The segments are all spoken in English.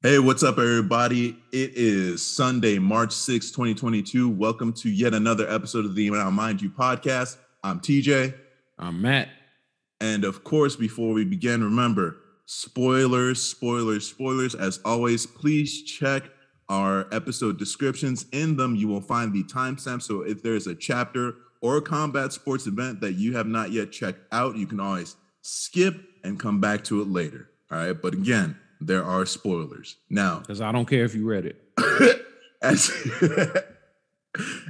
Hey, what's up, everybody? It is Sunday, March 6, 2022. Welcome to yet another episode of the Now Mind You podcast. I'm TJ. I'm Matt. And of course, before we begin, remember spoilers, spoilers, spoilers. As always, please check our episode descriptions. In them, you will find the timestamp. So if there's a chapter or a combat sports event that you have not yet checked out, you can always skip and come back to it later. All right. But again, there are spoilers. Now, because I don't care if you read it. as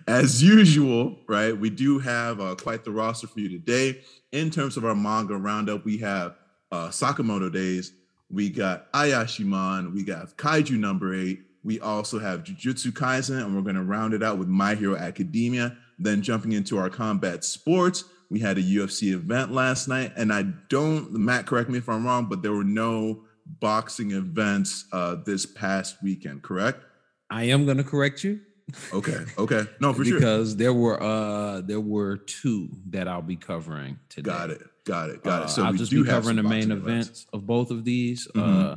as usual, right? We do have uh, quite the roster for you today. In terms of our manga roundup, we have uh, Sakamoto Days, we got Ayashimon, we got Kaiju number eight, we also have Jujutsu Kaisen, and we're going to round it out with My Hero Academia. Then jumping into our combat sports, we had a UFC event last night, and I don't, Matt, correct me if I'm wrong, but there were no boxing events uh, this past weekend, correct? I am going to correct you. Okay. Okay. No, for because sure. Because there were uh there were two that I'll be covering today. Got it. Got it. Got it. So uh, I'll just be covering the main events. events of both of these. Mm-hmm. Uh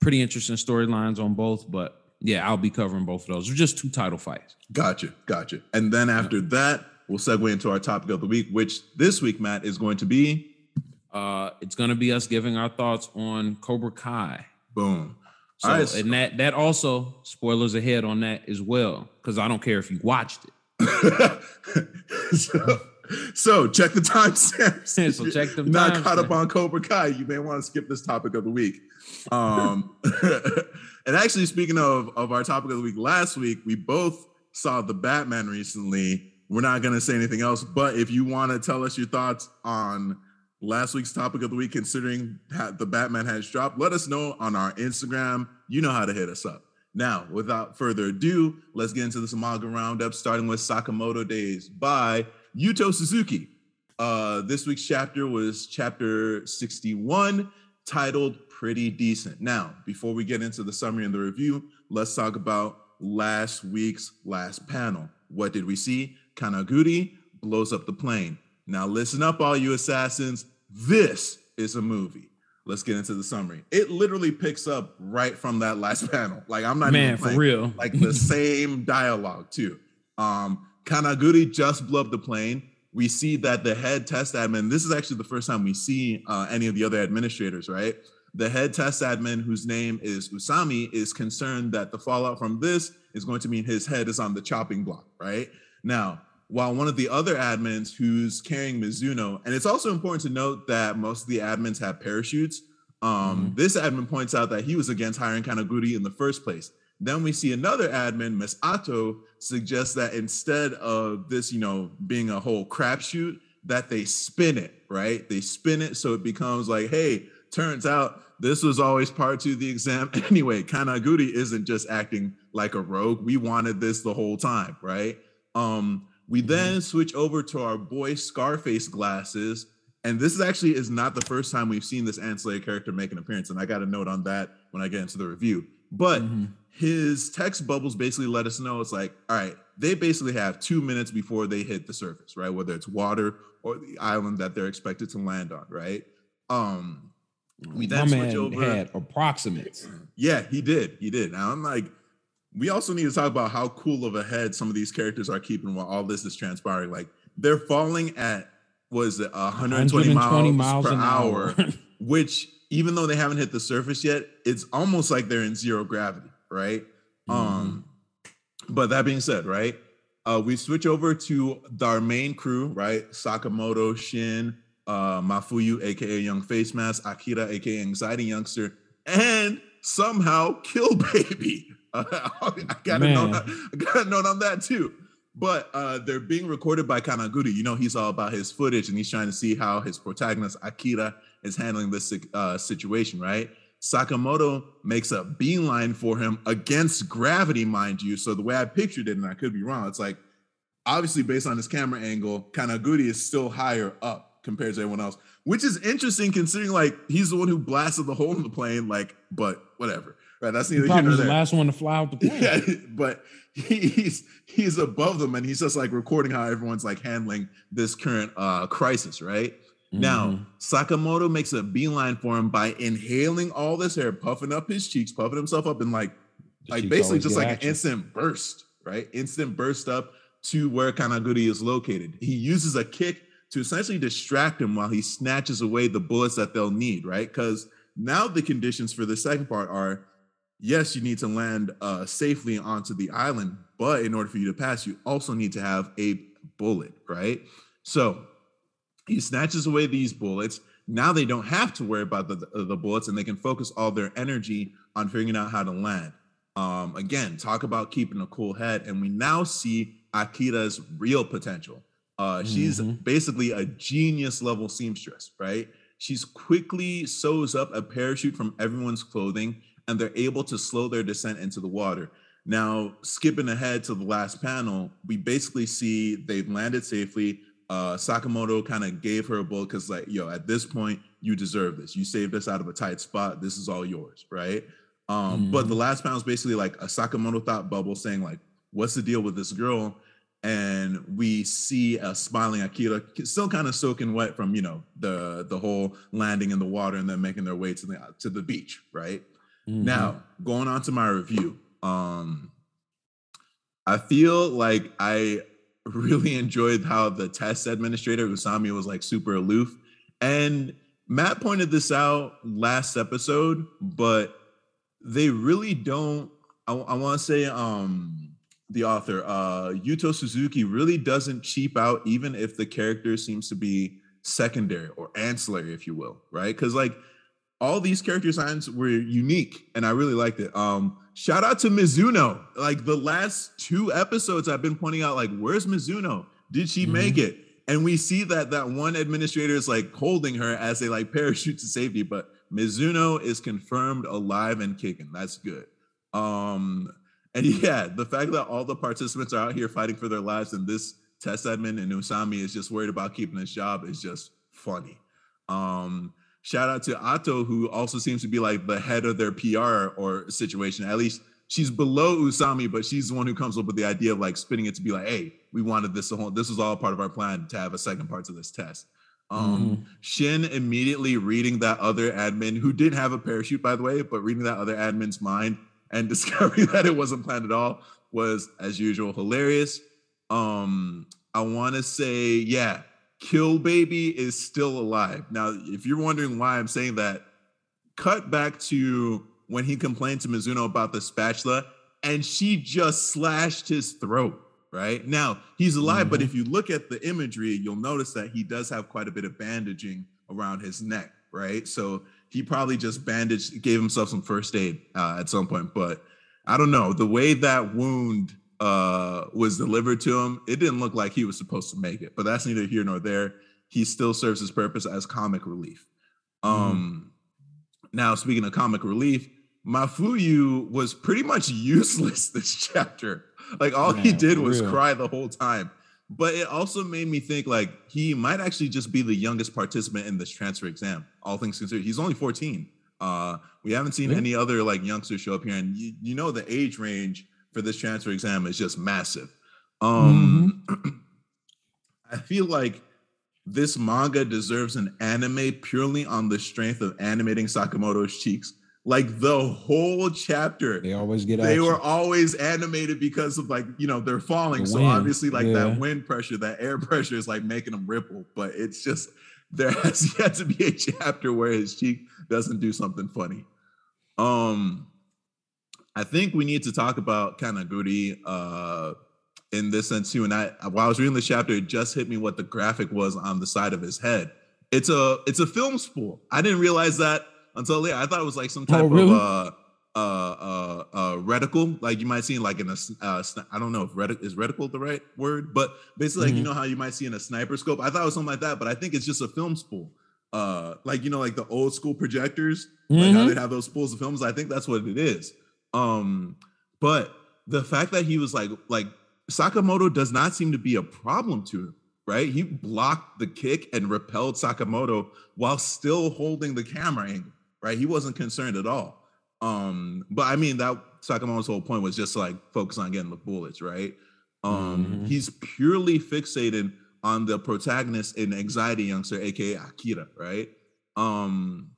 pretty interesting storylines on both, but yeah, I'll be covering both of those. They're just two title fights. Gotcha. Gotcha. And then after yeah. that, we'll segue into our topic of the week, which this week, Matt, is going to be uh, it's gonna be us giving our thoughts on Cobra Kai. Boom. So right. and that that also spoilers ahead on that as well because I don't care if you watched it. so, so check the timestamps. so check the not caught up on Cobra Kai. You may want to skip this topic of the week. Um, and actually, speaking of of our topic of the week, last week we both saw the Batman recently. We're not going to say anything else, but if you want to tell us your thoughts on last week's topic of the week, considering the Batman has dropped, let us know on our Instagram. You know how to hit us up. Now, without further ado, let's get into this manga roundup, starting with Sakamoto Days by Yuto Suzuki. Uh, this week's chapter was chapter 61, titled Pretty Decent. Now, before we get into the summary and the review, let's talk about last week's last panel. What did we see? Kanaguri blows up the plane. Now, listen up, all you assassins. This is a movie. Let's get into the summary. It literally picks up right from that last panel. Like I'm not man for real. Like the same dialogue too. Um, Kanaguri just blew up the plane. We see that the head test admin. This is actually the first time we see uh, any of the other administrators. Right. The head test admin, whose name is Usami, is concerned that the fallout from this is going to mean his head is on the chopping block. Right now, while one of the other admins who's carrying Mizuno, and it's also important to note that most of the admins have parachutes. Um, mm-hmm. This admin points out that he was against hiring Kanaguri in the first place. Then we see another admin, Miss Ato, suggests that instead of this, you know, being a whole crapshoot, that they spin it, right? They spin it so it becomes like, hey, turns out this was always part to the exam anyway. Kanaguri isn't just acting like a rogue. We wanted this the whole time, right? Um, we mm-hmm. then switch over to our boy Scarface glasses. And this is actually is not the first time we've seen this ancillary character make an appearance. And I got a note on that when I get into the review. But mm-hmm. his text bubbles basically let us know it's like, all right, they basically have two minutes before they hit the surface, right? Whether it's water or the island that they're expected to land on, right? Um, we then My switch over. Had approximates. Yeah, he did. He did. Now I'm like, we also need to talk about how cool of a head some of these characters are keeping while all this is transpiring. Like they're falling at was it 120, 120 miles, miles, per hour, hour. which even though they haven't hit the surface yet, it's almost like they're in zero gravity, right? Mm-hmm. Um, but that being said, right, uh, we switch over to our main crew, right? Sakamoto, Shin, uh, Mafuyu, aka Young Face Mask, Akira, aka Anxiety Youngster, and somehow Kill Baby. I got a note. I got a note on that too. But uh, they're being recorded by Kanaguri. You know, he's all about his footage, and he's trying to see how his protagonist Akira is handling this uh, situation. Right? Sakamoto makes a beeline for him against gravity, mind you. So the way I pictured it, and I could be wrong, it's like obviously based on his camera angle, Kanaguri is still higher up compared to everyone else, which is interesting considering like he's the one who blasted the hole in the plane. Like, but whatever. Right. That's neither here nor there. the last one to fly out the plane. Yeah, but he's he's above them and he's just like recording how everyone's like handling this current uh crisis, right? Mm-hmm. Now, Sakamoto makes a beeline for him by inhaling all this air, puffing up his cheeks, puffing himself up, and like, the like basically just like action. an instant burst, right? Instant burst up to where Kanaguri is located. He uses a kick to essentially distract him while he snatches away the bullets that they'll need, right? Because now the conditions for the second part are yes, you need to land uh, safely onto the island, but in order for you to pass, you also need to have a bullet, right? So he snatches away these bullets. Now they don't have to worry about the, the, the bullets and they can focus all their energy on figuring out how to land. Um, again, talk about keeping a cool head. And we now see Akira's real potential. Uh, she's mm-hmm. basically a genius level seamstress, right? She's quickly sews up a parachute from everyone's clothing and they're able to slow their descent into the water. Now, skipping ahead to the last panel, we basically see they've landed safely. Uh, Sakamoto kind of gave her a bullet because, like, yo, at this point, you deserve this. You saved us out of a tight spot. This is all yours, right? Um, mm-hmm. But the last panel is basically like a Sakamoto thought bubble saying, like, what's the deal with this girl? and we see a smiling Akira still kind of soaking wet from you know the the whole landing in the water and then making their way to the to the beach right mm-hmm. now going on to my review um I feel like I really enjoyed how the test administrator Usami was like super aloof and Matt pointed this out last episode but they really don't I, I want to say um the author, uh, Yuto Suzuki really doesn't cheap out, even if the character seems to be secondary or ancillary, if you will, right? Because like all these character designs were unique, and I really liked it. Um, shout out to Mizuno. Like the last two episodes, I've been pointing out, like, where's Mizuno? Did she mm-hmm. make it? And we see that that one administrator is like holding her as they like parachute to safety, but Mizuno is confirmed alive and kicking. That's good. Um, and yeah, the fact that all the participants are out here fighting for their lives and this test admin and Usami is just worried about keeping his job is just funny. Um, shout out to Ato, who also seems to be like the head of their PR or situation. At least she's below Usami, but she's the one who comes up with the idea of like spinning it to be like, hey, we wanted this whole this was all part of our plan to have a second part to this test. Um, mm-hmm. Shin immediately reading that other admin who didn't have a parachute, by the way, but reading that other admin's mind and discovering that it wasn't planned at all was as usual hilarious. Um, I want to say, yeah, Kill Baby is still alive. Now, if you're wondering why I'm saying that, cut back to when he complained to Mizuno about the spatula and she just slashed his throat. Right now, he's alive, mm-hmm. but if you look at the imagery, you'll notice that he does have quite a bit of bandaging around his neck. Right. So he probably just bandaged, gave himself some first aid uh, at some point. But I don't know the way that wound uh, was delivered to him. It didn't look like he was supposed to make it. But that's neither here nor there. He still serves his purpose as comic relief. Um, mm. Now, speaking of comic relief, Mafuyu was pretty much useless this chapter. Like all he did was real. cry the whole time. But it also made me think like he might actually just be the youngest participant in this transfer exam, all things considered. He's only 14. Uh, we haven't seen any other like youngsters show up here, and you, you know the age range for this transfer exam is just massive. Um, mm-hmm. I feel like this manga deserves an anime purely on the strength of animating Sakamoto's cheeks like the whole chapter they always get they action. were always animated because of like you know they're falling the so obviously like yeah. that wind pressure that air pressure is like making them ripple but it's just there has yet to be a chapter where his cheek doesn't do something funny um i think we need to talk about kanaguri uh in this sense too and i while i was reading the chapter it just hit me what the graphic was on the side of his head it's a it's a film spool i didn't realize that until yeah, I thought it was like some oh, type oh, really? of uh, uh, uh, uh, reticle, like you might see in like in a, uh, I don't know if retic- is reticle the right word, but basically, mm-hmm. like you know how you might see in a sniper scope. I thought it was something like that, but I think it's just a film spool. Uh, like you know, like the old school projectors, mm-hmm. like how mm-hmm. they have those spools of films. I think that's what it is. Um, but the fact that he was like, like Sakamoto does not seem to be a problem to him right? He blocked the kick and repelled Sakamoto while still holding the camera angle right? He wasn't concerned at all. Um, but I mean that Sakamoto's whole point was just like focus on getting the bullets, right? Um, mm-hmm. he's purely fixated on the protagonist in Anxiety Youngster, aka Akira, right? Um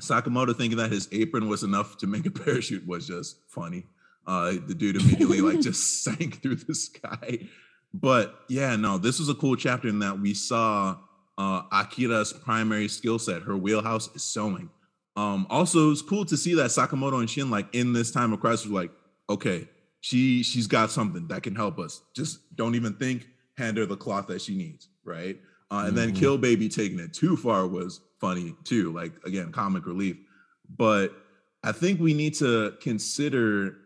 Sakamoto thinking that his apron was enough to make a parachute was just funny. Uh the dude immediately like just sank through the sky. But yeah, no, this was a cool chapter in that we saw uh Akira's primary skill set. Her wheelhouse is sewing. Um, also, it's cool to see that Sakamoto and Shin, like in this time of crisis, were like, okay, she she's got something that can help us. Just don't even think, hand her the cloth that she needs, right? Uh, and mm-hmm. then Kill Baby taking it too far was funny too, like again, comic relief. But I think we need to consider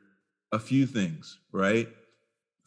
a few things, right?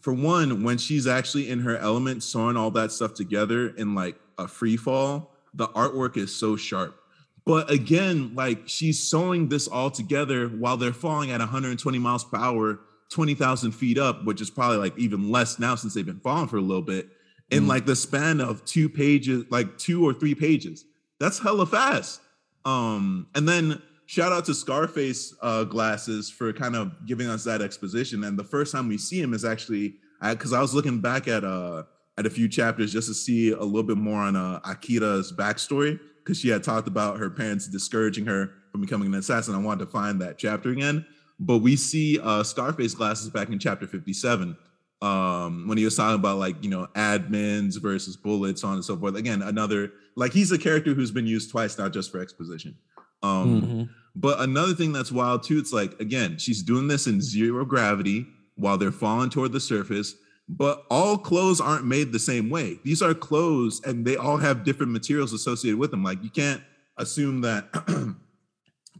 For one, when she's actually in her element, sewing all that stuff together in like a free fall, the artwork is so sharp but again, like she's sewing this all together while they're falling at 120 miles per hour, 20,000 feet up, which is probably like even less now since they've been falling for a little bit, in mm. like the span of two pages, like two or three pages. That's hella fast. Um, and then shout out to Scarface uh, glasses for kind of giving us that exposition. And the first time we see him is actually because I, I was looking back at uh at a few chapters just to see a little bit more on uh, Akira's backstory because she had talked about her parents discouraging her from becoming an assassin. I wanted to find that chapter again. But we see uh, Scarface glasses back in chapter 57 um, when he was talking about like, you know, admins versus bullets, on and so forth. Again, another, like he's a character who's been used twice, not just for exposition. Um, mm-hmm. But another thing that's wild too, it's like, again, she's doing this in zero gravity while they're falling toward the surface but all clothes aren't made the same way. These are clothes and they all have different materials associated with them. Like you can't assume that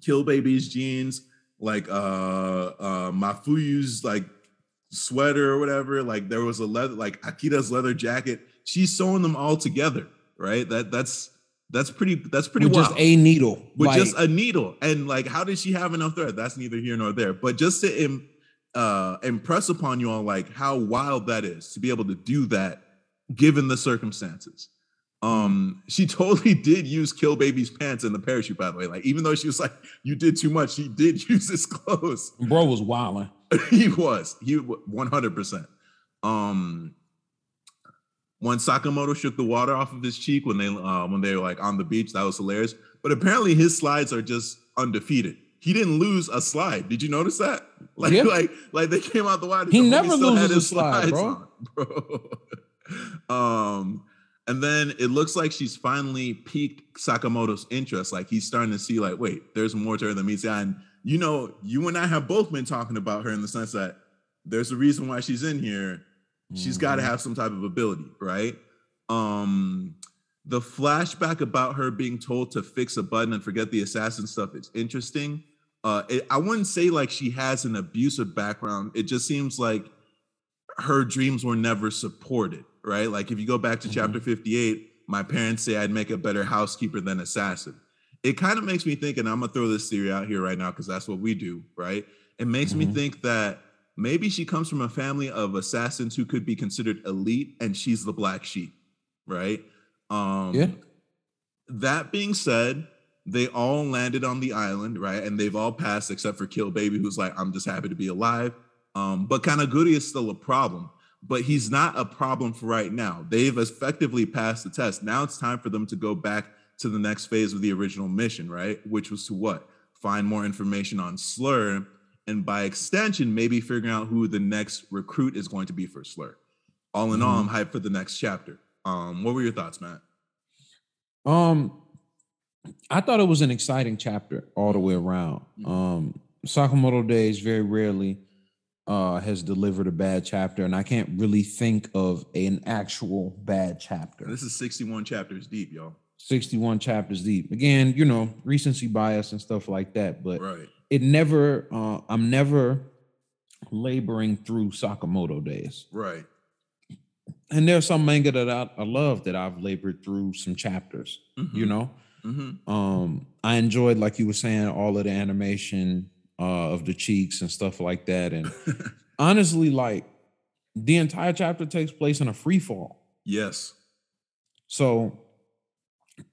Kill Baby's jeans, like uh uh Mafuyu's like sweater or whatever, like there was a leather like Akira's leather jacket. She's sewing them all together, right? That that's that's pretty that's pretty with wild. just a needle. With like, just a needle. And like how did she have enough thread? That's neither here nor there. But just to Im- uh, impress upon you on like how wild that is to be able to do that given the circumstances. Um, she totally did use Kill Baby's pants in the parachute, by the way. Like, even though she was like, you did too much, she did use his clothes. Bro was wilding. he was. He 100%. Um, when Sakamoto shook the water off of his cheek when they uh, when they were like on the beach, that was hilarious. But apparently his slides are just undefeated he didn't lose a slide. Did you notice that? Like, yep. like, like they came out the water. He never loses a slide, bro. On, bro. um, and then it looks like she's finally piqued Sakamoto's interest. Like he's starting to see, like, wait, there's more to her than meets the eye. And you know, you and I have both been talking about her in the sense that there's a reason why she's in here. She's mm-hmm. got to have some type of ability, right? Um, the flashback about her being told to fix a button and forget the assassin stuff is interesting uh, it, I wouldn't say like she has an abusive background. It just seems like her dreams were never supported, right? Like if you go back to mm-hmm. chapter 58, my parents say I'd make a better housekeeper than assassin. It kind of makes me think, and I'm gonna throw this theory out here right now because that's what we do, right? It makes mm-hmm. me think that maybe she comes from a family of assassins who could be considered elite, and she's the black sheep, right? Um, yeah. That being said, they all landed on the island, right? And they've all passed except for Kill Baby, who's like, I'm just happy to be alive. Um, but Kanaguri is still a problem, but he's not a problem for right now. They've effectively passed the test. Now it's time for them to go back to the next phase of the original mission, right? Which was to what? Find more information on Slur, and by extension, maybe figuring out who the next recruit is going to be for Slur. All in mm-hmm. all, I'm hyped for the next chapter. Um, what were your thoughts, Matt? Um, I thought it was an exciting chapter all the way around. Mm-hmm. Um, Sakamoto Days very rarely uh, has delivered a bad chapter, and I can't really think of an actual bad chapter. This is 61 chapters deep, y'all. 61 chapters deep. Again, you know, recency bias and stuff like that, but right. It never, uh, I'm never laboring through Sakamoto Days. Right. And there's some manga that I, I love that I've labored through some chapters, mm-hmm. you know? Mm-hmm. Um, I enjoyed, like you were saying, all of the animation uh, of the cheeks and stuff like that. And honestly, like the entire chapter takes place in a free fall. Yes. So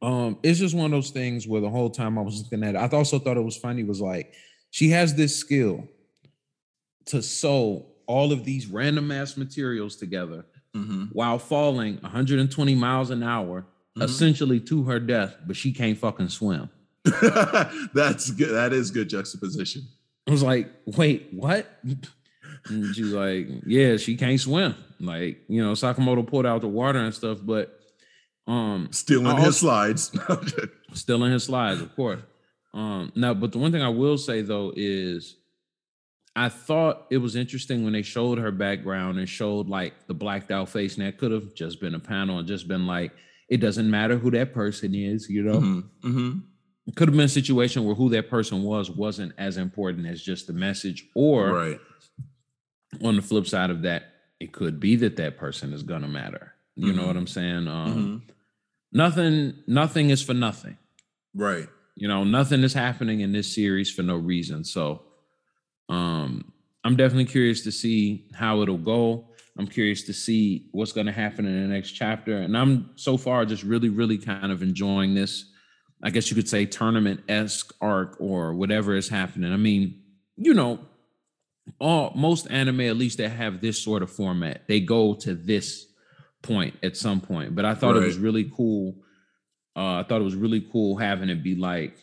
um, it's just one of those things where the whole time I was looking at it, I also thought it was funny, was like she has this skill to sew all of these random ass materials together mm-hmm. while falling 120 miles an hour, mm-hmm. essentially to her death, but she can't fucking swim. That's good. That is good juxtaposition. I was like, wait, what? And she's like, yeah, she can't swim. Like, you know, Sakamoto pulled out the water and stuff, but um still in his slides. still in his slides, of course. Um now, but the one thing I will say though is I thought it was interesting when they showed her background and showed like the blacked out face, and that could have just been a panel and just been like, it doesn't matter who that person is, you know. Mm-hmm. Mm-hmm. It could have been a situation where who that person was wasn't as important as just the message, or right. on the flip side of that, it could be that that person is gonna matter. You mm-hmm. know what I'm saying? Um, mm-hmm. Nothing, nothing is for nothing. Right. You know, nothing is happening in this series for no reason. So um, I'm definitely curious to see how it'll go. I'm curious to see what's going to happen in the next chapter. And I'm so far just really, really kind of enjoying this. I guess you could say tournament esque arc or whatever is happening. I mean, you know, all most anime, at least that have this sort of format, they go to this point at some point. But I thought right. it was really cool. Uh, I thought it was really cool having it be like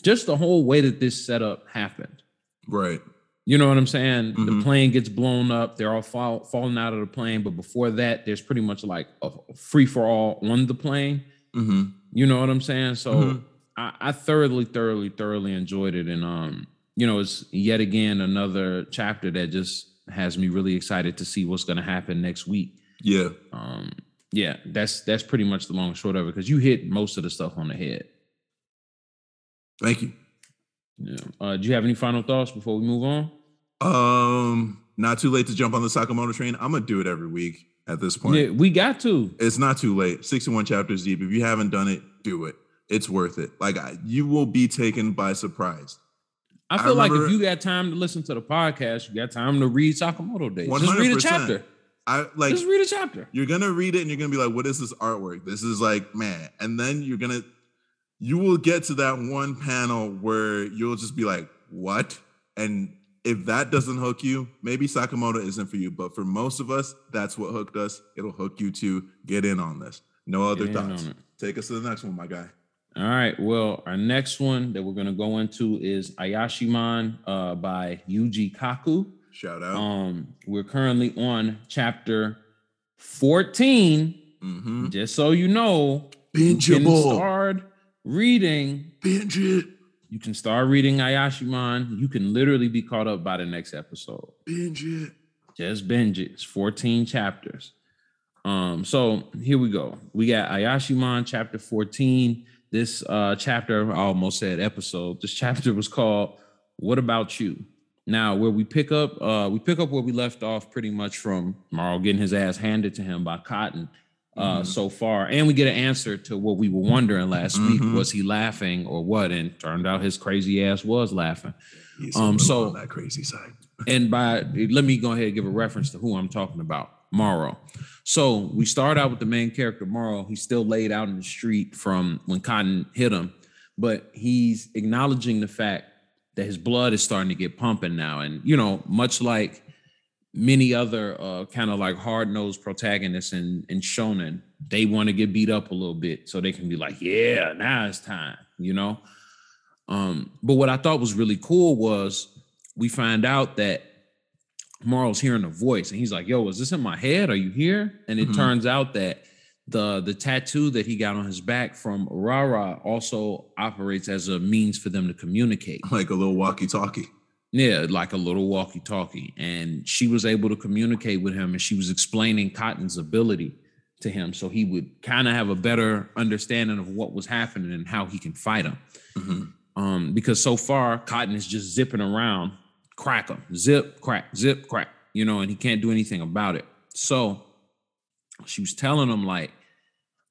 just the whole way that this setup happened. Right. You know what I'm saying? Mm-hmm. The plane gets blown up. They're all fall, falling out of the plane. But before that, there's pretty much like a free for all on the plane. Mm-hmm. You know what I'm saying? So mm-hmm. I, I, thoroughly, thoroughly, thoroughly enjoyed it. And um, you know, it's yet again another chapter that just has me really excited to see what's gonna happen next week. Yeah. Um, yeah, that's that's pretty much the long short of it because you hit most of the stuff on the head. Thank you. Yeah. Uh, do you have any final thoughts before we move on? Um, not too late to jump on the Sakamoto train. I'm gonna do it every week at this point. Yeah, we got to. It's not too late. 61 chapters deep. If you haven't done it, do it. It's worth it. Like you will be taken by surprise. I feel I like if you got time to listen to the podcast, you got time to read Sakamoto Days. 100%. Just read a chapter. I like just read a chapter. You're gonna read it and you're gonna be like, "What is this artwork? This is like, man." And then you're gonna you will get to that one panel where you'll just be like, what? And if that doesn't hook you, maybe Sakamoto isn't for you. But for most of us, that's what hooked us. It'll hook you to get in on this. No other get thoughts. Take us to the next one, my guy. All right. Well, our next one that we're going to go into is Ayashimon uh, by Yuji Kaku. Shout out. Um, we're currently on chapter 14. Mm-hmm. Just so you know, bingeable. Start reading. Binge it. You can start reading Ayashimon. You can literally be caught up by the next episode. Binge it. Just binge it. It's 14 chapters. Um, so here we go. We got Ayashimon chapter 14. This uh chapter, I almost said episode. This chapter was called What About You? Now, where we pick up, uh, we pick up where we left off pretty much from Morrow getting his ass handed to him by Cotton uh, mm-hmm. so far, and we get an answer to what we were wondering last mm-hmm. week: was he laughing or what? And turned out his crazy ass was laughing. He's um, so that crazy side. and by let me go ahead and give a reference to who I'm talking about, Morrow. So we start out with the main character, Morrow. He's still laid out in the street from when Cotton hit him, but he's acknowledging the fact that his blood is starting to get pumping now, and you know, much like many other uh, kind of like hard-nosed protagonists in, in shonen they want to get beat up a little bit so they can be like yeah now it's time you know? Um, but what i thought was really cool was we find out that Morrow's hearing a voice and he's like yo is this in my head? Are you here? And it mm-hmm. turns out that the the tattoo that he got on his back from Rara also operates as a means for them to communicate like a little walkie-talkie yeah, like a little walkie talkie. And she was able to communicate with him and she was explaining Cotton's ability to him so he would kind of have a better understanding of what was happening and how he can fight him. Mm-hmm. Um, because so far, Cotton is just zipping around, crack him, zip, crack, zip, crack, you know, and he can't do anything about it. So she was telling him, like,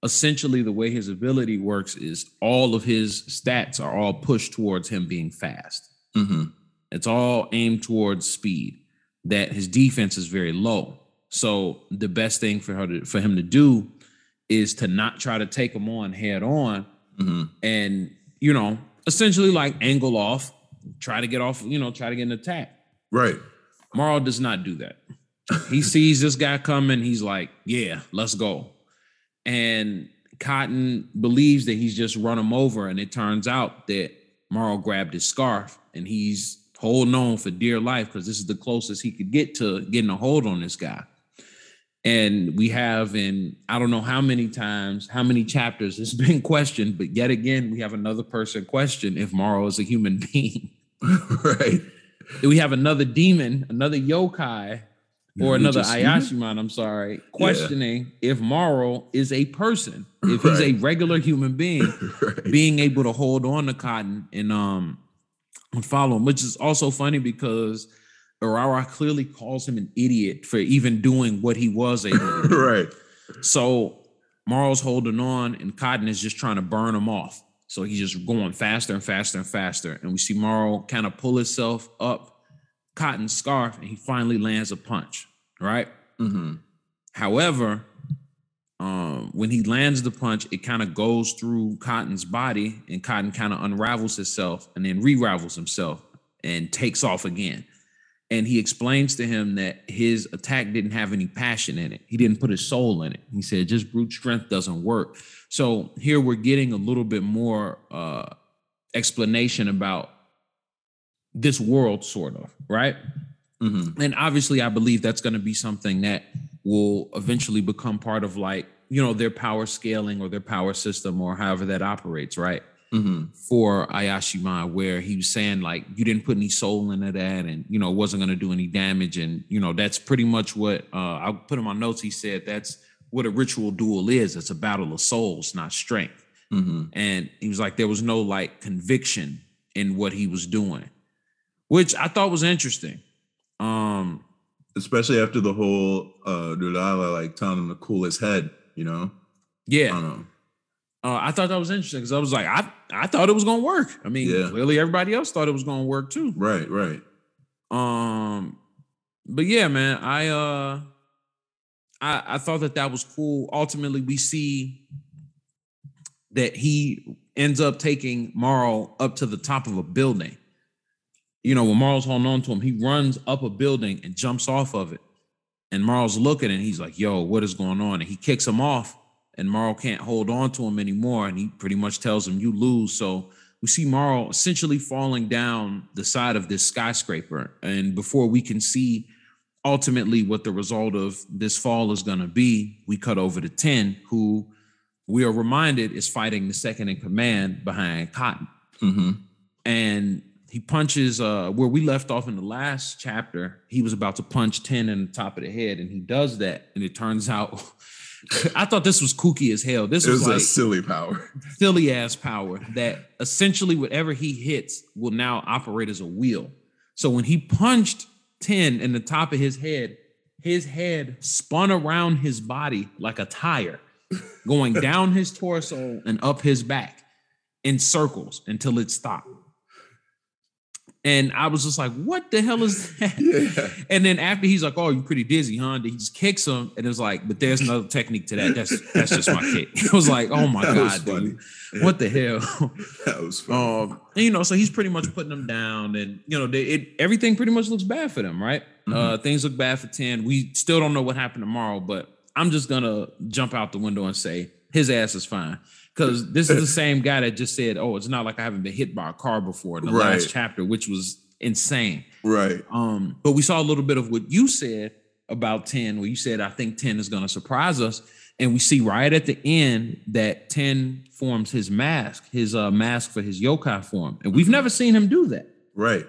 essentially the way his ability works is all of his stats are all pushed towards him being fast. Mm-hmm. It's all aimed towards speed. That his defense is very low. So the best thing for her to, for him to do is to not try to take him on head on, mm-hmm. and you know, essentially like angle off, try to get off, you know, try to get an attack. Right. Morrow does not do that. He sees this guy coming. He's like, "Yeah, let's go." And Cotton believes that he's just run him over, and it turns out that Morrow grabbed his scarf and he's holding on for dear life because this is the closest he could get to getting a hold on this guy. And we have in I don't know how many times, how many chapters it's been questioned, but yet again, we have another person question if Morrow is a human being. right. We have another demon, another yokai, or another Ayashimon, I'm sorry, questioning yeah. if Morrow is a person, if right. he's a regular human being, right. being able to hold on to Cotton and um and follow him, which is also funny because Urara clearly calls him an idiot for even doing what he was able to do. right. So Morrow's holding on, and Cotton is just trying to burn him off. So he's just going faster and faster and faster. And we see Morrow kind of pull himself up Cotton's scarf, and he finally lands a punch. Right. Mm-hmm. However, um, when he lands the punch, it kind of goes through Cotton's body, and Cotton kind of unravels himself and then re-ravels himself and takes off again. And he explains to him that his attack didn't have any passion in it. He didn't put his soul in it. He said just brute strength doesn't work. So here we're getting a little bit more uh, explanation about this world, sort of, right? Mm-hmm. And obviously, I believe that's going to be something that will eventually become part of like, you know, their power scaling or their power system or however that operates, right? Mm-hmm. For Ayashimon, where he was saying like you didn't put any soul into that, and you know it wasn't going to do any damage, and you know that's pretty much what uh, I put in my notes. He said that's what a ritual duel is. It's a battle of souls, not strength. Mm-hmm. And he was like there was no like conviction in what he was doing, which I thought was interesting. Um, especially after the whole uh Urara like telling him to cool his head, you know? Yeah. I know. Uh, I thought that was interesting because I was like, I I thought it was gonna work. I mean, yeah. clearly everybody else thought it was gonna work too. Right, right. Um, but yeah, man, I uh, I I thought that that was cool. Ultimately, we see that he ends up taking Marl up to the top of a building you know, when Marl's holding on to him, he runs up a building and jumps off of it. And Marl's looking and he's like, yo, what is going on? And he kicks him off, and Marl can't hold on to him anymore. And he pretty much tells him, you lose. So we see Marl essentially falling down the side of this skyscraper. And before we can see ultimately what the result of this fall is going to be, we cut over to 10, who we are reminded is fighting the second in command behind Cotton. Mm-hmm. And he punches uh where we left off in the last chapter he was about to punch 10 in the top of the head and he does that and it turns out i thought this was kooky as hell. This it was, was like a silly power. silly ass power that essentially whatever he hits will now operate as a wheel. So when he punched 10 in the top of his head his head spun around his body like a tire going down his torso and up his back in circles until it stopped and I was just like, what the hell is that? Yeah. And then after he's like, oh, you're pretty dizzy, huh? And he just kicks him. And it's like, but there's another technique to that. That's that's just my kick. It was like, oh my that God, dude. What the hell? That was funny. Um, and, you know, so he's pretty much putting them down. And, you know, they, it, everything pretty much looks bad for them, right? Mm-hmm. Uh, things look bad for 10. We still don't know what happened to Morrow, but I'm just going to jump out the window and say his ass is fine because this is the same guy that just said, "Oh, it's not like I haven't been hit by a car before." In the right. last chapter, which was insane. Right. Um, but we saw a little bit of what you said about ten, where you said, "I think ten is going to surprise us," and we see right at the end that ten forms his mask, his uh, mask for his yokai form, and we've mm-hmm. never seen him do that. Right.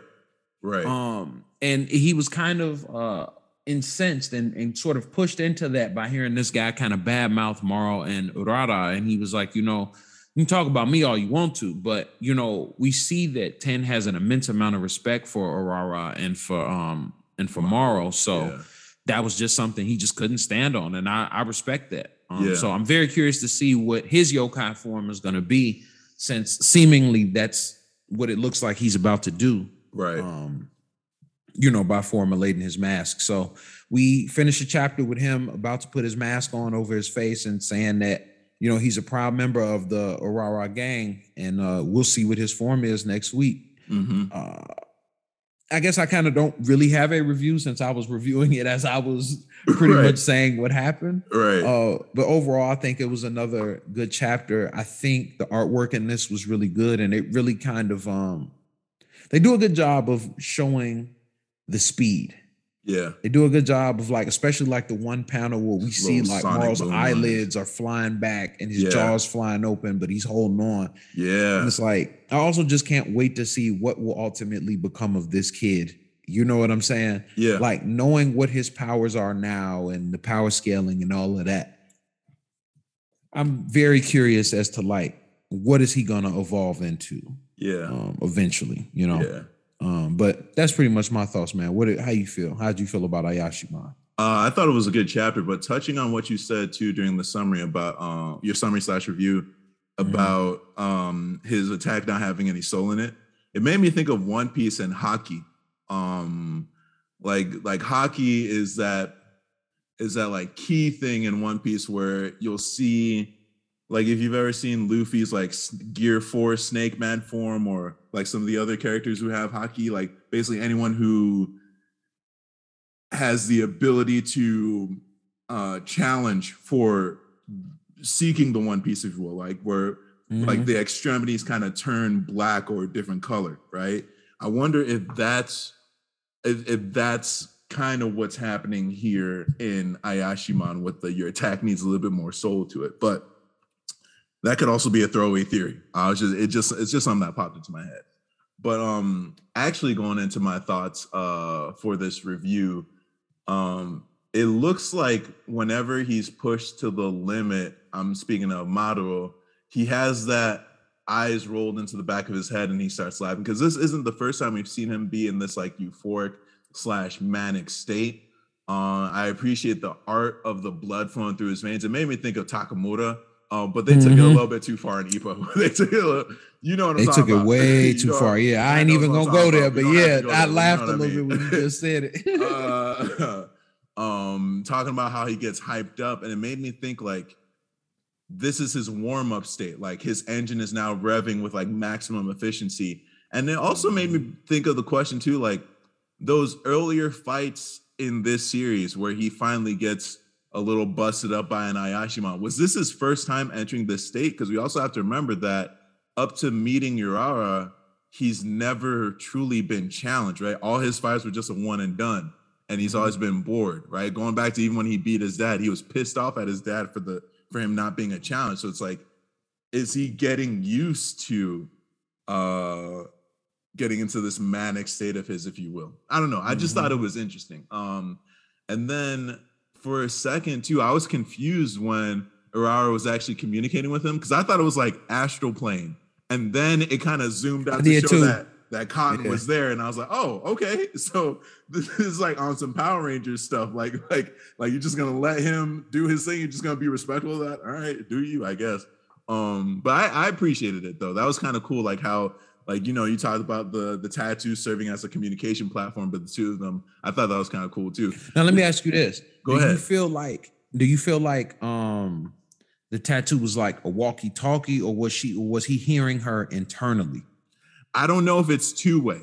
Right. Um, and he was kind of uh incensed and, and sort of pushed into that by hearing this guy kind of badmouth Morrow and Urara. And he was like, you know, you can talk about me all you want to, but you know, we see that Ten has an immense amount of respect for Urara and for um and for Morrow. So yeah. that was just something he just couldn't stand on. And I, I respect that. Um, yeah. so I'm very curious to see what his yokai form is gonna be, since seemingly that's what it looks like he's about to do. Right. Um you know, by formulating his mask. So we finish a chapter with him about to put his mask on over his face and saying that, you know, he's a proud member of the Urara gang, and uh, we'll see what his form is next week. Mm-hmm. Uh, I guess I kind of don't really have a review since I was reviewing it as I was pretty right. much saying what happened. Right. Uh, but overall, I think it was another good chapter. I think the artwork in this was really good, and it really kind of um, they do a good job of showing the speed. Yeah. They do a good job of like, especially like the one panel where we see like Marl's eyelids are flying back and his yeah. jaws flying open, but he's holding on. Yeah. And it's like, I also just can't wait to see what will ultimately become of this kid. You know what I'm saying? Yeah. Like knowing what his powers are now and the power scaling and all of that. I'm very curious as to like what is he gonna evolve into? Yeah. Um, eventually, you know. Yeah. Um, but that's pretty much my thoughts, man. What? How you feel? How did you feel about Ayashimon? Uh, I thought it was a good chapter, but touching on what you said too during the summary about uh, your summary slash review mm-hmm. about mm-hmm. um, his attack not having any soul in it, it made me think of One Piece and Haki. Um, like like Haki is that is that like key thing in One Piece where you'll see like if you've ever seen Luffy's like Gear Four Snake Man form, or like some of the other characters who have Haki, like basically anyone who has the ability to uh, challenge for seeking the One Piece, if you will, like where mm-hmm. like the extremities kind of turn black or a different color, right? I wonder if that's if, if that's kind of what's happening here in Ayashimon with the your attack needs a little bit more soul to it, but that could also be a throwaway theory. I was just it just it's just something that popped into my head. But um actually going into my thoughts uh for this review, um it looks like whenever he's pushed to the limit, I'm speaking of Madara, he has that eyes rolled into the back of his head and he starts laughing because this isn't the first time we've seen him be in this like euphoric slash manic state. Uh, I appreciate the art of the blood flowing through his veins. It made me think of Takamura um, but they took mm-hmm. it a mm-hmm. little bit too far in Ippo. they took it, little, you know what I'm they took it way too know, far. Yeah, I ain't even gonna go there, but yeah, I laughed a little bit when you just said it. uh, um, talking about how he gets hyped up, and it made me think like this is his warm up state. Like his engine is now revving with like maximum efficiency, and it also made me think of the question too, like those earlier fights in this series where he finally gets a little busted up by an Ayashimon. Was this his first time entering the state? Because we also have to remember that up to meeting Urara, he's never truly been challenged, right? All his fights were just a one and done. And he's always been bored, right? Going back to even when he beat his dad, he was pissed off at his dad for the for him not being a challenge. So it's like, is he getting used to uh getting into this manic state of his, if you will? I don't know. I just mm-hmm. thought it was interesting. Um, and then for a second too, I was confused when Urara was actually communicating with him because I thought it was like astral plane, and then it kind of zoomed out to show too. that that Cotton yeah. was there, and I was like, oh, okay, so this is like on some Power Rangers stuff, like like like you're just gonna let him do his thing, you're just gonna be respectful of that. All right, do you? I guess. Um, but I, I appreciated it though. That was kind of cool, like how like you know you talked about the the tattoo serving as a communication platform but the two of them i thought that was kind of cool too now let me ask you this go do ahead you feel like do you feel like um the tattoo was like a walkie talkie or was she was he hearing her internally i don't know if it's two way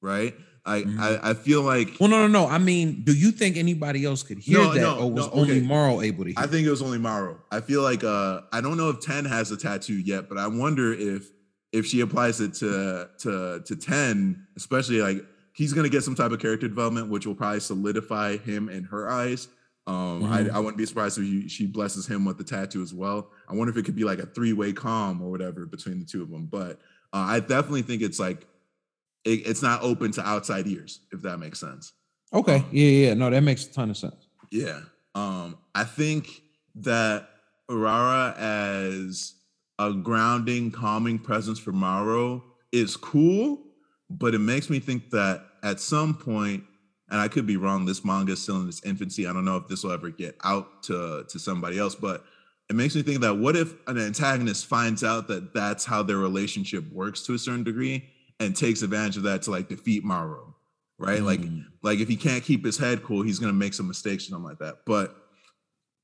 right I, mm-hmm. I, I feel like well no no no I mean do you think anybody else could hear no, that no, or was no, okay. only Marl able to hear? I think it was only Marl. I feel like uh I don't know if Ten has a tattoo yet, but I wonder if if she applies it to to to 10 especially like he's going to get some type of character development which will probably solidify him in her eyes. Um mm-hmm. I, I wouldn't be surprised if he, she blesses him with the tattoo as well. I wonder if it could be like a three-way calm or whatever between the two of them but uh, i definitely think it's like it, it's not open to outside ears if that makes sense. Okay. Um, yeah yeah no that makes a ton of sense. Yeah. Um i think that Urara as a grounding, calming presence for Marl is cool, but it makes me think that at some point, and I could be wrong, this manga is still in its infancy. I don't know if this will ever get out to, to somebody else, but it makes me think that what if an antagonist finds out that that's how their relationship works to a certain degree and takes advantage of that to like defeat Marl, right? Mm. Like, like if he can't keep his head cool, he's gonna make some mistakes or something like that. But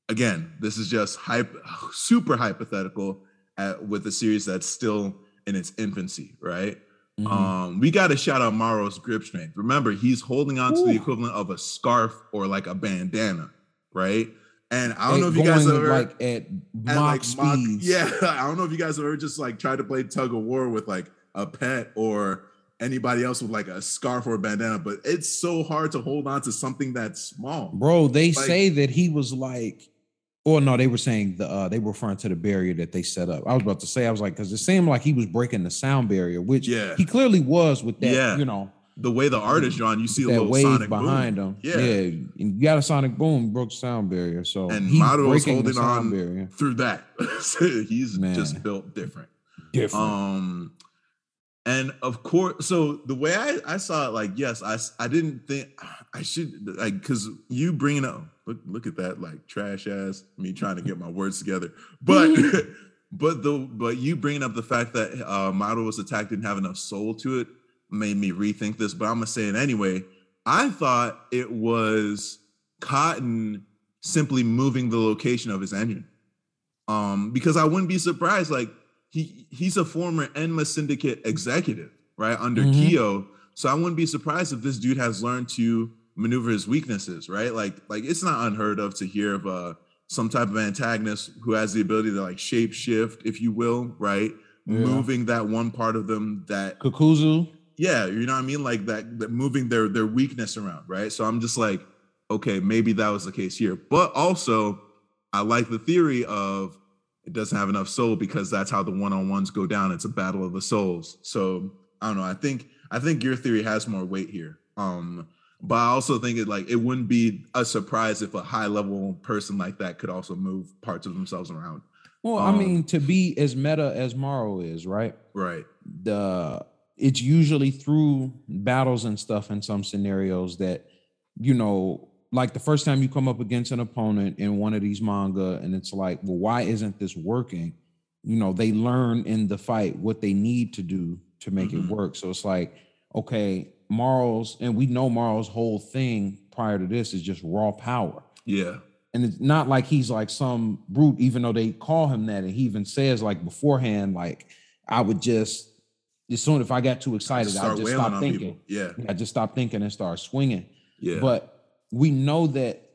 again, this is just hype, super hypothetical at, with a series that's still in its infancy, right? Mm-hmm. Um, we got to shout out Maro's grip strength. Remember, he's holding on to the equivalent of a scarf or like a bandana, right? And I don't know if you guys ever like at mock at like mock, yeah, I don't know if you guys ever just like tried to play tug of war with like a pet or anybody else with like a scarf or a bandana, but it's so hard to hold on to something that's small. Bro, they like, say that he was like or no, they were saying the uh, they were referring to the barrier that they set up. I was about to say, I was like, because it seemed like he was breaking the sound barrier, which yeah. he clearly was with that, yeah. you know. The way the art is drawn, you see a little wave sonic behind boom. him. Yeah. yeah, you got a sonic boom, broke sound barrier. So and Mato is holding on barrier. through that. He's Man. just built different. Different. Um, and of course, so the way I, I saw it, like, yes, I I didn't think I should like because you bringing up look look at that like trash ass me trying to get my words together, but but the but you bringing up the fact that uh Mato was attacked didn't have enough soul to it made me rethink this. But I'm gonna say it anyway. I thought it was Cotton simply moving the location of his engine, um, because I wouldn't be surprised like he he's a former Enma Syndicate executive, right, under mm-hmm. Kyo. So I wouldn't be surprised if this dude has learned to maneuver his weaknesses, right? Like, like it's not unheard of to hear of uh some type of antagonist who has the ability to like shape shift, if you will, right? Yeah. Moving that one part of them that Kakuzu. Yeah, you know what I mean? Like that, that moving their their weakness around, right? So I'm just like, okay, maybe that was the case here. But also, I like the theory of it doesn't have enough soul because that's how the one-on-ones go down. It's a battle of the souls. So I don't know. I think I think your theory has more weight here. Um, but I also think it like it wouldn't be a surprise if a high level person like that could also move parts of themselves around. Well, um, I mean, to be as meta as Maro is, right? Right. The it's usually through battles and stuff in some scenarios that you know like the first time you come up against an opponent in one of these manga and it's like well why isn't this working you know they learn in the fight what they need to do to make mm-hmm. it work so it's like okay Maro's and we know Maro's whole thing prior to this is just raw power yeah and it's not like he's like some brute even though they call him that and he even says like beforehand like i would just as soon if i got too excited i just stop thinking people. yeah i just stop thinking and start swinging yeah but we know that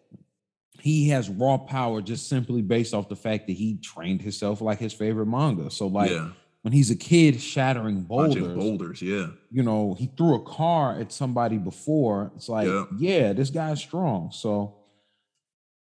he has raw power just simply based off the fact that he trained himself like his favorite manga. So like yeah. When he's a kid shattering boulders, Watching boulders, yeah. You know, he threw a car at somebody before. It's like, yeah, yeah this guy's strong. So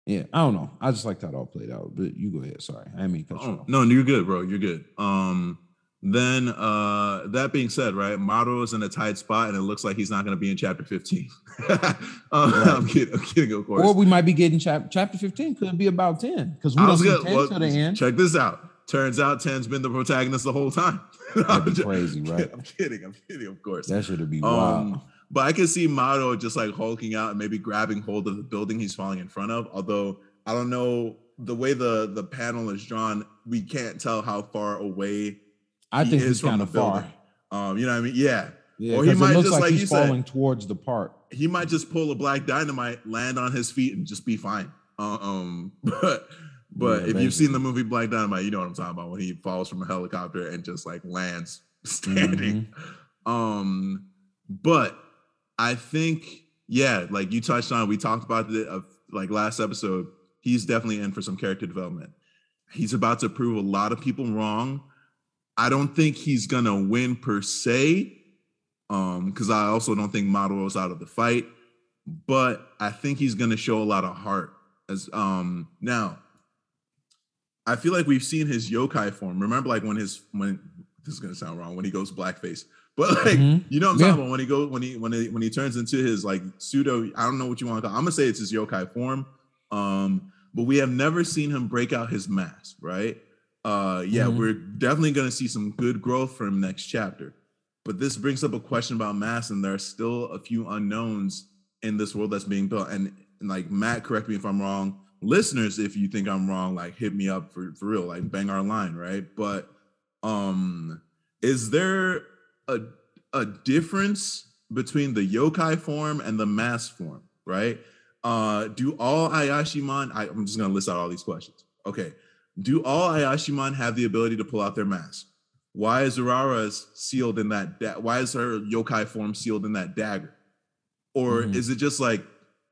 yeah, I don't know. I just like that all played out. But you go ahead. Sorry, I mean, oh, no, you're good, bro. You're good. Um, then uh that being said, right, Mato is in a tight spot and it looks like he's not going to be in chapter 15. um, right. I'm, kidding, I'm kidding, of course. Or we might be getting chapter chapter 15 could be about 10 because we don't get 10 well, to the end. Check this out. Turns out 10's been the protagonist the whole time. That'd be crazy, right? I'm kidding. I'm kidding, of course. That should be wild. Um, but I can see Mato just like hulking out and maybe grabbing hold of the building he's falling in front of. Although I don't know the way the the panel is drawn, we can't tell how far away I think he's kind of far. Um, you know what I mean? Yeah. Yeah, or he might just like, like he's falling said, towards the park. He might just pull a black dynamite, land on his feet, and just be fine. Uh, um, but but yeah, if you've seen the movie Black Dynamite, you know what I'm talking about when he falls from a helicopter and just like lands standing. Mm-hmm. Um, but I think yeah, like you touched on, we talked about the uh, like last episode. He's definitely in for some character development. He's about to prove a lot of people wrong I don't think he's gonna win per se, um, because I also don't think is out of the fight, but I think he's gonna show a lot of heart. As um now, I feel like we've seen his yokai form. Remember, like when his when this is gonna sound wrong when he goes blackface, but like mm-hmm. you know what I'm yeah. talking about when he goes when he when he when he turns into his like pseudo. I don't know what you want to call. I'm gonna say it's his yokai form. Um, but we have never seen him break out his mask, right? uh, yeah, mm-hmm. we're definitely going to see some good growth from next chapter. But this brings up a question about mass, and there are still a few unknowns in this world that's being built. And, and like Matt, correct me if I'm wrong. Listeners, if you think I'm wrong, like hit me up for, for real, like bang our line, right? But um, is there a a difference between the yokai form and the mask form, right? Uh, do all Ayashimon? I, I'm just gonna list out all these questions. Okay, do all Ayashimon have the ability to pull out their mask? why is Urara's sealed in that? Da- why is her yokai form sealed in that dagger? Or mm-hmm. is it just like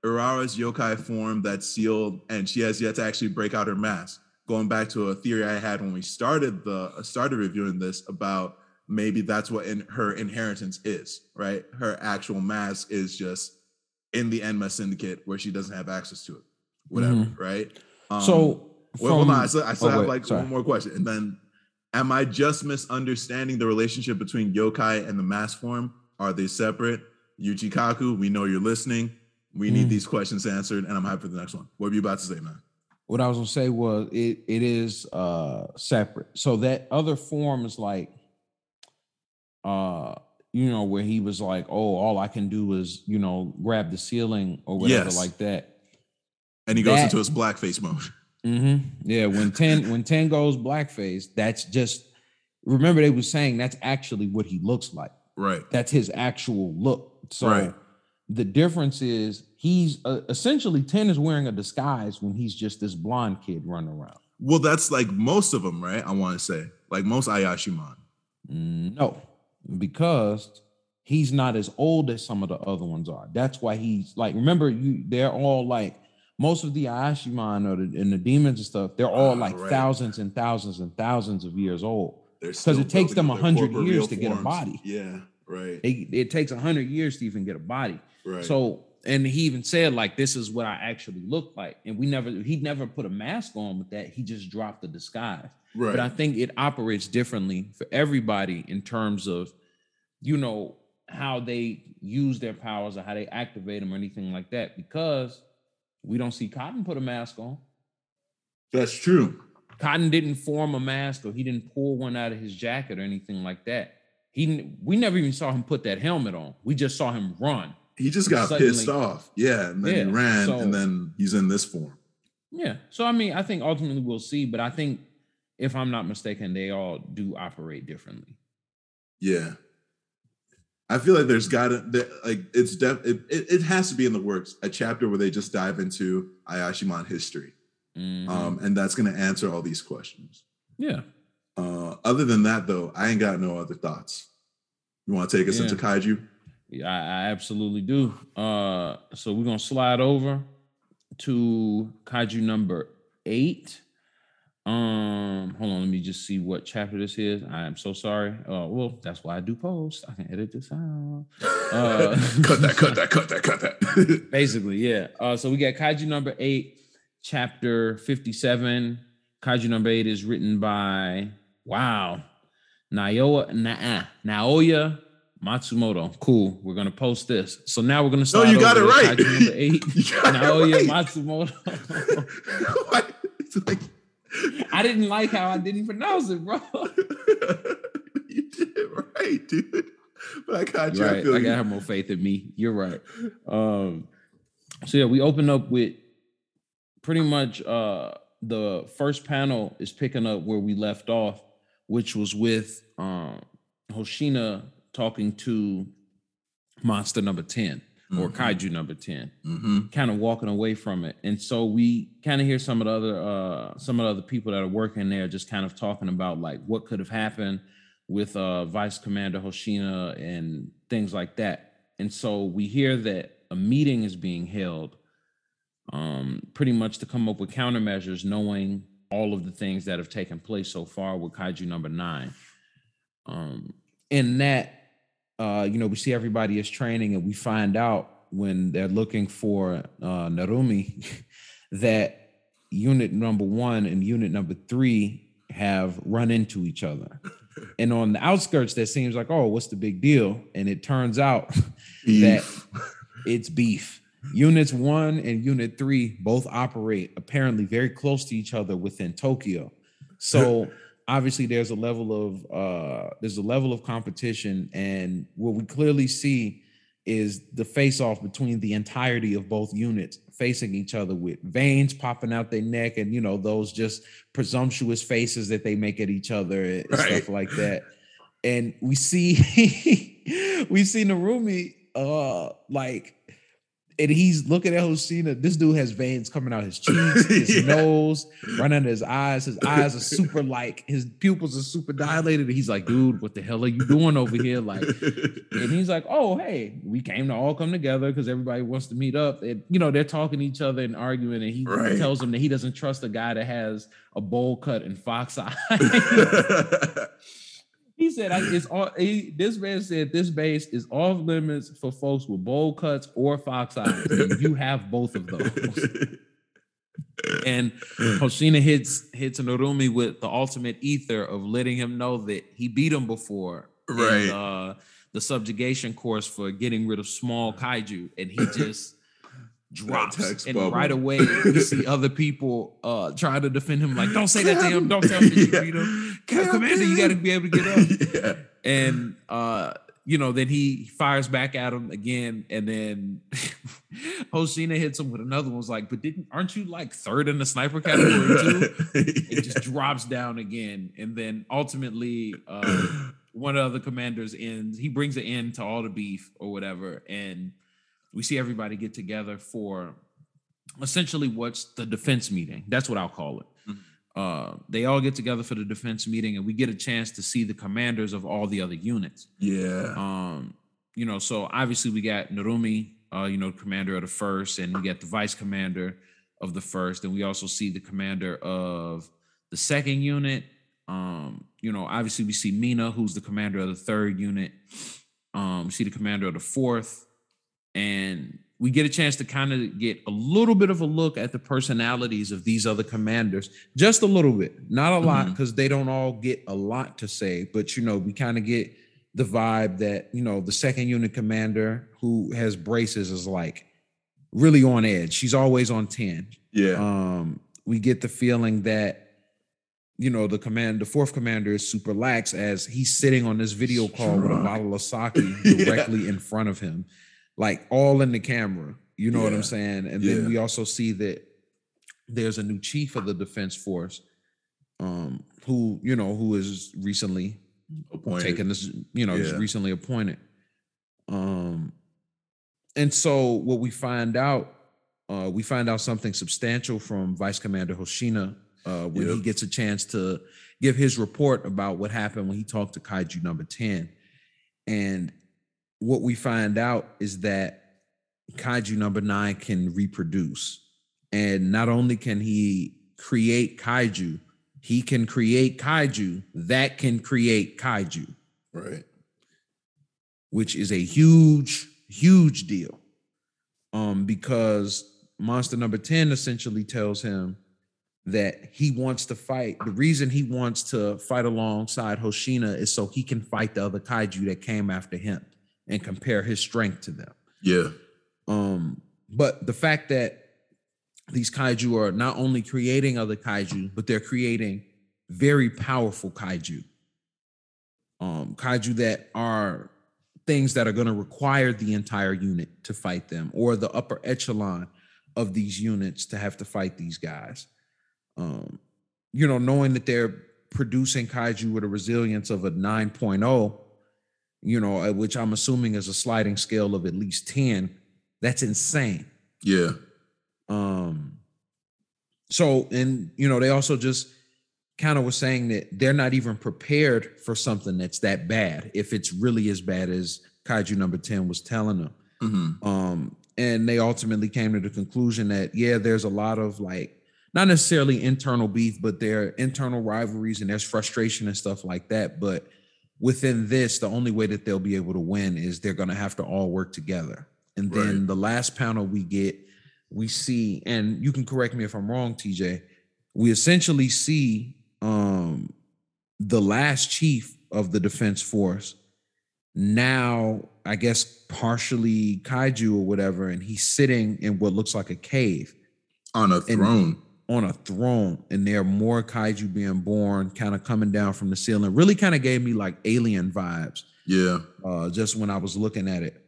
Urara's yokai form that's sealed and she has yet to actually break out her mask? Going back to a theory I had when we started the started reviewing this about maybe that's what in her inheritance is, right? Her actual mask is just in the Enma syndicate where she doesn't have access to it, whatever, mm-hmm. right? Um, so, from, hold on, I still, I still oh, have wait, like sorry. one more question, and then am I just misunderstanding the relationship between yokai and the mask form? Are they separate? Yuji Kaku, we know you're listening. We need mm. these questions answered, and I'm hyped for the next one. What were you about to say, man? What I was gonna say was it it is uh separate. So that other form is like uh you know where he was like, oh, all I can do is you know grab the ceiling or whatever yes. like that. And he goes into his blackface mode. Mm-hmm. Yeah, when ten when ten goes blackface, that's just remember they were saying that's actually what he looks like. Right. That's his actual look. So right. The difference is he's uh, essentially ten is wearing a disguise when he's just this blonde kid running around. Well, that's like most of them, right? I want to say like most Ayashimon. No, because he's not as old as some of the other ones are. That's why he's like remember you they're all like most of the Ayashimon or the, and the demons and stuff, they're all ah, like right. thousands and thousands and thousands of years old. Because it takes them a hundred years to forms. get a body. Yeah, right. It, it takes a hundred years to even get a body. Right. So, and he even said like, "This is what I actually look like," and we never, he never put a mask on with that. He just dropped the disguise. Right. But I think it operates differently for everybody in terms of, you know, how they use their powers or how they activate them or anything like that. Because we don't see Cotton put a mask on. That's true. Cotton didn't form a mask or he didn't pull one out of his jacket or anything like that. He we never even saw him put that helmet on. We just saw him run. He just got Suddenly, pissed off. Yeah, and then yeah, he ran so, and then he's in this form. Yeah. So I mean, I think ultimately we'll see, but I think if I'm not mistaken, they all do operate differently. Yeah. I feel like there's got to like it's def, it, it, it has to be in the works a chapter where they just dive into Ayashimon history, mm-hmm. um, and that's going to answer all these questions. Yeah. Uh, other than that, though, I ain't got no other thoughts. You want to take us yeah. into kaiju? I, I absolutely do. Uh, so we're gonna slide over to kaiju number eight. Um, hold on, let me just see what chapter this is. I am so sorry. Uh, well, that's why I do post. I can edit this out. Uh, cut that, cut that, cut that, cut that. basically, yeah. Uh, so we got Kaiju number eight, chapter 57. Kaiju number eight is written by wow, Naoya Na- Naoya Matsumoto. Cool. We're gonna post this. So now we're gonna start. No, you got it right. Number eight. Naoya right. Matsumoto. it's like I didn't like how I didn't pronounce it, bro. you did it right, dude. But I got you. Right. I, I gotta you. have more faith in me. You're right. Um, so yeah, we open up with pretty much uh the first panel is picking up where we left off, which was with um Hoshina talking to monster number 10 or mm-hmm. kaiju number 10 mm-hmm. kind of walking away from it and so we kind of hear some of the other uh some of the other people that are working there just kind of talking about like what could have happened with uh vice commander hoshina and things like that and so we hear that a meeting is being held um pretty much to come up with countermeasures knowing all of the things that have taken place so far with kaiju number nine um in that uh, you know, we see everybody is training, and we find out when they're looking for uh, Narumi that unit number one and unit number three have run into each other. And on the outskirts, that seems like, oh, what's the big deal? And it turns out that it's beef. Units one and unit three both operate apparently very close to each other within Tokyo. So obviously there's a level of uh there's a level of competition and what we clearly see is the face off between the entirety of both units facing each other with veins popping out their neck and you know those just presumptuous faces that they make at each other and right. stuff like that and we see we see Narumi uh like and he's looking at Hoshina. This dude has veins coming out his cheeks, his yeah. nose, running under his eyes. His eyes are super like his pupils are super dilated. And he's like, dude, what the hell are you doing over here? Like, and he's like, oh, hey, we came to all come together because everybody wants to meet up. And you know, they're talking to each other and arguing, and he right. tells him that he doesn't trust a guy that has a bowl cut and fox eye. He said, "It's all." He, this man said, "This base is off limits for folks with bowl cuts or fox eyes. And you have both of those." and Hoshina hits hits Narumi with the ultimate ether of letting him know that he beat him before, right? uh, the subjugation course for getting rid of small kaiju, and he just drops and bubble. right away you see other people uh trying to defend him like don't say that to him don't tell him yeah. you him commander you got to be able to get up yeah. and uh you know then he fires back at him again and then Hoshina hits him with another one was like but didn't aren't you like third in the sniper category too yeah. it just drops down again and then ultimately uh one of the commanders ends he brings an end to all the beef or whatever and we see everybody get together for essentially what's the defense meeting. That's what I'll call it. Mm-hmm. Uh, they all get together for the defense meeting, and we get a chance to see the commanders of all the other units. Yeah. Um, you know, so obviously we got Narumi, uh, you know, commander of the first, and we got the vice commander of the first, and we also see the commander of the second unit. Um, you know, obviously we see Mina, who's the commander of the third unit. Um, we see the commander of the fourth, and we get a chance to kind of get a little bit of a look at the personalities of these other commanders just a little bit not a lot because mm-hmm. they don't all get a lot to say but you know we kind of get the vibe that you know the second unit commander who has braces is like really on edge. She's always on 10 yeah. Um we get the feeling that you know the command the fourth commander is super lax as he's sitting on this video call with a bottle of sake directly yeah. in front of him like all in the camera. You know yeah. what I'm saying? And yeah. then we also see that there's a new chief of the defense force, um, who you know who is recently appointed. taken this, you know, yeah. just recently appointed. Um, and so what we find out, uh, we find out something substantial from Vice Commander Hoshina uh, when yep. he gets a chance to give his report about what happened when he talked to Kaiju number 10. And what we find out is that kaiju number nine can reproduce. And not only can he create kaiju, he can create kaiju that can create kaiju. Right. Which is a huge, huge deal. Um, because monster number 10 essentially tells him that he wants to fight. The reason he wants to fight alongside Hoshina is so he can fight the other kaiju that came after him and compare his strength to them. Yeah. Um, but the fact that these kaiju are not only creating other kaiju, but they're creating very powerful kaiju. Um, kaiju that are things that are going to require the entire unit to fight them, or the upper echelon of these units to have to fight these guys. Um, you know, knowing that they're producing kaiju with a resilience of a 9.0 you know, uh, which I'm assuming is a sliding scale of at least 10, that's insane. Yeah. Um, so, and you know, they also just kind of were saying that they're not even prepared for something that's that bad, if it's really as bad as Kaiju number 10 was telling them. Mm-hmm. Um, and they ultimately came to the conclusion that, yeah, there's a lot of like, not necessarily internal beef, but there are internal rivalries and there's frustration and stuff like that. But within this, the only way that they'll be able to win is they're going to have to all work together. And then right. the last panel we get, we see, and you can correct me if I'm wrong, TJ. We essentially see um, the last chief of the defense force now, I guess, partially kaiju or whatever, and he's sitting in what looks like a cave on a throne on a throne and there are more kaiju being born kind of coming down from the ceiling really kind of gave me like alien vibes yeah uh just when i was looking at it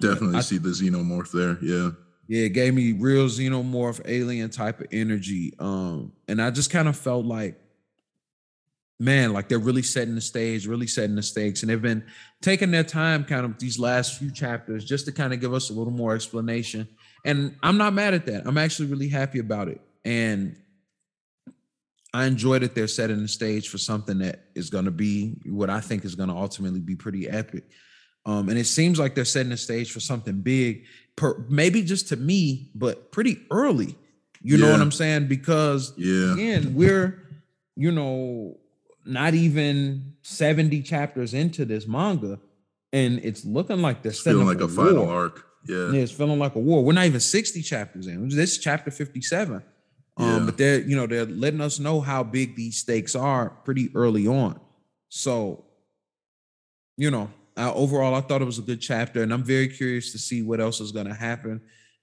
definitely I, see the xenomorph there yeah yeah it gave me real xenomorph alien type of energy um and i just kind of felt like man, like they're really setting the stage, really setting the stakes, and they've been taking their time, kind of these last few chapters, just to kind of give us a little more explanation. And I'm not mad at that. I'm actually really happy about it, and I enjoy that they're setting the stage for something that is going to be what I think is going to ultimately be pretty epic. Um, and it seems like they're setting the stage for something big, per, maybe just to me, but pretty early. You yeah. know what I'm saying? Because yeah. again, we're you know not even 70 chapters into this manga, and it's looking like they're feeling like a, a final arc. Yeah. yeah, it's feeling like a war. We're not even 60 chapters in. This is chapter 57. Um, yeah. but they're you know they're letting us know how big these stakes are pretty early on. So, you know, uh, overall, I thought it was a good chapter, and I'm very curious to see what else is going to happen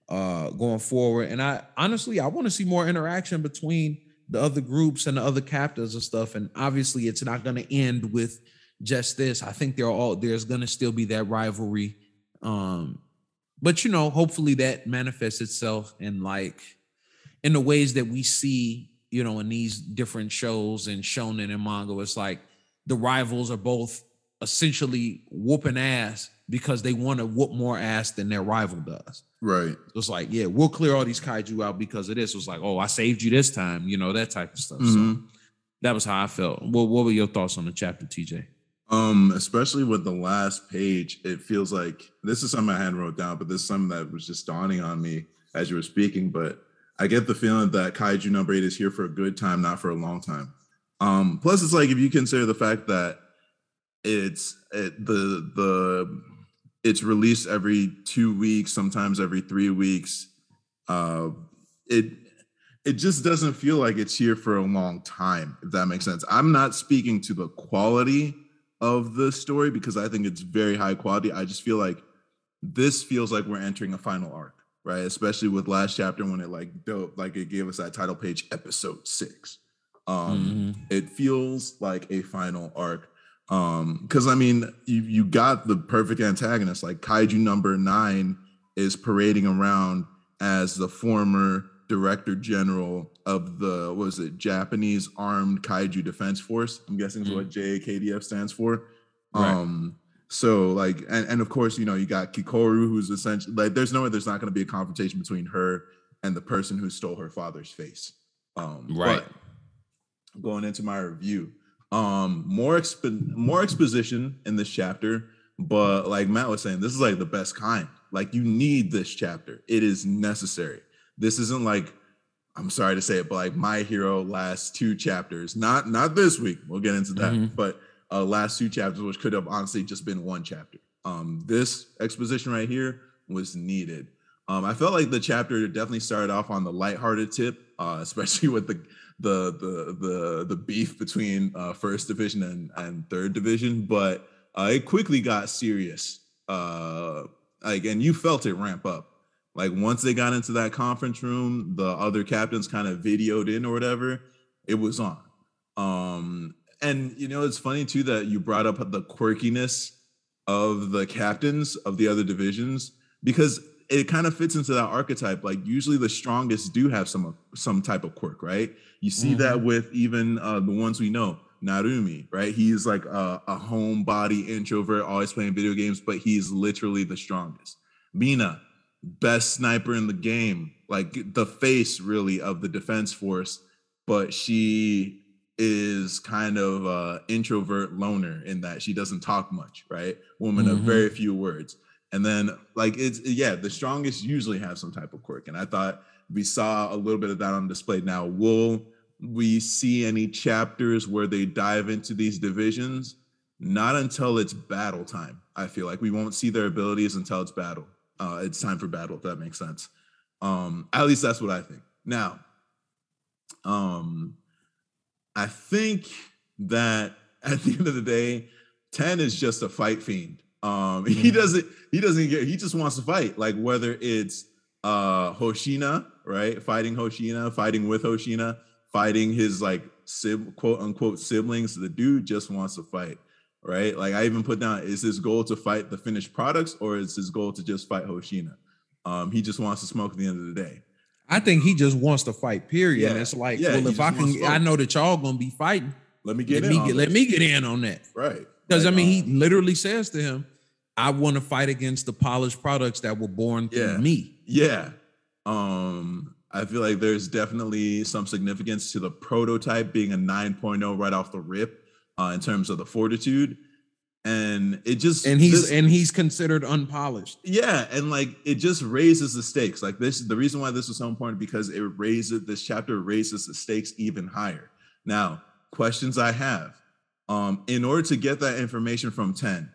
uh, going forward. And I honestly, I want to see more interaction between the other groups and the other captives and stuff. And obviously, it's not going to end with just this. I think there are all there's going to still be that rivalry. Um, but you know, hopefully that manifests itself in like in the ways that we see, you know, in these different shows and shonen and manga. It's like the rivals are both essentially whooping ass because they want to whoop more ass than their rival does. Right. It's like, yeah, we'll clear all these kaiju out because of this. It was like, oh, I saved you this time, you know, that type of stuff. Mm-hmm. So that was how I felt. What what were your thoughts on the chapter, TJ? Um, especially with the last page, it feels like this is something I hadn't wrote down, but this is something that was just dawning on me as you were speaking. But I get the feeling that kaiju number eight is here for a good time, not for a long time. Um, plus, it's like if you consider the fact that it's it, the the it's released every two weeks, sometimes every three weeks. Uh, it it just doesn't feel like it's here for a long time, if that makes sense. I'm not speaking to the quality of the story because I think it's very high quality. I just feel like this feels like we're entering a final arc, right? Especially with last chapter when it like dope, like it gave us that title page, episode six. Um, mm-hmm. it feels like a final arc um, because I mean, you you got the perfect antagonist. Like Kaiju number nine is parading around as the former director general of the was it Japanese Armed Kaiju Defense Force. I'm guessing mm-hmm. is what JAKDF stands for. Right. Um, so like, and, and of course, you know, you got Kikoru, who's essentially like, there's no way there's not going to be a confrontation between her and the person who stole her father's face. Um, right. going into my review, um, more exp- more exposition in this chapter, but like Matt was saying, this is like the best kind. Like you need this chapter. It is necessary. This isn't like I'm sorry to say it, but like my hero last two chapters, not not this week. We'll get into that, mm-hmm. but uh, last two chapters, which could have honestly just been one chapter. Um, this exposition right here was needed. Um, I felt like the chapter definitely started off on the lighthearted tip, uh, especially with the the the the the beef between uh, first division and, and third division, but uh, it quickly got serious. Uh, like, and you felt it ramp up. Like once they got into that conference room, the other captains kind of videoed in or whatever. It was on. Um, and you know, it's funny too that you brought up the quirkiness of the captains of the other divisions because it kind of fits into that archetype. Like usually the strongest do have some some type of quirk, right? You see mm-hmm. that with even uh, the ones we know, Narumi, right? He's like a, a homebody introvert, always playing video games, but he's literally the strongest. Mina, best sniper in the game, like the face really of the defense force, but she is kind of a introvert loner in that she doesn't talk much, right? Woman mm-hmm. of very few words. And then like it's yeah, the strongest usually have some type of quirk. And I thought we saw a little bit of that on display. Now, will we see any chapters where they dive into these divisions? Not until it's battle time. I feel like we won't see their abilities until it's battle. Uh, it's time for battle, if that makes sense. Um, at least that's what I think. Now, um, I think that at the end of the day, 10 is just a fight fiend. Um, he doesn't he doesn't get he just wants to fight. Like whether it's uh Hoshina, right? Fighting Hoshina, fighting with Hoshina, fighting his like sib- quote unquote siblings. The dude just wants to fight, right? Like I even put down is his goal to fight the finished products or is his goal to just fight Hoshina? Um, he just wants to smoke at the end of the day. I think he just wants to fight, period. Yeah. And it's like, yeah, well, if I can, I know that y'all gonna be fighting. Let me get let in. Me get, let me get in on that. Right. Because like, I mean, um, he literally says to him, "I want to fight against the polished products that were born through Yeah. me." Yeah. Um, I feel like there's definitely some significance to the prototype being a 9.0 right off the rip uh, in terms of the fortitude. And it just And he's this- and he's considered unpolished. yeah, and like it just raises the stakes. Like this, the reason why this was so important because it raises this chapter raises the stakes even higher. Now, questions I have. Um, in order to get that information from 10,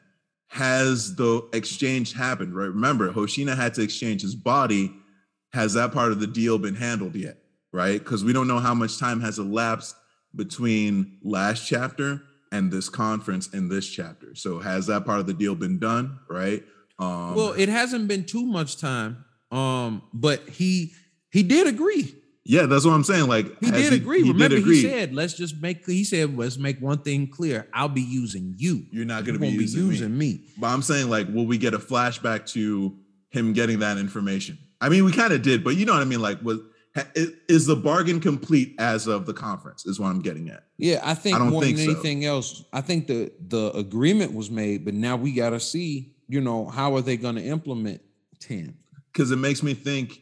has the exchange happened? Right. Remember, Hoshina had to exchange his body. Has that part of the deal been handled yet? Right? Because we don't know how much time has elapsed between last chapter and this conference in this chapter. So has that part of the deal been done? Right. Um, well, it hasn't been too much time. Um, but he he did agree. yeah, that's what I'm saying. Like He did agree. he Remember, did he said, "Let's just make." He said, "Let's make one thing clear. I'll be using you. you're not going to be won't using, me. me." But I'm saying, like, will we get a flashback to him getting that information? I mean, we kind of did, but you know what I mean. Like, was is the bargain complete as of the conference? Is what I'm getting at. Yeah, I think I more think than so. anything else, I think the the agreement was made, but now we got to see, you know, how are they going to implement ten? Because it makes me think: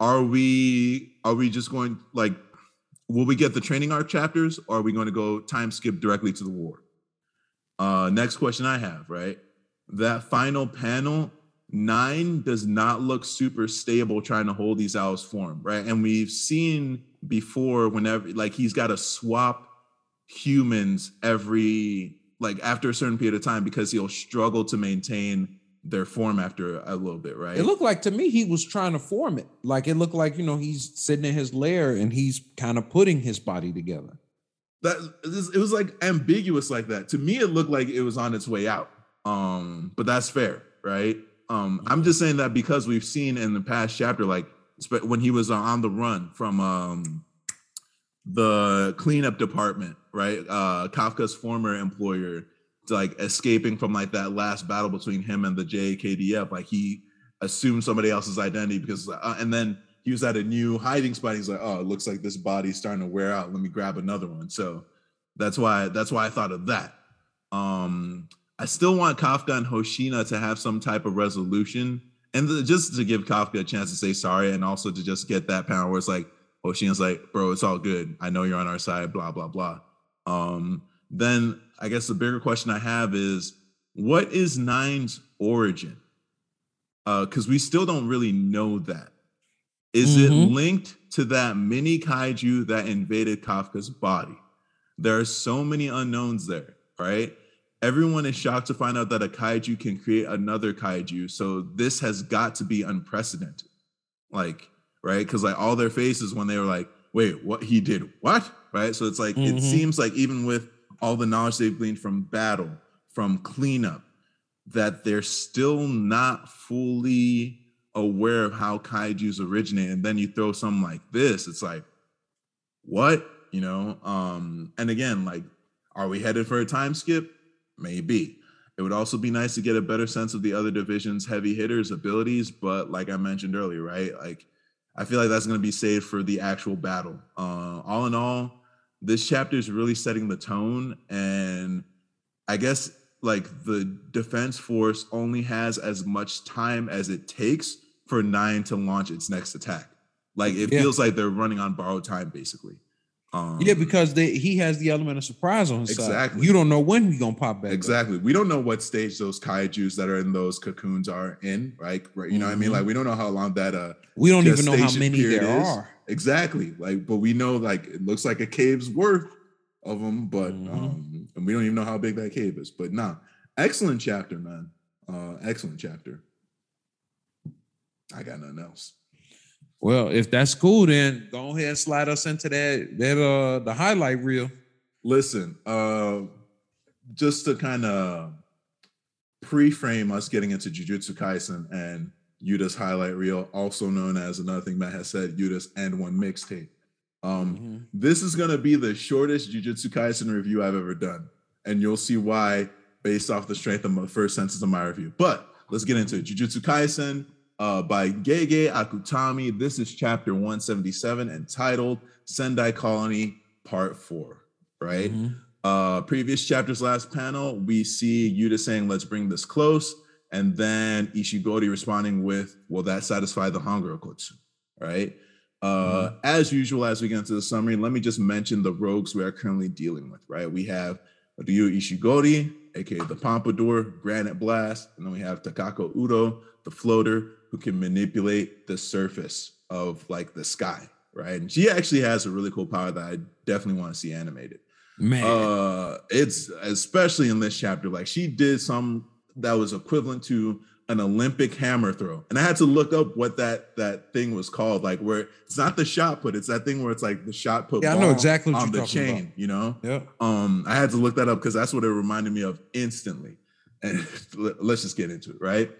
Are we are we just going like? Will we get the training arc chapters, or are we going to go time skip directly to the war? Uh, next question I have, right? That final panel, nine does not look super stable trying to hold these owls form, right? And we've seen before whenever like he's got to swap humans every like after a certain period of time because he'll struggle to maintain their form after a little bit, right? It looked like to me he was trying to form it. Like it looked like you know he's sitting in his lair and he's kind of putting his body together. that it was like ambiguous like that. To me, it looked like it was on its way out. Um, but that's fair, right? Um, I'm just saying that because we've seen in the past chapter, like when he was uh, on the run from um the cleanup department, right? Uh Kafka's former employer, like escaping from like that last battle between him and the JKDF. Like he assumed somebody else's identity because, uh, and then he was at a new hiding spot. He's like, oh, it looks like this body's starting to wear out. Let me grab another one. So that's why that's why I thought of that. Um, I still want Kafka and Hoshina to have some type of resolution, and the, just to give Kafka a chance to say sorry, and also to just get that power where it's like Hoshina's like, bro, it's all good. I know you're on our side. Blah blah blah. Um, then I guess the bigger question I have is, what is Nine's origin? Because we still don't really know that. Is it Mhm. linked to that mini kaiju that invaded Kafka's body? There are so many unknowns there, right? Everyone is shocked to find out that a kaiju can create another kaiju. So this has got to be unprecedented. Like, right? Because like all their faces when they were like, wait, what he did what? Right. So it's like it Mhm. seems like even with all the knowledge they've gleaned from battle, from cleanup, that they're still not fully aware of how kaijus originate. And then you throw something like this, it's like, what? You know? Um, and again, like, are we headed for a time skip? Maybe. It would also be nice to get a better sense of the other division's heavy hitters' abilities, but like I mentioned earlier, right? Like, I feel like that's going to be saved for the actual battle. Uh, all in all, this chapter is really setting the tone, and I guess like the defense force only has as much time as it takes for nine to launch its next attack. Like it Yeah. feels like they're running on borrowed time, basically. Um, Yeah, because they, he has the element of surprise on his side. Exactly. You don't know when he's gonna pop back. up. Exactly. We don't know what stage those kaiju's that are in those cocoons are in, right? Right. You know what I mean? Mhm. Like we don't know how long that uh We don't even know how many there is. are. exactly. Like, but we know like it looks like a cave's worth of them, but Mhm. um and we don't even know how big that cave is. But nah, excellent chapter, man. Uh excellent chapter. I got nothing else. Well, if that's cool, then go ahead and slide us into that that uh the highlight reel. Listen, uh, just to kind of pre-frame us getting into Jujutsu Kaisen and Yuta's highlight reel, also known as another thing Matt has said, Yuta's and one mixtape. Um, Mhm. this is gonna be the shortest Jujutsu Kaisen review I've ever done, and you'll see why based off the strength of my first sentence of my review. But let's get into it. Jujutsu Kaisen uh, by Gege Akutami. This is chapter 177 entitled Sendai Colony Part 4, right? Mhm. Uh, previous chapter's last panel, we see Yuta saying, "Let's bring this close," and then Ishigori responding with, "Will that satisfy the hunger, Okotsu?" Right. Uh, mm-hmm. As usual, as we get into the summary, let me just mention the rogues we are currently dealing with. Right. We have Ryu Ishigori, aka the Pompadour, Granite Blast, and then we have Takako Udo, the floater, who can manipulate the surface of like the sky, right? And she actually has a really cool power that I definitely want to see animated. Man, uh, it's especially in this chapter, like she did some that was equivalent to an Olympic hammer throw. And I had to look up what that that thing was called, like where it's not the shot put, it's that thing where it's like the shot put. Yeah, I know exactly on the chain, about. you know? Yeah. Um, I had to look that up because that's what it reminded me of instantly. And let's just get into it, right?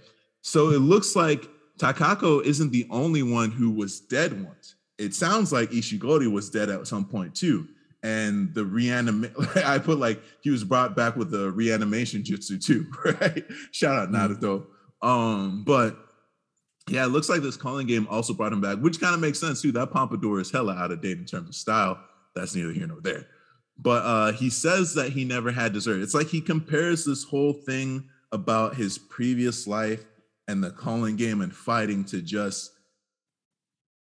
So it looks like Takako isn't the only one who was dead once. It sounds like Ishigori was dead at some point too. And the reanimate, I put like he was brought back with the reanimation jutsu too, right? Shout out mm-hmm. Naruto. Um, but yeah, it looks like this culling game also brought him back, which kind of makes sense too. That pompadour is hella out of date in terms of style. That's neither here nor there. But uh, he says that he never had dessert. It's like he compares this whole thing about his previous life and the culling game and fighting to just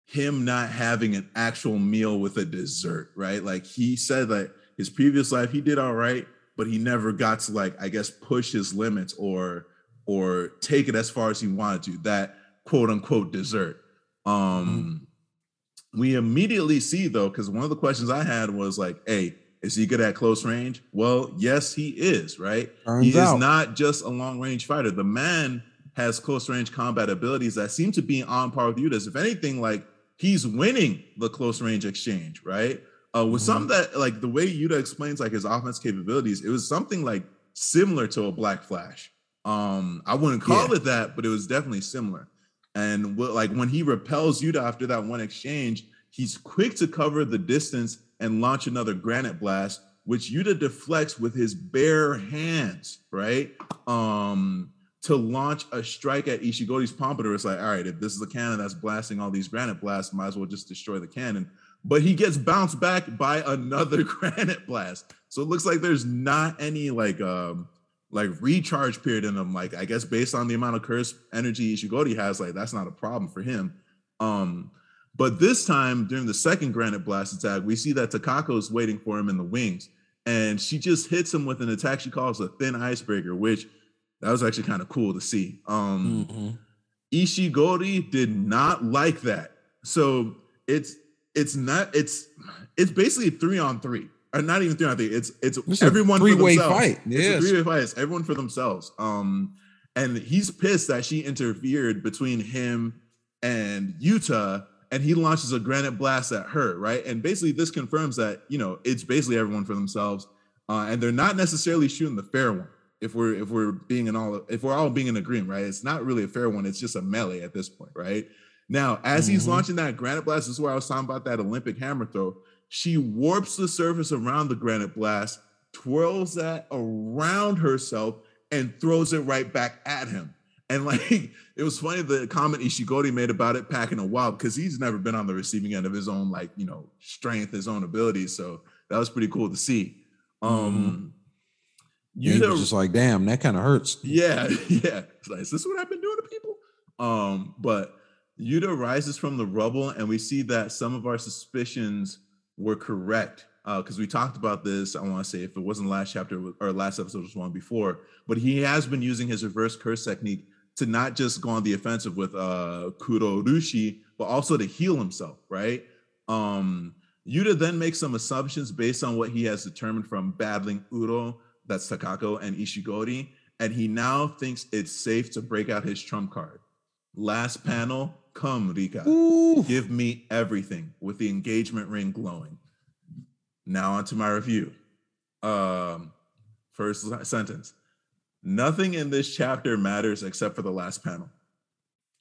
him not having an actual meal with a dessert, right? Like he said that his previous life he did all right, but he never got to like I guess push his limits or or take it as far as he wanted to. That quote unquote dessert. Um mm-hmm. we immediately see though cuz one of the questions I had was like, "Hey, is he good at close range?" Well, yes, he is, right? Turns he out. is not just a long range fighter. The man has close range combat abilities that seem to be on par with Yuta's. If anything, like he's winning the close range exchange, right? Uh, with mm-hmm. some that like the way Yuta explains like his offense capabilities, it was something like similar to a Black Flash. Um, I wouldn't call yeah. it that, but it was definitely similar. And what, like when he repels Yuta after that one exchange, he's quick to cover the distance and launch another granite blast, which Yuta deflects with his bare hands, right? Um, to launch a strike at Ishigori's Pompadour. It's like, all right, if this is a cannon that's blasting all these granite blasts, might as well just destroy the cannon. But he gets bounced back by another granite blast. So it looks like there's not any like um like recharge period in him. Like I guess based on the amount of curse energy Ishigori has, like that's not a problem for him. Um, but this time during the second granite blast attack, we see that Takako is waiting for him in the wings, and she just hits him with an attack she calls a thin icebreaker, which that was actually kind of cool to see. Um, mm-hmm. Ishigori did not like that. So it's it's not it's it's basically three on three. Or not even three on three. It's it's, it's everyone three way fight. Yes. It's a three way fight. It's everyone for themselves. Um, and he's pissed that she interfered between him and Yuta, and he launches a granite blast at her, right? And basically, this confirms that you know it's basically everyone for themselves, uh, and they're not necessarily shooting the fair one if we're if we're being in all if we're all being in agreement, right? It's not really a fair one. It's just a melee at this point, right? Now, as mm-hmm. he's launching that granite blast, this is where I was talking about that Olympic hammer throw. She warps the surface around the granite blast, twirls that around herself, and throws it right back at him. And like it was funny the comment Ishigori made about it packing a while because he's never been on the receiving end of his own like you know strength, his own abilities. So that was pretty cool to see. Um, mm-hmm. You know, just like, damn, that kind of hurts. Yeah, yeah. Like, is this what I've been doing to people? Um, but Yuta rises from the rubble, and we see that some of our suspicions were correct. Because uh, we talked about this, I want to say if it wasn't last chapter or last episode was one before, but he has been using his reverse curse technique to not just go on the offensive with uh Kuro Rushi, but also to heal himself, right? Um Yuta then makes some assumptions based on what he has determined from battling Udo that's Takako and Ishigori, and he now thinks it's safe to break out his trump card. Last panel, come Rika, Ooh. give me everything with the engagement ring glowing. Now on to my review. Um, first sentence. Nothing in this chapter matters except for the last panel.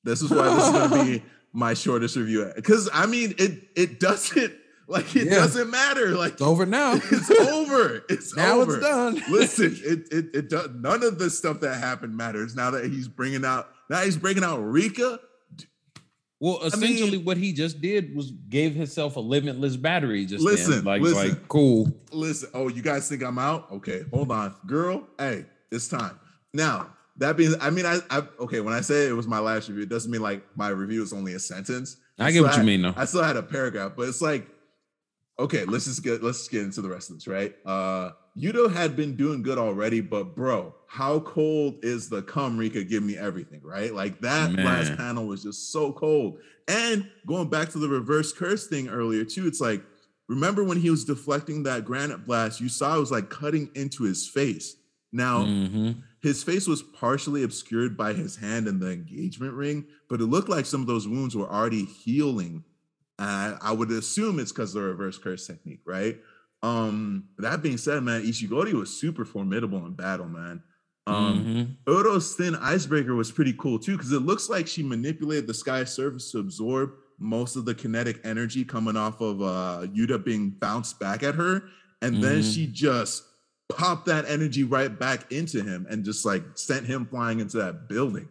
This is why this is going to be my shortest review because I mean it it doesn't like it yeah. doesn't matter. Like it's over now. It's over. It's over. now over. it's done. Listen, it, it it does. None of the stuff that happened matters now that he's bringing out. Now he's bringing out Rika. Well, essentially, I mean, what he just did was gave himself a limitless battery. Just listen, then. like, listen, like, cool. Listen, oh, you guys think I'm out? Okay, hold on, girl. Hey, it's time. Now that being, I mean, I, I okay. When I say it was my last review, it doesn't mean like my review is only a sentence. I, I get what had, you mean, though. I still had a paragraph, but it's like, okay, let's just get let's just get into the rest of this, right? Uh Yuta had been doing good already, but bro, how cold is the come Rika give me everything, right? Like that Man. last panel was just so cold. And going back to the reverse curse thing earlier, too, it's like, remember when he was deflecting that granite blast, you saw it was like cutting into his face. Now, mm-hmm. his face was partially obscured by his hand and the engagement ring, but it looked like some of those wounds were already healing. Uh, I would assume it's because of the reverse curse technique, right? Um, that being said, man, Ishigori was super formidable in battle, man. Um, mm-hmm. Uro's thin icebreaker was pretty cool too, because it looks like she manipulated the sky surface to absorb most of the kinetic energy coming off of uh Yuta being bounced back at her, and mm-hmm. then she just popped that energy right back into him and just like sent him flying into that building.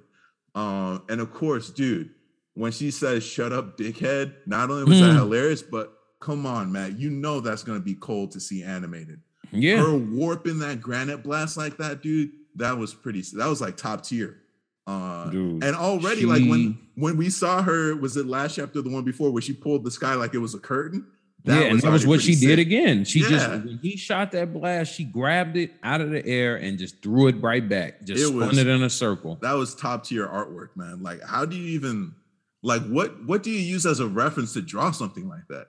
Um, and of course, dude, when she says "shut up, dickhead," not only was mm. that hilarious, but come on, Matt. You know that's gonna be cold to see animated. Yeah. Her warping that granite blast like that, dude, that was pretty that was like top tier. Uh dude, and already she... like when when we saw her, was it last chapter, the one before where she pulled the sky like it was a curtain? That yeah, and that was what she sick. did again. She yeah. just when he shot that blast, she grabbed it out of the air and just threw it right back. Just it spun was, it in a circle. That was top tier artwork, man. Like, how do you even like what what do you use as a reference to draw something like that?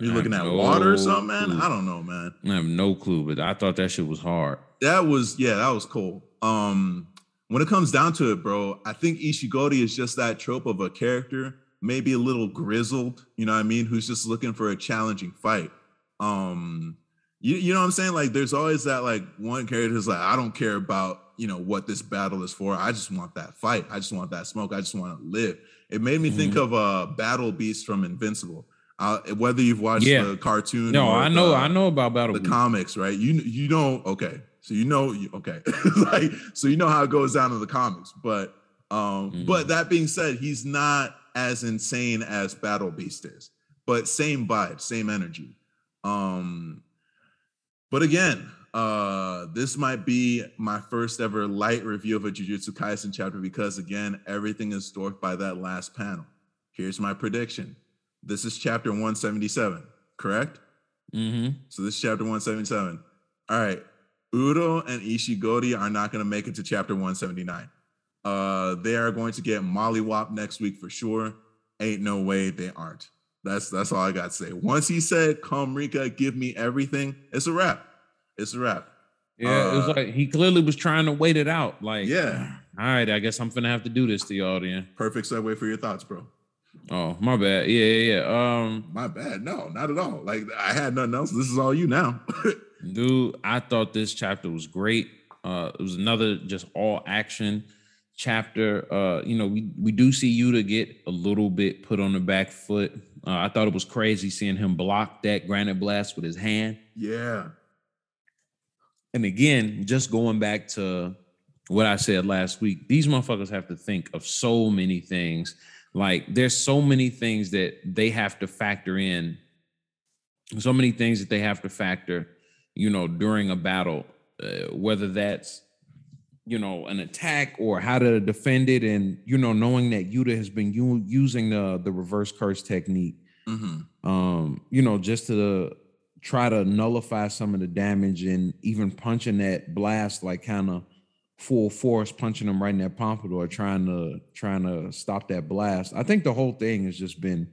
You're looking at no water or something, man. Clue. I don't know, man. I have no clue, but I thought that shit was hard. That was yeah, that was cool. Um, when it comes down to it, bro, I think Ishigori is just that trope of a character, maybe a little grizzled, you know what I mean, who's just looking for a challenging fight. Um, you, you know what I'm saying? Like, there's always that like one character who's like, I don't care about you know what this battle is for. I just want that fight. I just want that smoke. I just want to live. It made me mm-hmm. think of a uh, Battle Beast from Invincible. Uh, whether you've watched yeah. the cartoon, no, I know, the, I know about Battle the Beast. comics, right? You you know, okay, so you know, okay, like so you know how it goes down in the comics. But um, mm-hmm. but that being said, he's not as insane as Battle Beast is, but same vibe, same energy. Um, but again, uh, this might be my first ever light review of a Jujutsu Kaisen chapter because again, everything is dwarfed by that last panel. Here's my prediction. This is chapter 177, correct? Mm-hmm. So this is chapter 177. All right. Uro and Ishigori are not going to make it to chapter 179. Uh, they are going to get mollywop next week for sure. Ain't no way they aren't. That's that's all I got to say. Once he said, "Come, Rika, give me everything," it's a wrap. It's a wrap. Yeah, uh, it was uh, like he clearly was trying to wait it out. Like, yeah, all right, I guess I'm gonna have to do this to y'all then. Perfect segue for your thoughts, bro. Oh, my bad. Yeah, yeah, yeah. Um, my bad. No, not at all. Like I had nothing else. This is all you now. dude, I thought this chapter was great. Uh, it was another just all action chapter. Uh, you know, we we do see Yuta get a little bit put on the back foot. Uh, I thought it was crazy seeing him block that granite blast with his hand. Yeah. And again, just going back to what I said last week, these motherfuckers have to think of so many things. Like there's so many things that they have to factor in, so many things that they have to factor, you know, during a battle, uh, whether that's you know an attack or how to defend it, and you know knowing that Yuta has been u- using the the reverse curse technique, mm-hmm. um, you know, just to try to nullify some of the damage and even punching that blast like kind of full force punching him right in that pompadour, trying to trying to stop that blast. I think the whole thing has just been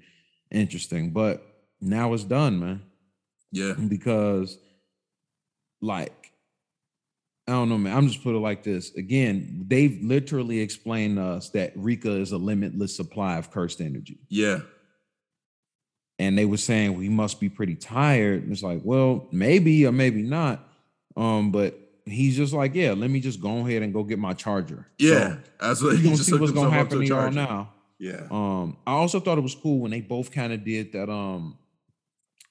interesting, but now it's done, man. Yeah, because like I don't know, man. I'm just put it like this. Again, they've literally explained to us that Rika is a limitless supply of cursed energy. Yeah. And they were saying we must be pretty tired. It's like, well, maybe or maybe not. Um, but he's just like, yeah, let me just go ahead and go get my charger. Yeah, so that's what he's gonna see what's gonna happen to y'all now. Yeah. Um, I also thought it was cool when they both kind of did that um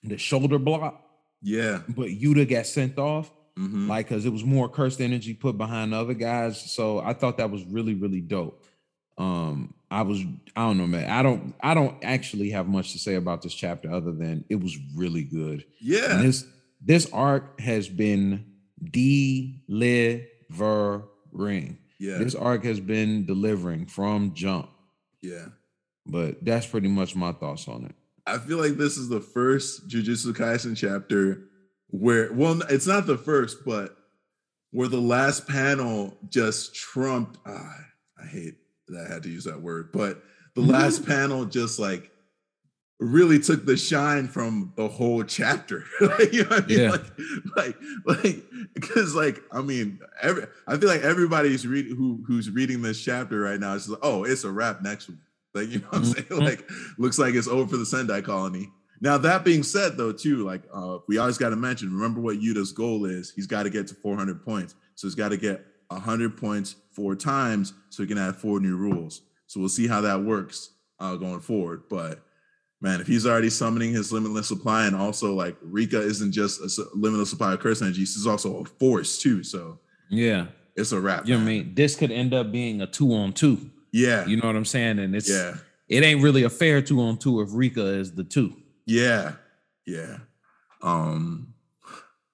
the shoulder block. Yeah. But Yuta got sent off. Mm-hmm. Like, cause it was more cursed energy put behind the other guys. So I thought that was really, really dope. Um, I was I don't know, man. I don't I don't actually have much to say about this chapter other than it was really good. Yeah. And this this arc has been delivering. Yeah. This arc has been delivering from jump. Yeah. But that's pretty much my thoughts on it. I feel like this is the first Jujutsu Kaisen chapter where, well, it's not the first, but where the last panel just trumped. Ah, I hate I had to use that word, but the last panel just like really took the shine from the whole chapter. like, you know what I mean? Yeah. Like, like, like, because like, I mean, every I feel like everybody's reading who who's reading this chapter right now is like, oh, it's a wrap next week. Like, you know what I'm saying? Mhm. Like, looks like it's over for the Sendai colony. Now, that being said, though, too, like uh, we always got to mention, remember what Yuta's goal is. He's got to get to 400 points. So he's got to get 100 points four times so he can add four new rules. So we'll see how that works uh, going forward. But man, if he's already summoning his limitless supply, and also like Rika isn't just a limitless supply of curse energy, she's also a force too. So Yeah. it's a wrap. You know what I mean? This could end up being a two on two. Yeah. You know what I'm saying? And it's yeah. it ain't really a fair two on two if Rika is the two. Yeah. Yeah. Um,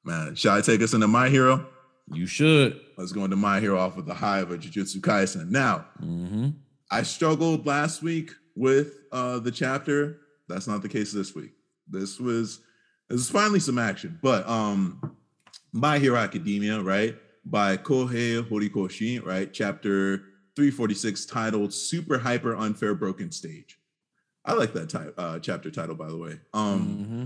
man, shall I take us into My Hero? You should. Let's go into My Hero off of the high of a Jujutsu Kaisen. Now, hmm I struggled last week with uh the chapter. That's not the case this week. This was this is finally some action, but um My Hero Academia, right? By Kohei Horikoshi, right? Chapter 346 titled Super Hyper Unfair Broken Stage. I like that type uh chapter title by the way. Um hmm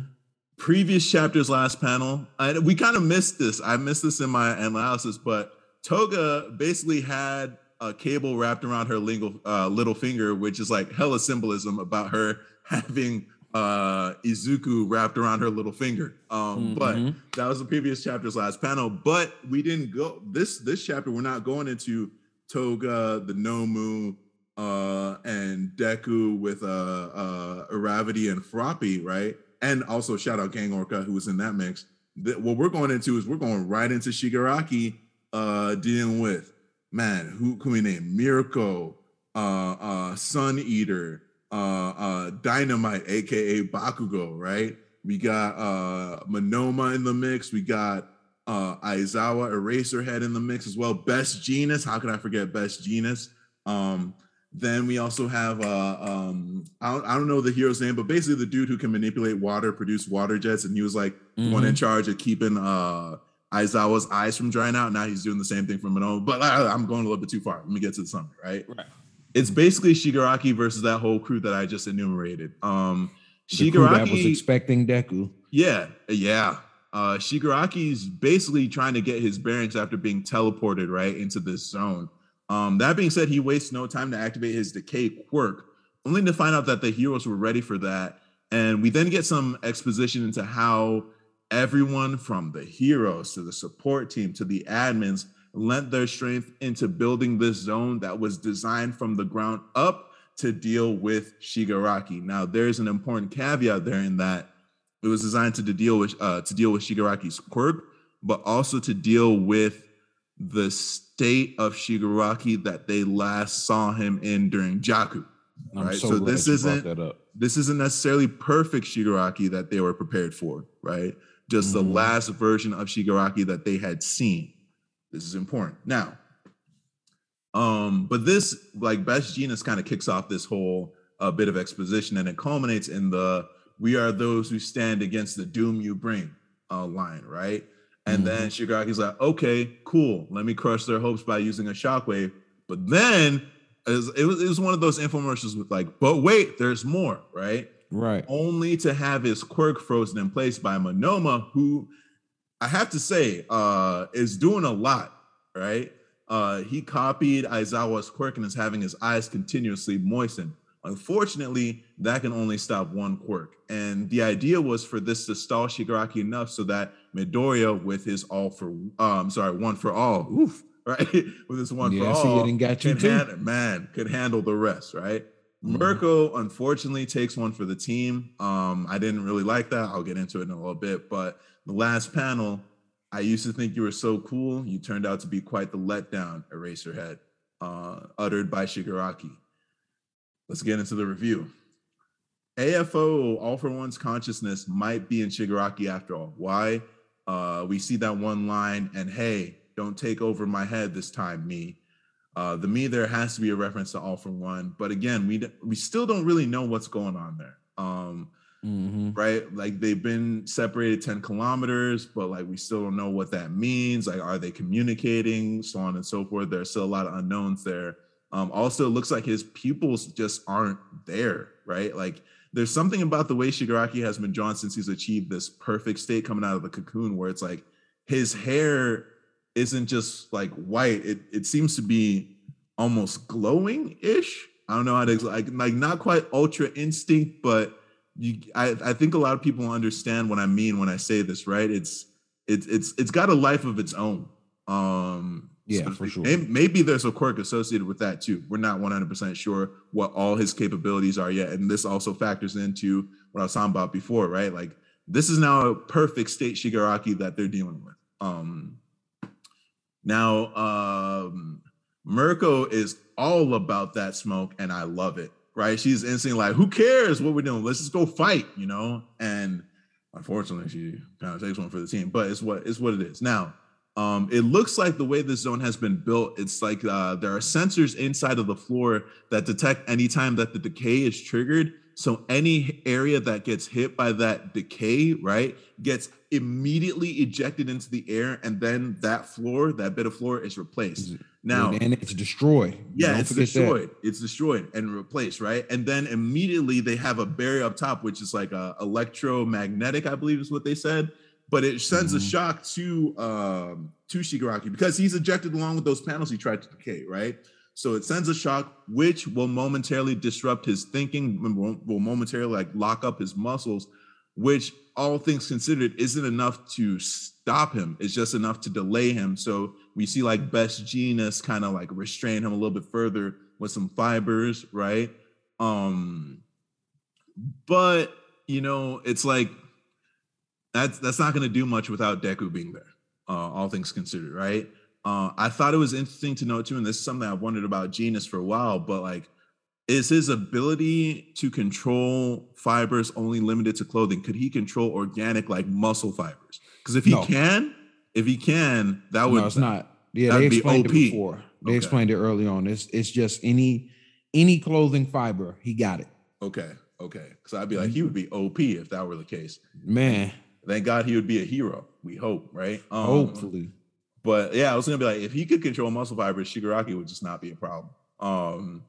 previous chapter's last panel, I, we kind of missed this. I missed this in my analysis, but Toga basically had a cable wrapped around her lingual, uh, little finger, which is like hella symbolism about her having uh, Izuku wrapped around her little finger. Um, But Mhm. that was the previous chapter's last panel. But we didn't go this this chapter. We're not going into Toga, the Nomu, uh, and Deku with uh, uh, Uravity and Froppy, right? And also shout out Gang Orca who was in that mix. The- what we're going into is we're going right into Shigaraki uh, dealing with man. Who can we name? Mirko, uh, uh, Sun Eater, uh, uh, Dynamite, aka Bakugo, right? We got uh Monoma in the mix. We got uh Aizawa Eraserhead in the mix as well. Best Jeanist. How could I forget Best Jeanist? Um, then we also have uh um I don't, I don't know the hero's name, but basically the dude who can manipulate water, produce water jets, and he was like the one in charge of keeping uh Aizawa's eyes from drying out. Now he's doing the same thing for Monoma. But I, I'm going a little bit too far. Let me get to the summary, right? Right. It's basically Shigaraki versus that whole crew that I just enumerated. Um The crew that was expecting Deku. yeah, yeah. Uh Shigaraki's basically trying to get his bearings after being teleported right into this zone. Um, that being said, he wastes no time to activate his decay quirk, only to find out that the heroes were ready for that. And we then get some exposition into how everyone from the heroes to the support team to the admins lent their strength into building this zone that was designed from the ground up to deal with Shigaraki. Now, there's an important caveat there in that it was designed to deal with uh, to deal with Shigaraki's quirk, but also to deal with the state of Shigaraki that they last saw him in during Jaku. Right, so, so this isn't-. This isn't necessarily perfect Shigaraki that they were prepared for, right? Just the Mhm. last version of Shigaraki that they had seen. This is important. Now, um, but this like Best Jeanist kind of kicks off this whole uh, bit of exposition and it culminates in the we are those who stand against the doom you bring uh, line, right? And then Shigaraki's like, okay, cool. Let me crush their hopes by using a shockwave. But then it was, it was one of those infomercials with like, but wait, there's more, right? Right. Only to have his quirk frozen in place by Monoma, who I have to say uh, is doing a lot, right? Uh, he copied Aizawa's quirk and is having his eyes continuously moistened. Unfortunately, that can only stop one quirk. And the idea was for this to stall Shigaraki enough so that Midoriya, with his all for um, sorry, one for all, oof, right, with his one Yeah, for all, done got you too. hand- man could handle the rest, right? Mhm. Mirko unfortunately takes one for the team. Um, I didn't really like that. I'll get into it in a little bit, but the last panel, I used to think you were so cool. You turned out to be quite the letdown, Eraserhead, uh, uttered by Shigaraki. let's get into the review. AFO, All for One's consciousness might be in Shigaraki after all. Why? Uh, we see that one line, and hey, don't take over my head this time, me. Uh, the me there has to be a reference to All for One, but again, we we still don't really know what's going on there. Um, mm-hmm. Right, like they've been separated ten kilometers, but like we still don't know what that means. Like, are they communicating, so on and so forth? There's still a lot of unknowns there. Um, also, it looks like his pupils just aren't there, right? Like there's something about the way Shigaraki has been drawn since he's achieved this perfect state coming out of the cocoon, where it's like his hair isn't just like white; it it seems to be almost glowing ish. I don't know how to like like not quite ultra instinct, but you I, I think a lot of people understand what I mean when I say this, right? It's it's it's it's got a life of its own. Um yeah, so for sure. Maybe there's a quirk associated with that too. We're not 100% sure what all his capabilities are yet. And this also factors into what I was talking about before, right? Like this is now a perfect state Shigaraki that they're dealing with. Um now um Mirko is all about that smoke and I love it, right? She's instantly like, who cares what we're doing? Let's just go fight, you know? And unfortunately, she kind of takes one for the team, but it's what it's what it is. Now, um, it looks like the way this zone has been built, it's like uh, there are sensors inside of the floor that detect anytime that the decay is triggered. So any area that gets hit by that decay, right, gets immediately ejected into the air, and then that floor, that bit of floor, is replaced. Now, and it's destroyed. Yeah, it's destroyed. That. It's destroyed and replaced, right? And then immediately they have a barrier up top, which is like a electromagnetic, I believe is what they said but it sends mm-hmm. a shock to um, to Shigaraki because he's ejected along with those panels he tried to decay, right? So it sends a shock, which will momentarily disrupt his thinking, will momentarily like lock up his muscles, which all things considered isn't enough to stop him. It's just enough to delay him. So we see like Best Jeanist kind of like restrain him a little bit further with some fibers, right? Um, but you know, it's like that's that's not going to do much without Deku being there. Uh, all things considered, right? Uh, I thought it was interesting to note too, and this is something I've wondered about Jeanist for a while. But like, is his ability to control fibers only limited to clothing? Could he control organic like muscle fibers? Because if he no. can, if he can, that would no, it's not. Yeah, they explained it before. They okay. explained it early on. It's it's just any any clothing fiber, he got it. Okay, okay. Because I'd be like, he would be OP if that were the case. Man, Thank God he would be a hero. We hope, right? Um, Hopefully. But yeah, I was gonna be like, if he could control muscle fibers, Shigaraki would just not be a problem. Um,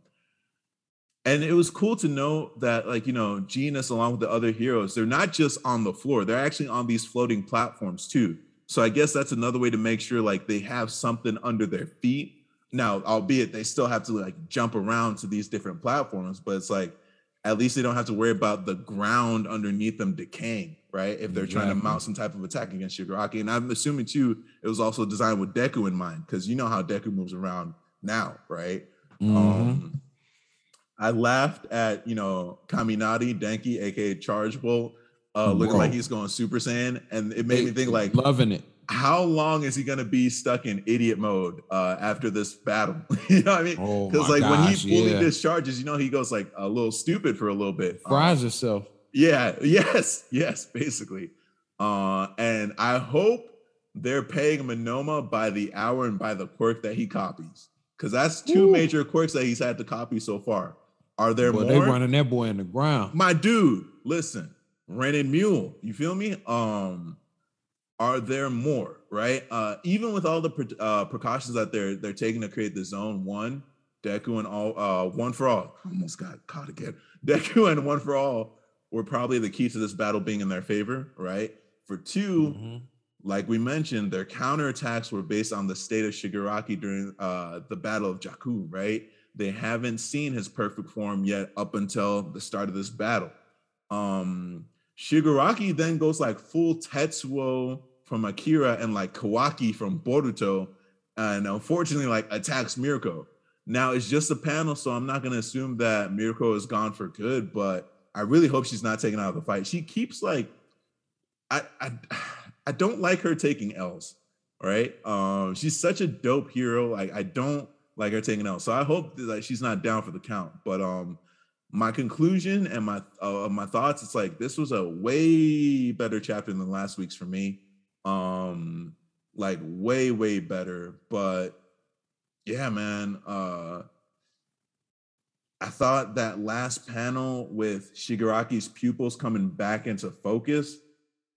and it was cool to know that, like, you know, Jeanist along with the other heroes, they're not just on the floor, they're actually on these floating platforms too. So I guess that's another way to make sure like they have something under their feet. Now, albeit they still have to like jump around to these different platforms, but it's like at least they don't have to worry about the ground underneath them decaying, right? If they're exactly. trying to mount some type of attack against Shigaraki. And I'm assuming too, it was also designed with Deku in mind, because you know how Deku moves around now, right? Mm-hmm. Um, I laughed at, you know, Kaminari Denki, aka Charge Bolt, uh, looking like he's going Super Saiyan. And it made me think like loving it how long is he going to be stuck in idiot mode uh, after this battle? you know what I mean? Because oh like gosh, when he fully yeah. discharges, you know, he goes like a little stupid for a little bit. Fries um, himself. Yeah. Yes. Yes. Basically. Uh, and I hope they're paying Monoma by the hour and by the quirk that he copies, because that's two Ooh. major quirks that he's had to copy so far. Are there more? They running that boy in the ground. My dude, listen, Renin Mule. You feel me? Um are there more right uh even with all the pre- uh, precautions that they're they're taking to create the zone one deku and all uh one for all almost got caught again deku and one for all were probably the key to this battle being in their favor right for 2 mm-hmm. like we mentioned their counterattacks were based on the state of shigaraki during uh the battle of Jaku right they haven't seen his perfect form yet up until the start of this battle um Shigaraki then goes like full Tetsuo from Akira and like Kawaki from Boruto, and unfortunately like attacks Mirko. Now it's just a panel, so I'm not gonna assume that Mirko is gone for good, but I really hope she's not taken out of the fight. She keeps like, I I, I don't like her taking L's. Right? Um, she's such a dope hero. Like I don't like her taking L's, so I hope that like, she's not down for the count. But um, my conclusion and my uh, my thoughts, it's like this was a way better chapter than last week's for me. Um, like way, way better. But yeah, man. Uh I thought that last panel with Shigaraki's pupils coming back into focus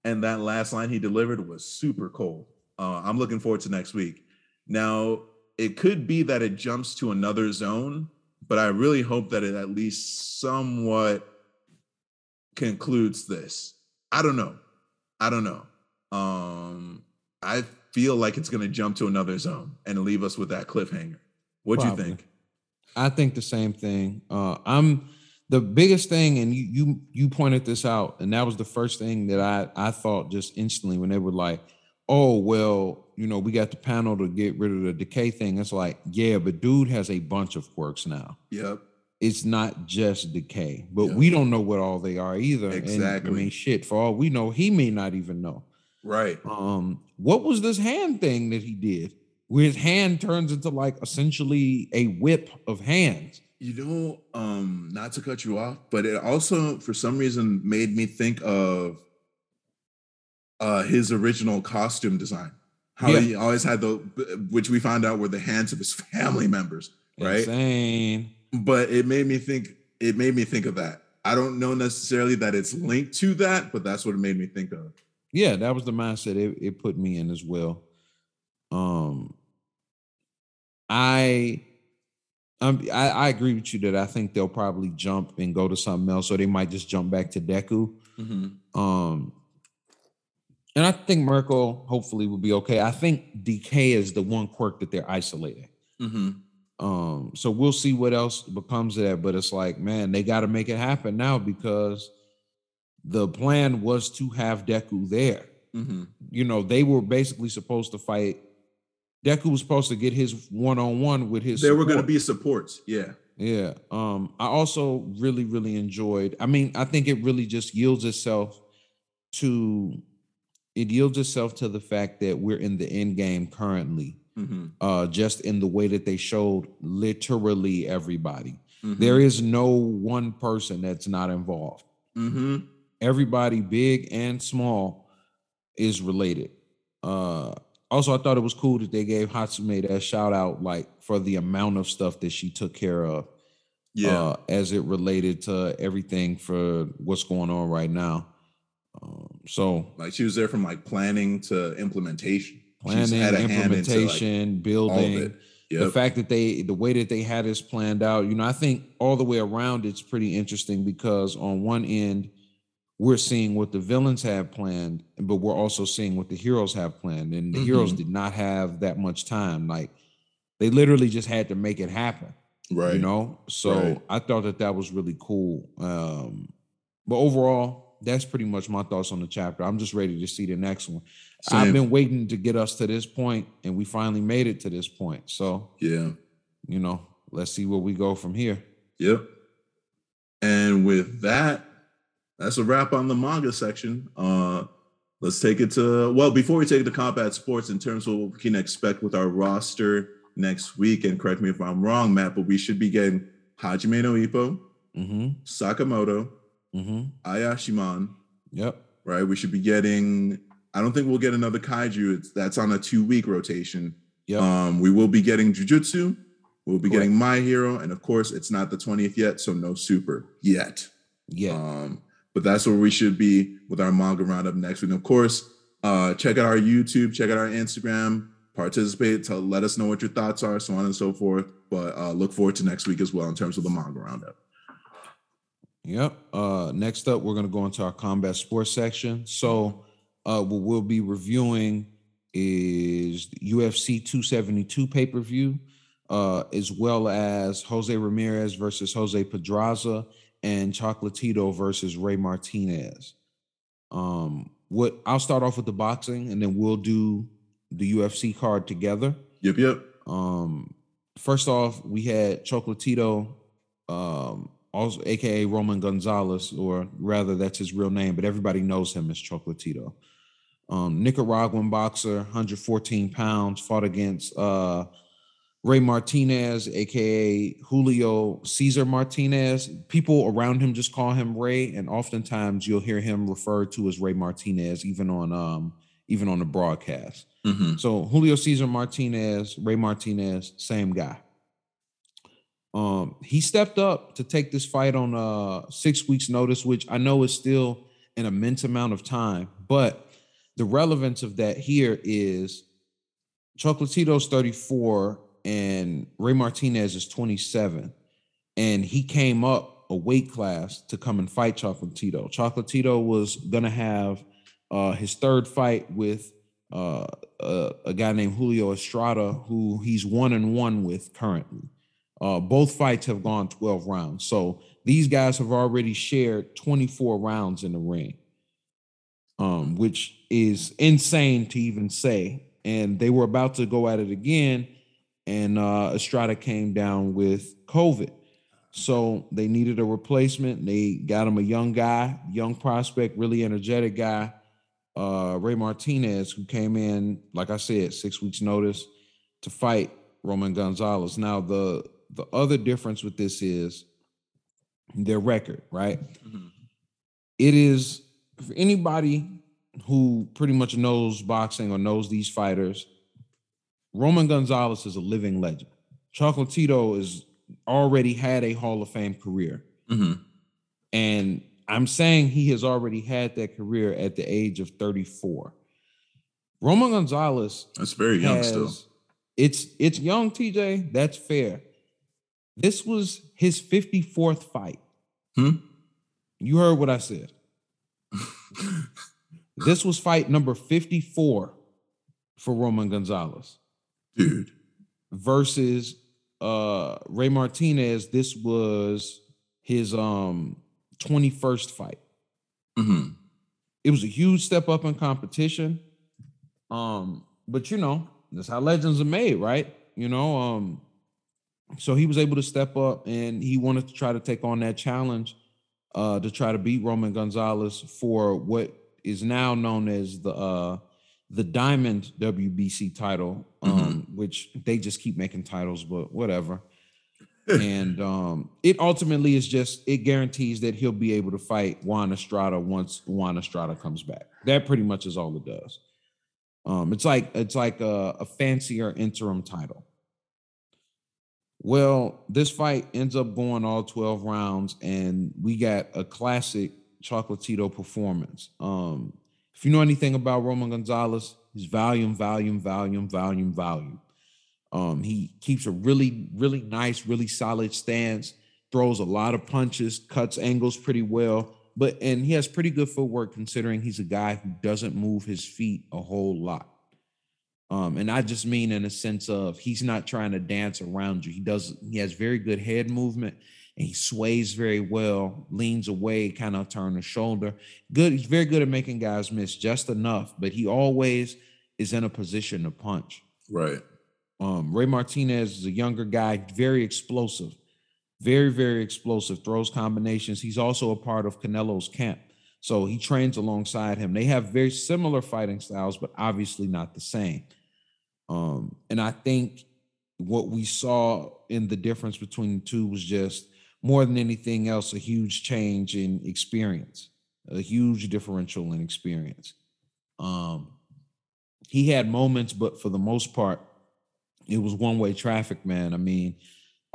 and that last line he delivered was super cold. Uh, I'm looking forward to next week. Now, it could be that it jumps to another zone, but I really hope that it at least somewhat concludes this. I don't know. I don't know. Um, I feel like it's going to jump to another zone and leave us with that cliffhanger. What do you think? I think the same thing. Uh, I'm the biggest thing, and you you you pointed this out, and that was the first thing that I I thought just instantly when they were like, "Oh well, you know, we got the panel to get rid of the decay thing." It's like, yeah, but dude has a bunch of quirks now. Yep. It's not just decay, but yep. we don't know what all they are either. Exactly. And, I mean, shit. For all we know, he may not even know. Right. Um. What was this hand thing that he did? Where his hand turns into like essentially a whip of hands. You know, um, not to cut you off, but it also for some reason made me think of uh his original costume design. How yeah. he always had the which we found out were the hands of his family members, right? Insane. But it made me think it made me think of that. I don't know necessarily that it's linked to that, but that's what it made me think of. Yeah, that was the mindset it, it put me in as well. Um, I, um, I, I agree with you that I think they'll probably jump and go to something else, or they might just jump back to Deku. Mm-hmm. Um, and I think Mirko hopefully will be okay. I think Decay is the one quirk that they're isolating. Mm-hmm. Um, so we'll see what else becomes of that. But it's like, man, they got to make it happen now because the plan was to have Deku there. Mm-hmm. You know, they were basically supposed to fight Deku was supposed to get his one on one with his. There support. were going to be supports. Yeah. Yeah. Um, I also really, really enjoyed. I mean, I think it really just yields itself to it yields itself to the fact that we're in the end game currently. Mm-hmm. Uh, just in the way that they showed literally everybody. Mm-hmm. There is no one person that's not involved. Mm-hmm. Everybody, big and small, is related. Uh, also, I thought it was cool that they gave Hatsume that shout out, like for the amount of stuff that she took care of. Yeah, uh, as it related to everything for what's going on right now. Um, so, like, she was there from like planning to implementation. Planning, implementation, like building. Yep. The fact that they, the way that they had this planned out, you know, I think all the way around it's pretty interesting because on one end, we're seeing what the villains have planned, but we're also seeing what the heroes have planned. And the mm-hmm. heroes did not have that much time. Like they literally just had to make it happen. Right. You know? So right. I thought that that was really cool. Um, but overall, that's pretty much my thoughts on the chapter. I'm just ready to see the next one. Same. I've been waiting to get us to this point, and we finally made it to this point. So, yeah, you know, let's see where we go from here. Yep. And with that, that's a wrap on the manga section. Uh, let's take it to well before we take it to combat sports in terms of what we can expect with our roster next week. And correct me if I'm wrong, Matt, but we should be getting Hajime no Ippo, mm-hmm. Sakamoto, mm-hmm. Ayashimon. Yep. Right. We should be getting. I don't think we'll get another kaiju. It's, that's on a two week rotation. Yep. Um, we will be getting Jujutsu. We'll be Correct. getting My Hero, and of course, it's not the 20th yet, so no Super yet. Yeah. Um, but that's where we should be with our manga roundup next week. And of course, uh, check out our YouTube, check out our Instagram, participate, to let us know what your thoughts are, so on and so forth. But uh, look forward to next week as well in terms of the manga roundup. Yep. Uh, next up, we're going to go into our combat sports section. So, uh, what we'll be reviewing is UFC 272 pay per view, uh, as well as Jose Ramirez versus Jose Pedraza and Chocolatito versus Ray Martinez. Um, what I'll start off with the boxing, and then we'll do the UFC card together. Yep, yep. Um, first off, we had Chocolatito, um, also aka Roman Gonzalez, or rather, that's his real name, but everybody knows him as Chocolatito. Um, Nicaraguan boxer, 114 pounds, fought against uh, Ray Martinez, aka Julio Cesar Martinez. People around him just call him Ray, and oftentimes you'll hear him referred to as Ray Martinez, even on um even on the broadcast. Mm-hmm. So Julio Cesar Martinez, Ray Martinez, same guy. Um, he stepped up to take this fight on uh six weeks notice, which I know is still an immense amount of time, but the relevance of that here is Chocolatito's 34 and Ray Martinez is 27. And he came up a weight class to come and fight Chocolatito. Chocolatito was gonna have uh, his third fight with uh, a, a, guy named Julio Estrada, who he's one and one with currently. Uh, both fights have gone 12 rounds. So these guys have already shared 24 rounds in the ring, um, which is insane to even say. And they were about to go at it again and uh, Estrada came down with COVID. So they needed a replacement. They got him a young guy, young prospect, really energetic guy, uh, Ray Martinez, who came in, like I said, six weeks notice to fight Roman Gonzalez. Now the the other difference with this is their record, right? Mm-hmm. It is for anybody who pretty much knows boxing or knows these fighters Roman Gonzalez is a living legend. Chocolatito is already had a Hall of Fame career. Mm-hmm. And I'm saying he has already had that career at the age of 34. Roman Gonzalez. That's very young has, still. It's it's young, TJ. That's fair. This was his 54th fight. Hmm? You heard what I said. this was fight number 54 for Roman Gonzalez dude. Versus uh Ray Martinez, this was his um 21st fight. Mm-hmm. It was a huge step up in competition. Um, but you know, that's how legends are made, right? You know, um, so he was able to step up and he wanted to try to take on that challenge uh to try to beat Roman Gonzalez for what is now known as the uh the Diamond WBC title, um, mm-hmm. which they just keep making titles, but whatever. and um, it ultimately is just it guarantees that he'll be able to fight Juan Estrada once Juan Estrada comes back. That pretty much is all it does. Um, it's like it's like a, a fancier interim title. Well, this fight ends up going all 12 rounds, and we got a classic Chocolatito performance. Um, if you know anything about Roman Gonzalez, he's volume, volume, volume, volume, volume. Um, he keeps a really, really nice, really solid stance, throws a lot of punches, cuts angles pretty well, but and he has pretty good footwork considering he's a guy who doesn't move his feet a whole lot. Um, and I just mean in a sense of he's not trying to dance around you. He does, he has very good head movement and he sways very well, leans away, kind of turn the shoulder. Good, he's very good at making guys miss just enough, but he always is in a position to punch. Right. Um, Ray Martinez is a younger guy, very explosive, very, very explosive, throws combinations. He's also a part of Canelo's camp. So he trains alongside him. They have very similar fighting styles, but obviously not the same. Um, and I think what we saw in the difference between the two was just more than anything else, a huge change in experience, a huge differential in experience. Um, he had moments, but for the most part, it was one way traffic, man. I mean,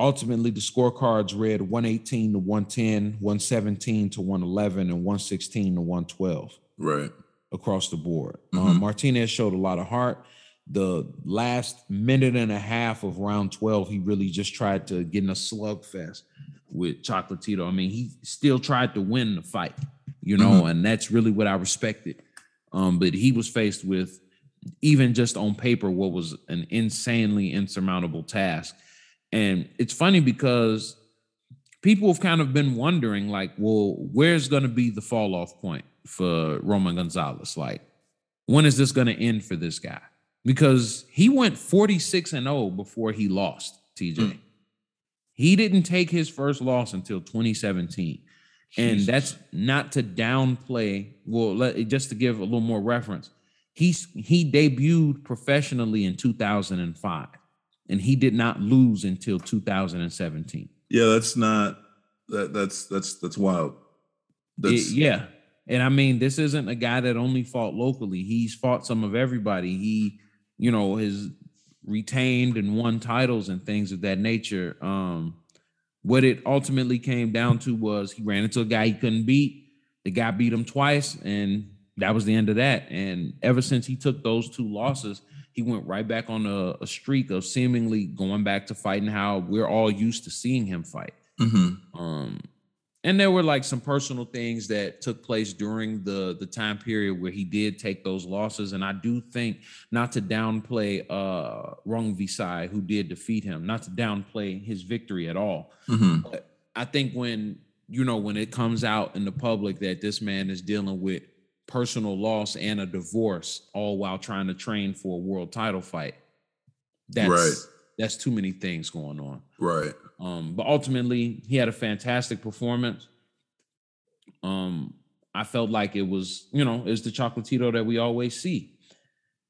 ultimately, the scorecards read 118 to 110, 117 to 111, and 116 to 112. Right. Across the board. Mm-hmm. Um, Martinez showed a lot of heart. The last minute and a half of round 12, he really just tried to get in a slugfest with Chocolatito. I mean, he still tried to win the fight, you know, mm-hmm. and that's really what I respected. Um, but he was faced with even just on paper what was an insanely insurmountable task. And it's funny because people have kind of been wondering, like, well, where's going to be the fall off point for Roman Gonzalez? Like, when is this going to end for this guy? Because he went 46 and 0 before he lost, TJ. Mm. He didn't take his first loss until 2017. And that's not to downplay. Well, let, just to give a little more reference, he's he debuted professionally in 2005, and he did not lose until 2017. Yeah, that's not that that's that's that's wild. That's, it, yeah. And I mean, this isn't a guy that only fought locally. He's fought some of everybody. He, you know, has retained and won titles and things of that nature. Um, what it ultimately came down to was he ran into a guy he couldn't beat. The guy beat him twice, and that was the end of that. And ever since he took those two losses, he went right back on a, a streak of seemingly going back to fighting how we're all used to seeing him fight. Mm-hmm. Um, and there were like some personal things that took place during the the time period where he did take those losses and i do think not to downplay uh Rungvisai who did defeat him not to downplay his victory at all mm-hmm. but i think when you know when it comes out in the public that this man is dealing with personal loss and a divorce all while trying to train for a world title fight that's right. that's too many things going on right um, but ultimately, he had a fantastic performance. Um, I felt like it was, you know, it's the Chocolatito that we always see.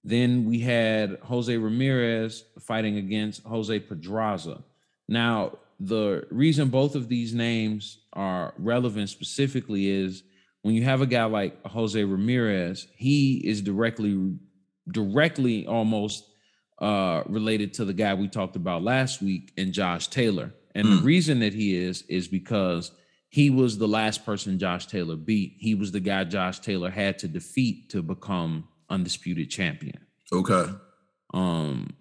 Then we had Jose Ramirez fighting against Jose Pedraza. Now, the reason both of these names are relevant specifically is when you have a guy like Jose Ramirez, he is directly, directly almost uh, related to the guy we talked about last week and Josh Taylor. And mm. the reason that he is is because he was the last person Josh Taylor beat. He was the guy Josh Taylor had to defeat to become undisputed champion. Okay. Um,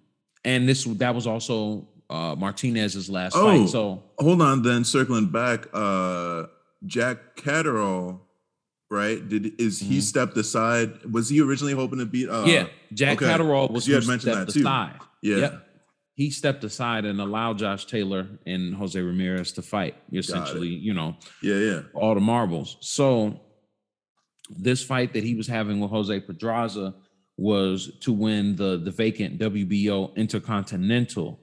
and this that was also uh Martinez's last oh, fight. So hold on, then circling back, uh Jack Catterall, right? Did is mm-hmm. he stepped aside? Was he originally hoping to beat? uh Yeah, Jack okay. Catterall was. You had mentioned that too. Aside. Yeah. Yep he stepped aside and allowed Josh Taylor and Jose Ramirez to fight. Essentially, you know, yeah, yeah, all the marbles. So this fight that he was having with Jose Pedraza was to win the the vacant WBO Intercontinental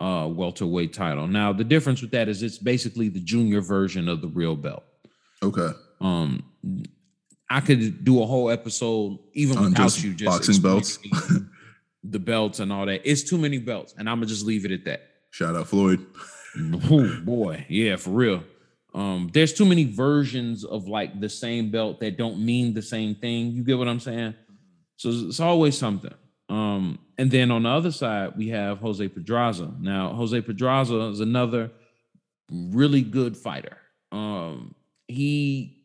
uh, welterweight title. Now the difference with that is it's basically the junior version of the real belt. Okay. Um, I could do a whole episode even On without you just boxing belts. The belts and all that. It's too many belts, and I'm gonna just leave it at that. Shout out Floyd. oh boy, yeah, for real. Um, there's too many versions of like the same belt that don't mean the same thing. You get what I'm saying? So it's always something. Um, and then on the other side, we have Jose Pedraza. Now, Jose Pedraza is another really good fighter. Um, he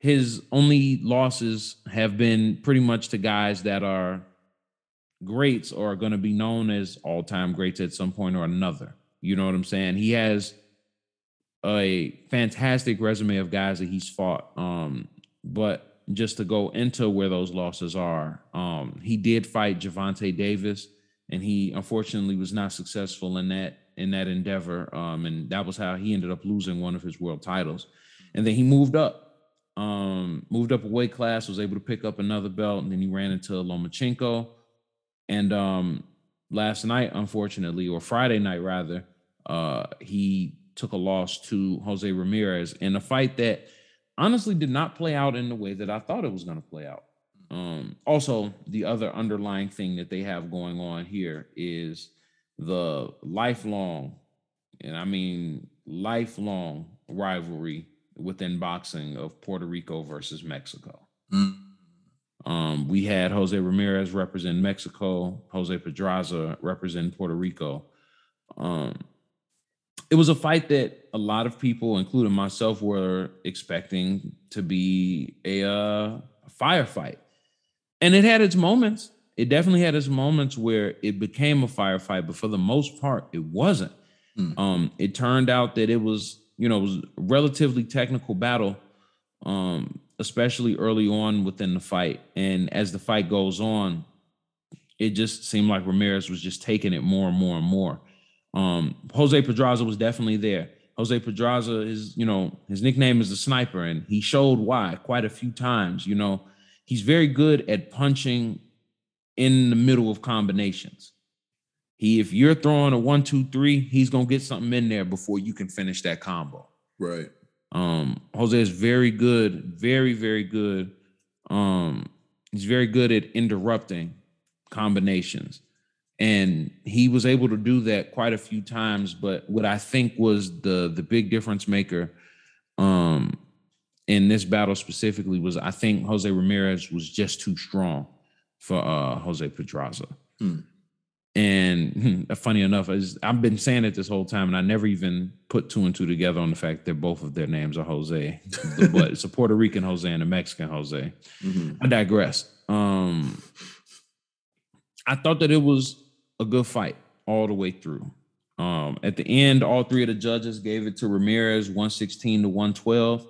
his only losses have been pretty much to guys that are greats are going to be known as all time greats at some point or another. You know what I'm saying? He has a fantastic resume of guys that he's fought. Um, but just to go into where those losses are, um, he did fight Gervonta Davis, and he unfortunately was not successful in that in that endeavor. Um, and that was how he ended up losing one of his world titles. And then he moved up, um, moved up a weight class, was able to pick up another belt, and then he ran into Lomachenko and um, last night, unfortunately, or Friday night rather, uh, he took a loss to Jose Ramirez in a fight that honestly did not play out in the way that I thought it was going to play out. Um, also, the other underlying thing that they have going on here is the lifelong, and I mean lifelong rivalry within boxing of Puerto Rico versus Mexico. Mm. Um, we had Jose Ramirez represent Mexico, Jose Pedraza represent Puerto Rico. Um, it was a fight that a lot of people, including myself, were expecting to be a uh, firefight. And it had its moments. It definitely had its moments where it became a firefight, but for the most part, it wasn't. Mm. Um, it turned out that it was, you know, it was a relatively technical battle. Um, especially early on within the fight. And as the fight goes on, it just seemed like Ramirez was just taking it more and more and more. Um, Jose Pedraza was definitely there. Jose Pedraza is, you know, his nickname is the sniper, and he showed why quite a few times. You know, he's very good at punching in the middle of combinations. He, if you're throwing a one, two, three, he's gonna get something in there before you can finish that combo. Right. Um, Jose is very good, very, very good. Um, he's very good at interrupting combinations. and he was able to do that quite a few times. But what I think was the the big difference maker um, in this battle specifically was I think Jose Ramirez was just too strong for uh, Jose Pedraza. Hmm. And funny enough, I've been saying it this whole time, and I never even put two and two together on the fact that both of their names are Jose, but it's a Puerto Rican Jose and a Mexican Jose. Mm-hmm. I digress. Um, I thought that it was a good fight all the way through. Um, at the end, all three of the judges gave it to Ramirez 116 to 112,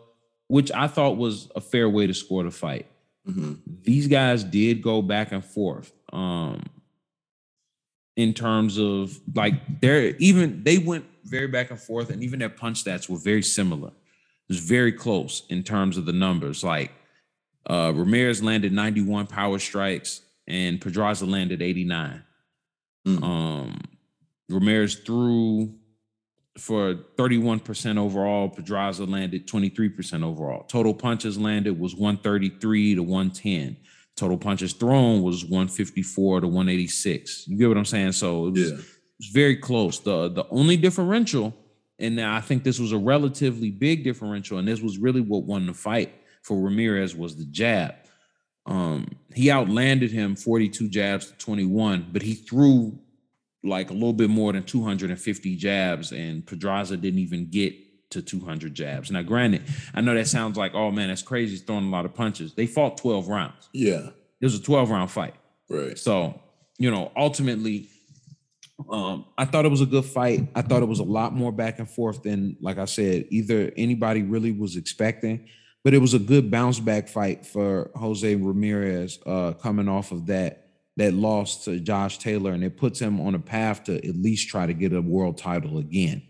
which I thought was a fair way to score the fight. Mm-hmm. These guys did go back and forth. Um, in terms of like they're even they went very back and forth, and even their punch stats were very similar. It was very close in terms of the numbers. Like uh Ramirez landed 91 power strikes and Pedraza landed 89. Mm. Um, Ramirez threw for 31% overall. Pedraza landed 23% overall. Total punches landed was 133 to 110. Total punches thrown was 154 to 186. You get what I'm saying? So it was, yeah. it was very close. The the only differential, and I think this was a relatively big differential, and this was really what won the fight for Ramirez was the jab. Um, he outlanded him 42 jabs to 21, but he threw like a little bit more than 250 jabs, and Pedraza didn't even get to 200 jabs. Now, granted, I know that sounds like, oh man, that's crazy. He's throwing a lot of punches. They fought 12 rounds. Yeah. It was a 12 round fight. Right. So, you know, ultimately, um, I thought it was a good fight. I thought it was a lot more back and forth than, like I said, either anybody really was expecting but it was a good bounce back fight for Jose Ramirez uh, coming off of that that loss to Josh Taylor, and it puts him on a path to at least try to get a world title again.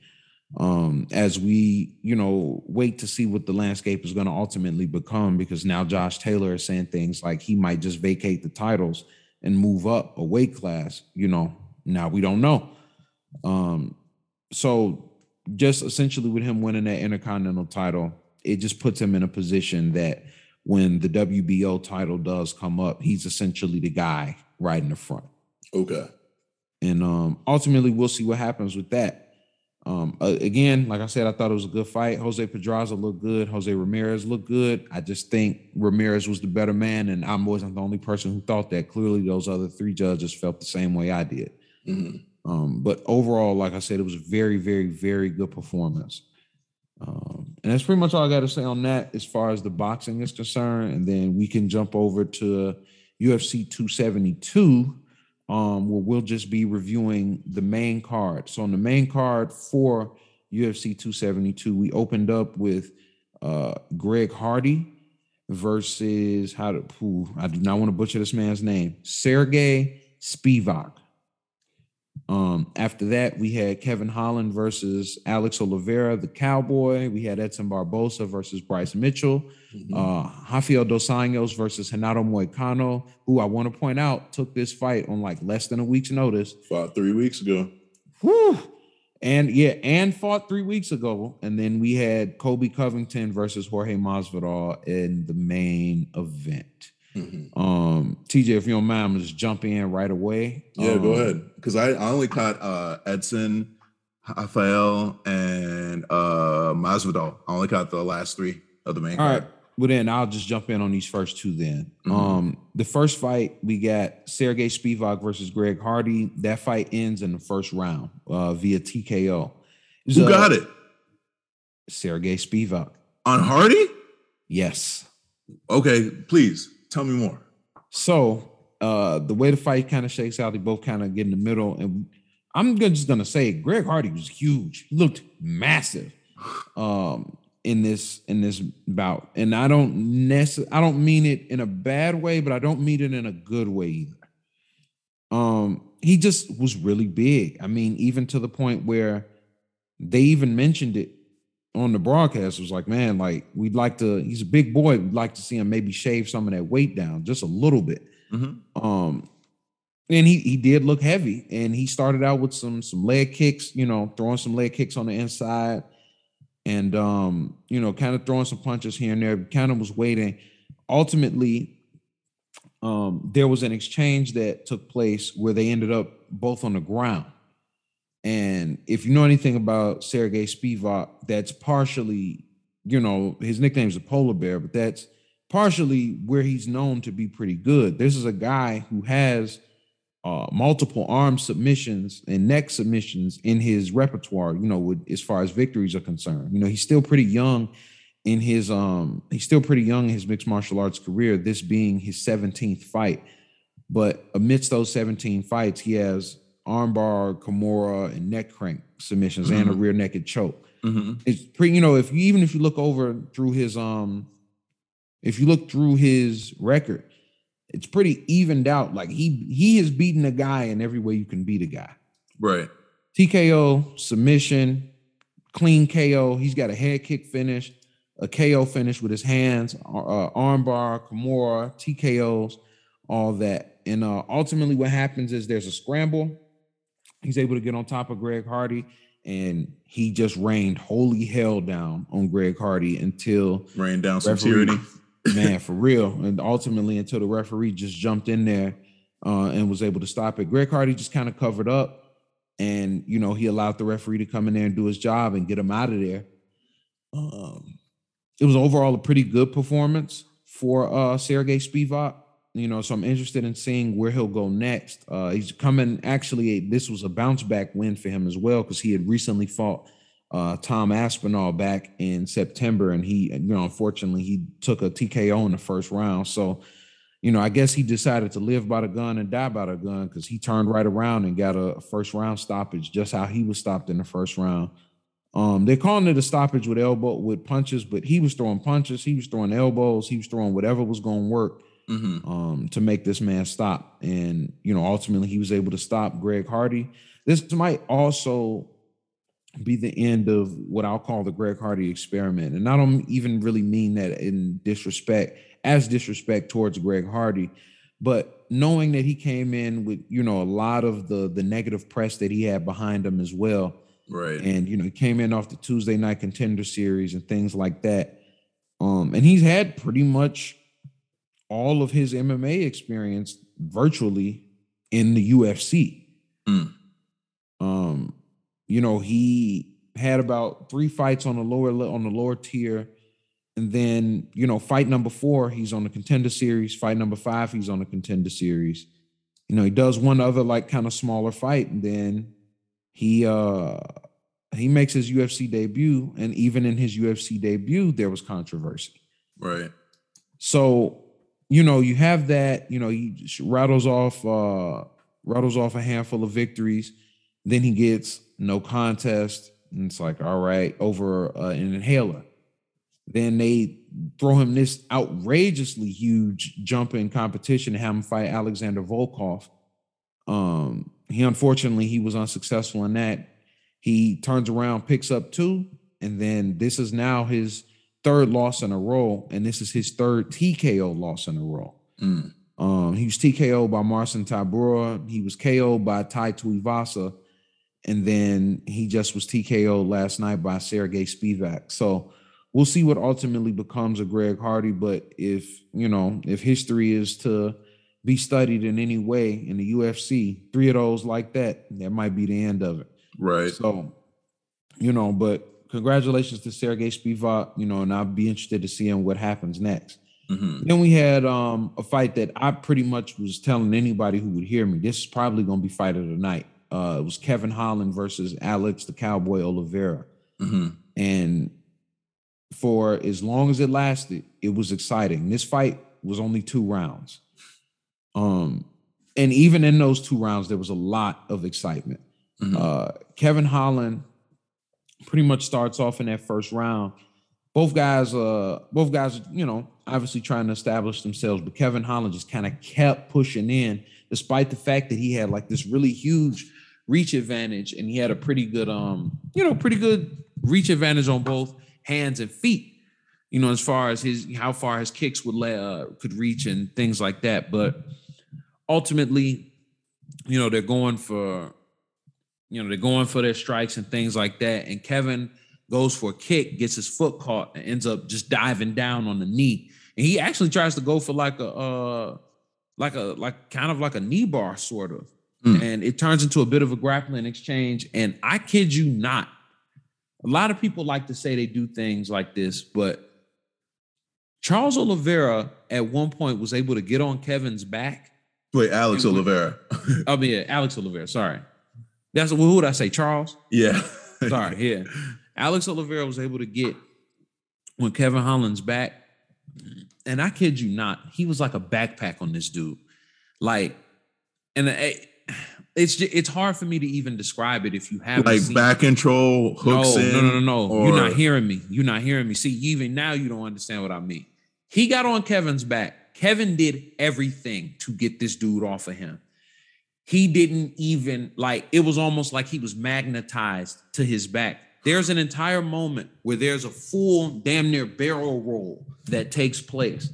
Um, as we, you know, wait to see what the landscape is going to ultimately become, because now Josh Taylor is saying things like he might just vacate the titles and move up a weight class. You know, now we don't know. Um, so just essentially with him winning that intercontinental title, it just puts him in a position that when the WBO title does come up, he's essentially the guy right in the front. Okay. And um, ultimately, we'll see what happens with that. Um, uh, again, like I said, I thought it was a good fight. Jose Pedraza looked good. Jose Ramirez looked good. I just think Ramirez was the better man, and I wasn't the only person who thought that. Clearly, those other three judges felt the same way I did. Mm-hmm. Um, but overall, like I said, it was a very, very, very good performance. Um, and that's pretty much all I got to say on that as far as the boxing is concerned. And then we can jump over to UFC 272, um, where we'll just be reviewing the main card. So on the main card for UFC 272, we opened up with uh, Greg Hardy versus how to. Ooh, I do not want to butcher this man's name. Serghei Spivac. Um, after that, we had Kevin Holland versus Alex Oliveira, the Cowboy. We had Edson Barboza versus Bryce Mitchell. Mm-hmm. Uh, Rafael Dos Anjos versus Renato Moicano, who I want to point out took this fight on like less than a week's notice. Fought three weeks ago. Whew. And yeah, and fought three weeks ago. And then we had Colby Covington versus Jorge Masvidal in the main event. Mm-hmm. Um, TJ, if you don't mind, I'm just jump in right away. Yeah, um, go ahead. Because I, I only caught uh, Edson, Rafael, and uh, Masvidal. I only caught the last three of the main. All card. right. Well, then I'll just jump in on these first two. Then, mm-hmm. um, the first fight we got Serghei Spivac versus Greg Hardy. That fight ends in the first round uh, via TKO. Who uh, got it? Serghei Spivac on Hardy. Yes. Okay, please. Tell me more. So uh the way the fight kind of shakes out, they both kind of get in the middle. And I'm just gonna say Greg Hardy was huge. He looked massive um in this in this bout. And I don't necessarily I don't mean it in a bad way, but I don't mean it in a good way either. Um, he just was really big. I mean, even to the point where they even mentioned it on the broadcast was like, man, like we'd like to. He's a big boy. We'd like to see him maybe shave some of that weight down just a little bit. Mm-hmm. Um, and he he did look heavy, and he started out with some some leg kicks, you know, throwing some leg kicks on the inside, and um, you know, kind of throwing some punches here and there. Kind of was waiting. Ultimately, um, there was an exchange that took place where they ended up both on the ground. And if you know anything about Serghei Spivac, that's partially, you know, his nickname is a polar bear, but that's partially where he's known to be pretty good. This is a guy who has uh, multiple arm submissions and neck submissions in his repertoire, you know, with, as far as victories are concerned. You know, he's still pretty young in his um he's still pretty young in his mixed martial arts career, this being his 17th fight. But amidst those 17 fights, he has armbar, Kimura, and neck crank submissions mm-hmm. and a mm-hmm. rear naked choke. Mm-hmm. It's pretty, you know, if you even if you look over through his um if you look through his record, it's pretty evened out. Like he he has beaten a guy in every way you can beat a guy. Right. TKO, submission, clean KO. He's got a head kick finish a KO finish with his hands, uh, armbar, Kimura, TKOs, all that. And uh, ultimately, what happens is there's a scramble. He's able to get on top of Greg Hardy, and he just rained holy hell down on Greg Hardy until rained down some tyranny. man, for real. And ultimately, until the referee just jumped in there uh, and was able to stop it. Greg Hardy just kind of covered up, and you know he allowed the referee to come in there and do his job and get him out of there. Um, it was overall a pretty good performance for uh Serghei Spivac. You know, so I'm interested in seeing where he'll go next. Uh he's coming actually this was a bounce back win for him as well because he had recently fought uh Tom Aspinall back in September and he you know unfortunately he took a TKO in the first round. So you know, I guess he decided to live by the gun and die by the gun because he turned right around and got a first round stoppage, just how he was stopped in the first round. Um, they're calling it a stoppage with elbow with punches, but he was throwing punches, he was throwing elbows, he was throwing whatever was going to work mm-hmm. um, to make this man stop. And you know, ultimately, he was able to stop Greg Hardy. This might also be the end of what I'll call the Greg Hardy experiment, and I don't even really mean that in disrespect, as disrespect towards Greg Hardy, but knowing that he came in with you know a lot of the the negative press that he had behind him as well Right. And you know, he came in off the Tuesday night contender series and things like that. Um, and he's had pretty much all of his MMA experience virtually in the UFC. Mm. Um, you know, he had about three fights on the lower on the lower tier. And then, you know, fight number four, he's on the contender series. Fight number five, he's on the contender series. You know, he does one other like kind of smaller fight, and then he uh he makes his UFC debut, and even in his UFC debut, there was controversy. Right. So, you know, you have that, you know, he rattles off uh rattles off a handful of victories, then he gets no contest, and it's like, all right, over uh, an inhaler. Then they throw him this outrageously huge jump in competition to have him fight Alexander Volkov. Um, he unfortunately he was unsuccessful in that. He turns around, picks up two, and then this is now his third loss in a row, and this is his third TKO loss in a row. Mm. Um, he was TKO by Marcin Tybura. He was KO by Tai Tuivasa, and then he just was TKO last night by Serghei Spivac. So we'll see what ultimately becomes of Greg Hardy. But if you know, if history is to be studied in any way in the UFC, three of those like that, that might be the end of it. Right. So, you know, but congratulations to Serghei Spivac, you know, and I'll be interested to see him what happens next. Mm-hmm. Then we had um, a fight that I pretty much was telling anybody who would hear me, this is probably going to be fight of the night. Uh, it was Kevin Holland versus Alex the Cowboy Oliveira. Mm-hmm. And for as long as it lasted, it was exciting. This fight was only two rounds. Um, and even in those two rounds, there was a lot of excitement. Mm-hmm. Uh, Kevin Holland pretty much starts off in that first round. Both guys, uh, both guys, you know, obviously trying to establish themselves, but Kevin Holland just kind of kept pushing in, despite the fact that he had like this really huge reach advantage and he had a pretty good, um, you know, pretty good reach advantage on both hands and feet. You know, as far as his how far his kicks would lay, uh, could reach and things like that. But ultimately, you know, they're going for you know, they're going for their strikes and things like that. And Kevin goes for a kick, gets his foot caught, and ends up just diving down on the knee. And he actually tries to go for like a uh like a like kind of like a knee bar sort of, mm. and it turns into a bit of a grappling exchange. And I kid you not, a lot of people like to say they do things like this, but Charles Oliveira at one point was able to get on Kevin's back. Wait, Alex Oliveira. oh yeah, Alex Oliveira. Sorry, that's who would I say? Charles. Yeah. Sorry. Yeah, Alex Oliveira was able to get when Kevin Holland's back, and I kid you not, he was like a backpack on this dude. Like, and uh, it's just, it's hard for me to even describe it if you have like back control hooks no, in. No, no, no, no. Or... You're not hearing me. You're not hearing me. See, even now you don't understand what I mean. He got on Kevin's back. Kevin did everything to get this dude off of him. He didn't even like it was almost like he was magnetized to his back. There's an entire moment where there's a full damn near barrel roll that takes place.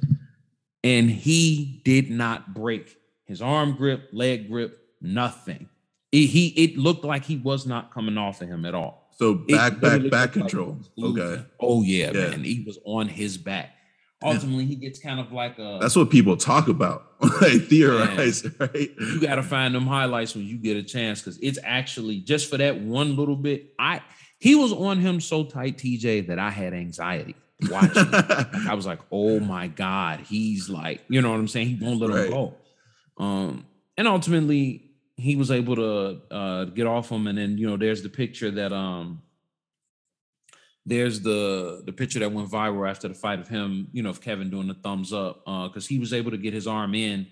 And he did not break his arm grip, leg grip, nothing. It, he it looked like he was not coming off of him at all. So back, it back, back control. Like okay. Oh yeah, yeah, man. He was on his back. Ultimately, he gets kind of like a. That's what people talk about, like theorize, man, right? You got to find them highlights when you get a chance because it's actually just for that one little bit. I he was on him so tight, TJ, that I had anxiety watching. I was like, oh my god, he's like, you know what I'm saying? He won't let right. him go. Um, and ultimately, he was able to uh, get off him. And then you know, there's the picture that um, there's the the picture that went viral after the fight of him, you know, of Kevin doing the thumbs up because uh, he was able to get his arm in.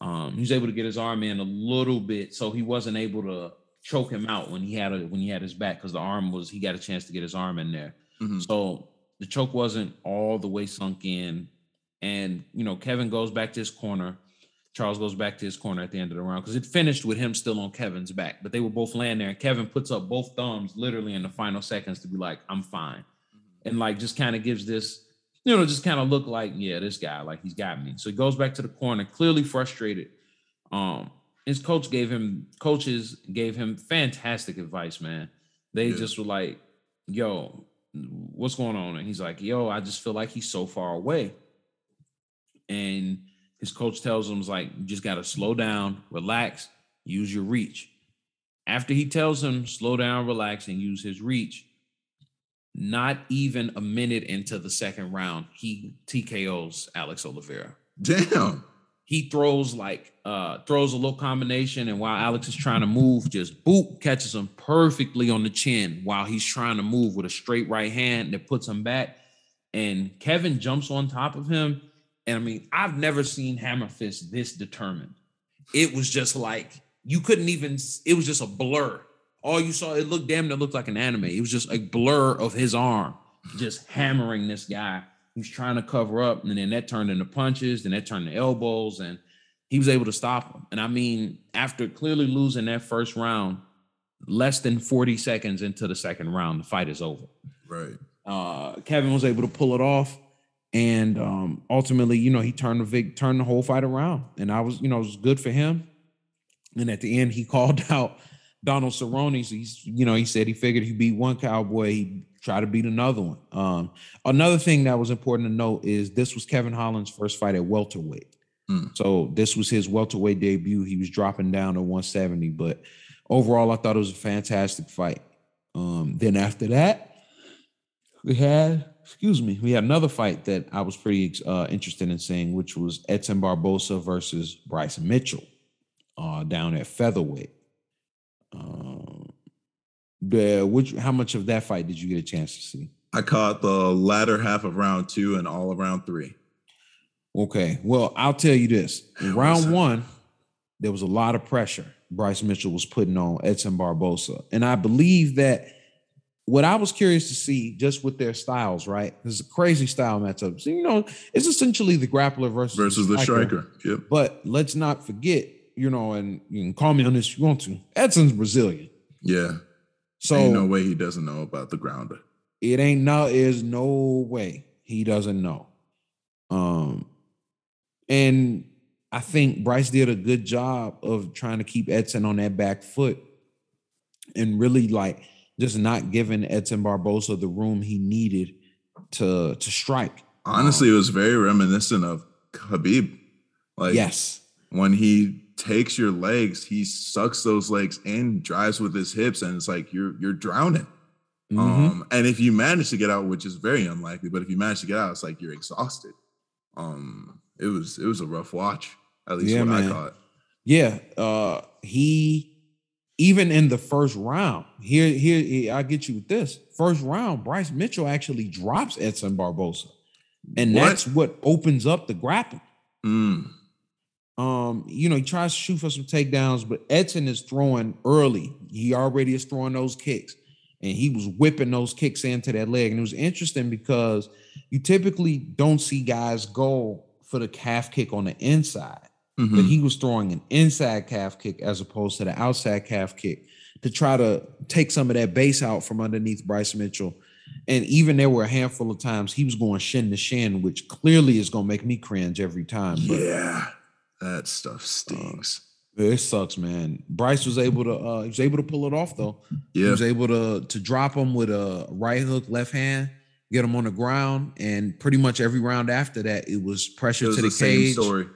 Um, he was able to get his arm in a little bit, so he wasn't able to choke him out when he had a when he had his back because the arm was he got a chance to get his arm in there. Mm-hmm. So the choke wasn't all the way sunk in, and you know Kevin goes back to his corner. Charles goes back to his corner at the end of the round because it finished with him still on Kevin's back, but they were both laying there. And Kevin puts up both thumbs literally in the final seconds to be like, I'm fine. Mm-hmm. And like just kind of gives this, you know, just kind of look like, yeah, this guy, like he's got me. So he goes back to the corner, clearly frustrated. Um, his coach gave him, coaches gave him fantastic advice, man. They yeah. just were like, yo, what's going on? And he's like, yo, I just feel like he's so far away. And his coach tells him, like, you just got to slow down, relax, use your reach. After he tells him, slow down, relax, and use his reach, not even a minute into the second round, he TKOs Alex Oliveira. Damn. He throws like uh throws a little combination, and while Alex is trying to move, just boop catches him perfectly on the chin while he's trying to move with a straight right hand that puts him back. And Kevin jumps on top of him and I mean, I've never seen Hammer Fist this determined. It was just like you couldn't even, it was just a blur. All you saw, it looked damn, it looked like an anime. It was just a blur of his arm just hammering this guy who's trying to cover up. And then that turned into punches, then that turned to elbows, and he was able to stop him. And I mean, after clearly losing that first round, less than 40 seconds into the second round, the fight is over. Right. Uh, Kevin was able to pull it off and um, ultimately, you know, he turned the Vic, turned the whole fight around, and I was, you know, it was good for him. And at the end, he called out Donald Cerrone. So he's, you know, he said he figured he beat one cowboy, he try to beat another one. Um, another thing that was important to note is this was Kevin Holland's first fight at welterweight. Mm. So this was his welterweight debut. He was dropping down to 170, but overall, I thought it was a fantastic fight. Um, then after that, we had excuse me, we had another fight that I was pretty uh, interested in seeing, which was Edson Barboza versus Bryce Mitchell uh, down at featherweight. Um, the which how much of that fight did you get a chance to see? I caught the latter half of round two and all of round three. Okay, well, I'll tell you this: in round one, there was a lot of pressure Bryce Mitchell was putting on Edson Barboza, and I believe that what I was curious to see just with their styles, right? It's a crazy style matchup. So, you know, it's essentially the grappler versus, versus the striker. Yep. But let's not forget, you know, and you can call me on this if you want to. Edson's Brazilian. Yeah. So ain't no way he doesn't know about the grounder. It ain't no, is no way he doesn't know. Um, and I think Bryce did a good job of trying to keep Edson on that back foot and really like just not giving Edson Barboza the room he needed to to strike. Honestly, um, it was very reminiscent of Khabib. Like yes, when he takes your legs, he sucks those legs in, drives with his hips, and it's like you're you're drowning. Mm-hmm. Um, and if you manage to get out, which is very unlikely, but if you manage to get out, it's like you're exhausted. Um, it was it was a rough watch, at least yeah, what man. I thought. Yeah, uh, he even in the first round. Here, here, I get you with this first round. Bryce Mitchell actually drops Edson Barboza, and what? that's what opens up the grappling. Mm. Um, you know, he tries to shoot for some takedowns, but Edson is throwing early. He already is throwing those kicks, and he was whipping those kicks into that leg. And it was interesting because you typically don't see guys go for the calf kick on the inside, mm-hmm. but he was throwing an inside calf kick as opposed to the outside calf kick to try to take some of that base out from underneath Bryce Mitchell. And even there were a handful of times he was going shin to shin, which clearly is going to make me cringe every time. But, yeah that stuff stinks. Uh, it sucks, man. Bryce was able to uh he was able to pull it off though. Yeah. He was able to to drop him with a right hook left hand, get him on the ground, and pretty much every round after that, it was pressure it was to the, the cage. Story.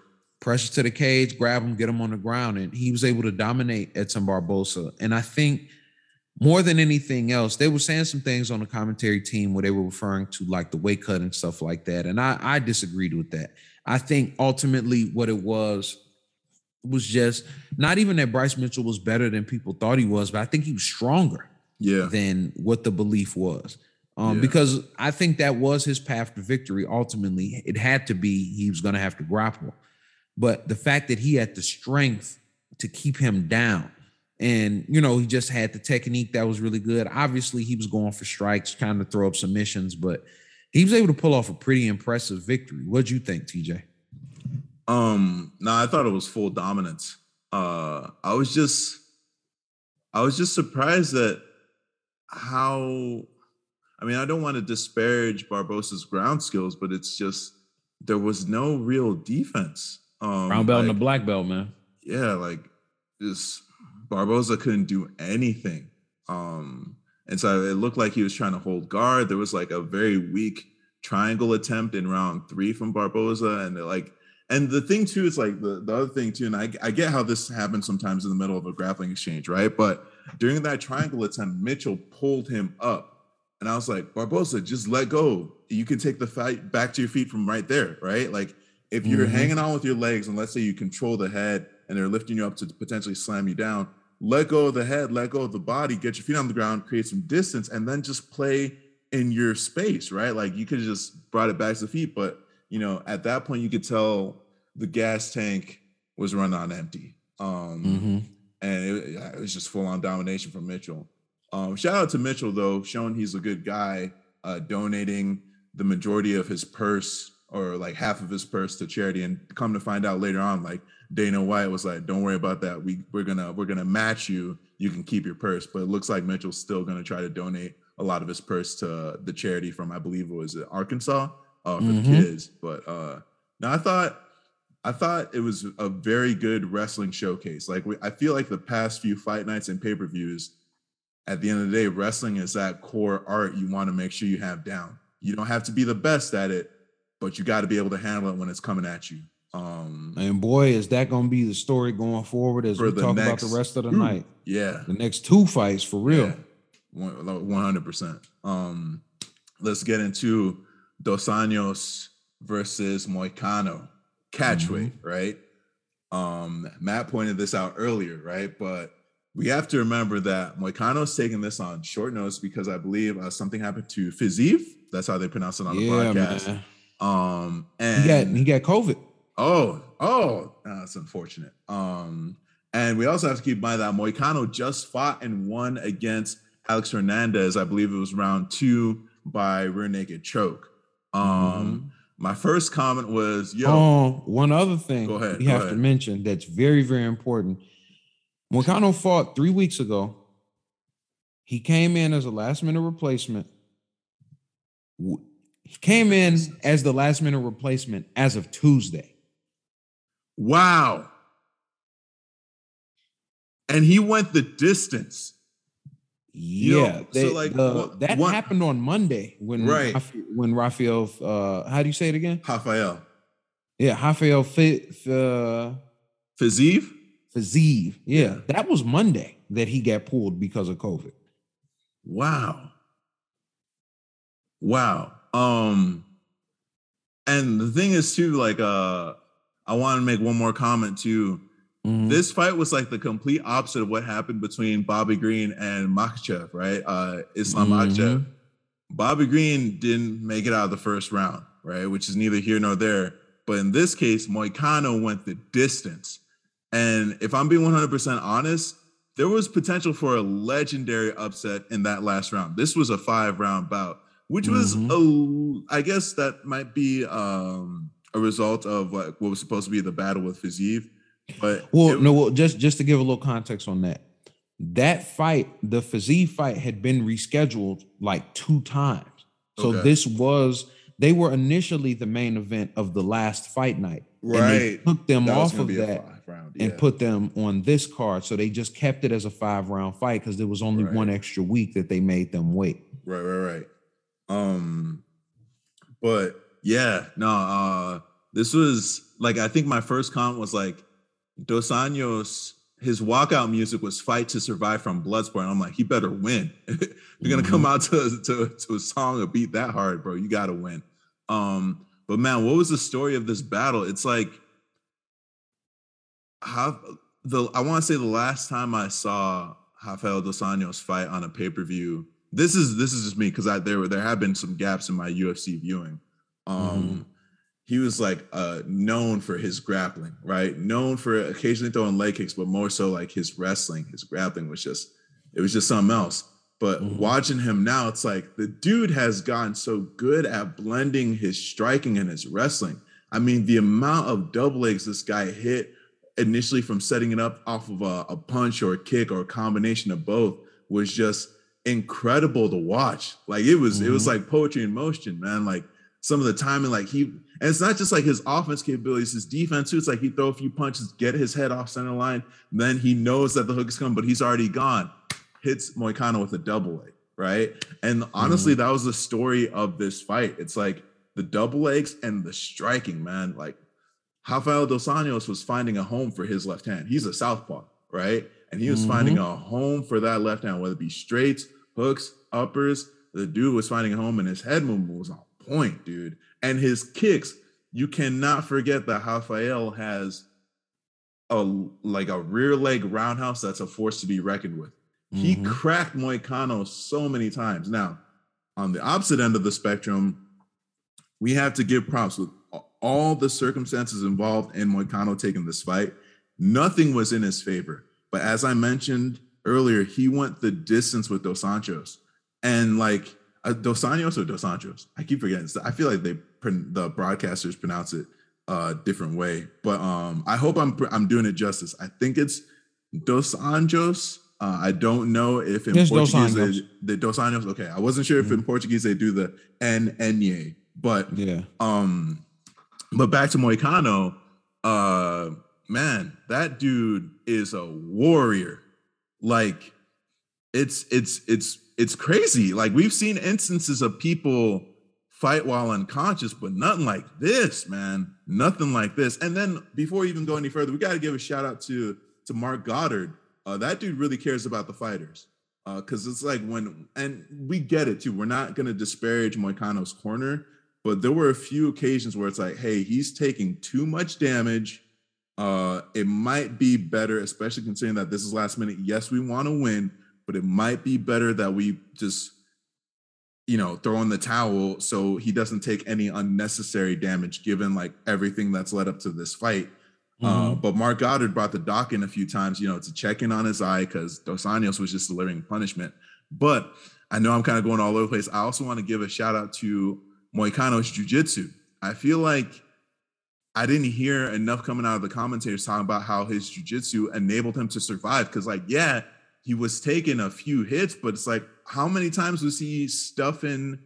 Pressure to the cage, grab him, get him on the ground, and he was able to dominate Edson Barboza. And I think more than anything else, they were saying some things on the commentary team where they were referring to like the weight cut and stuff like that. And I, I disagreed with that. I think ultimately what it was was just not even that Bryce Mitchell was better than people thought he was, but I think he was stronger yeah. than what the belief was. Um, yeah. Because I think that was his path to victory. Ultimately, it had to be he was going to have to grapple. But the fact that he had the strength to keep him down, and you know, he just had the technique that was really good. Obviously, he was going for strikes, kind of throw up submissions, but he was able to pull off a pretty impressive victory. What'd you think, TJ? Um, no, I thought it was full dominance. Uh, I was just, I was just surprised that how. I mean, I don't want to disparage Barboza's ground skills, but it's just there was no real defense. Um, Brown belt like, and a black belt, man. Yeah, like just Barboza couldn't do anything. Um, and so it looked like he was trying to hold guard. There was like a very weak triangle attempt in round three from Barboza. And like, and the thing too is like the, the other thing too, and I, I get how this happens sometimes in the middle of a grappling exchange, right? But during that triangle attempt, Mitchell pulled him up. And I was like, Barboza, just let go. You can take the fight back to your feet from right there, right? Like if you're mm-hmm. hanging on with your legs and let's say you control the head and they're lifting you up to potentially slam you down, let go of the head, let go of the body, get your feet on the ground, create some distance, and then just play in your space, right? Like you could have just brought it back to the feet, but you know, at that point, you could tell the gas tank was run on empty. Um, mm-hmm. and it, it, was just full on domination from Mitchell. Um, shout out to Mitchell though, showing he's a good guy, uh, donating the majority of his purse or like half of his purse to charity, and come to find out later on, like Dana White was like, "Don't worry about that. We we're gonna we're gonna match you. You can keep your purse." But it looks like Mitchell's still gonna try to donate a lot of his purse to the charity from I believe it was Arkansas uh, for mm-hmm. the kids. But uh, now I thought I thought it was a very good wrestling showcase. Like we, I feel like the past few fight nights and pay per views, at the end of the day, wrestling is that core art you want to make sure you have down. You don't have to be the best at it, but you got to be able to handle it when it's coming at you. Um, and boy, is that going to be the story going forward as we talk next, about the rest of the night? Yeah, the next two fights for real. One hundred percent. Um, let's get into Dos Anjos versus Moicano catchweight, mm-hmm. right? Um, Matt pointed this out earlier, right? But we have to remember that Moicano's taking this on short notice because I believe uh, something happened to Fiziev. That's how they pronounce it on the yeah, broadcast. Man. Um, and he got he got COVID. Oh, oh, that's unfortunate. Um, and we also have to keep in mind that Moicano just fought and won against Alex Hernandez. I believe it was round two by rear naked choke. Um, mm-hmm. my first comment was, "Yo." Oh, one other thing. Go ahead. We go have ahead. to mention that's very, very important. Moicano fought three weeks ago. He came in as a last minute replacement. He came in as the last minute replacement as of Tuesday. Wow. And he went the distance. Yeah, they, so like that happened on Monday when right when Rafael uh how do you say it again? Rafael. Yeah, Rafael fit uh Fiziev? Fiziev. Yeah, yeah, that was Monday that he got pulled because of COVID. Wow. Wow. Um, and the thing is too, like, uh, I want to make one more comment too. Mm-hmm. This fight was like the complete opposite of what happened between Bobby Green and Makhachev, right? Uh, Islam mm-hmm. Makhachev. Bobby Green didn't make it out of the first round, right? Which is neither here nor there. But in this case, Moicano went the distance. And if I'm being 100% honest, there was potential for a legendary upset in that last round. This was a five round bout, which was mm-hmm. a, I guess that might be um, a result of what, what was supposed to be the battle with Fiziev. But well, it, no, well, just just to give a little context on that, that fight, the Fiziev fight, had been rescheduled like two times. So okay. this was they were initially the main event of the last fight night. Right. And they took them that off of that round, yeah. and put them on this card. So they just kept it as a five round fight because there was only right. one extra week that they made them wait. Right, right, right. Um, but yeah, no, uh, this was like I think my first comment was like Dos Anjos, his walkout music was "Fight to Survive" from Bloodsport. And I'm like, he better win. You're mm-hmm. gonna come mm-hmm. out to, to to a song or beat that hard, bro. You gotta win. Um, but man, what was the story of this battle? It's like how the I want to say the last time I saw Rafael dos Anjos fight on a pay-per-view. This is this is just me because I there were there have been some gaps in my UFC viewing. Um mm-hmm. he was like uh known for his grappling, right? Known for occasionally throwing leg kicks, but more so like his wrestling, his grappling was just it was just something else. But mm-hmm. watching him now, it's like the dude has gotten so good at blending his striking and his wrestling. I mean, the amount of double legs this guy hit initially from setting it up off of a, a punch or a kick or a combination of both was just incredible to watch. Like it was, mm-hmm. it was mm-hmm. like poetry in motion, man. Like some of the timing, like he, and it's not just like his offense capabilities, his defense too. It's like he throw a few punches, get his head off center line, then he knows that the hook is coming, but he's already gone hits Moicano with a double leg, right? And honestly, mm-hmm. that was the story of this fight. It's like the double legs and the striking, man. Like Rafael Dos Anjos was finding a home for his left hand. He's a southpaw, right? And he was mm-hmm. finding a home for that left hand, whether it be straights, hooks, uppers. The dude was finding a home, and his head movement was on point, dude. And his kicks, you cannot forget that Rafael has a like a rear leg roundhouse that's a force to be reckoned with. He mm-hmm. cracked Moicano so many times. Now, on the opposite end of the spectrum, we have to give props with all the circumstances involved in Moicano taking this fight. Nothing was in his favor. But as I mentioned earlier, he went the distance with Dos Anjos. And like uh, Dos Anjos or Dos Anjos, I keep forgetting. I feel like they the broadcasters pronounce it a different way. But um, I hope I'm I'm doing it justice. I think it's Dos Anjos uh, I don't know if in Portuguese they, the dos Anjos. Okay, I wasn't sure mm-hmm. if in Portuguese they do the n enye, but yeah. Um, but back to Moicano, uh, man, that dude is a warrior. Like, it's it's it's it's crazy. Like we've seen instances of people fight while unconscious, but nothing like this, man. Nothing like this. And then before even go any further, we got to give a shout out to to Marc Goddard uh, that dude really cares about the fighters. Because uh, it's like when, and we get it too. We're not going to disparage Moicano's corner, but there were a few occasions where it's like, hey, he's taking too much damage. Uh, it might be better, especially considering that this is last minute. Yes, we want to win, but it might be better that we just, you know, throw in the towel so he doesn't take any unnecessary damage, given like everything that's led up to this fight. Uh, mm-hmm. Uh, but Marc Goddard brought the doc in a few times, you know, to check in on his eye because Dos Anjos was just delivering punishment. But I know I'm kind of going all over the place. I also want to give a shout out to Moicano's jiu-jitsu. I feel like I didn't hear enough coming out of the commentators talking about how his jiu-jitsu enabled him to survive. Because, like, yeah, he was taking a few hits, but it's like, how many times was he stuffing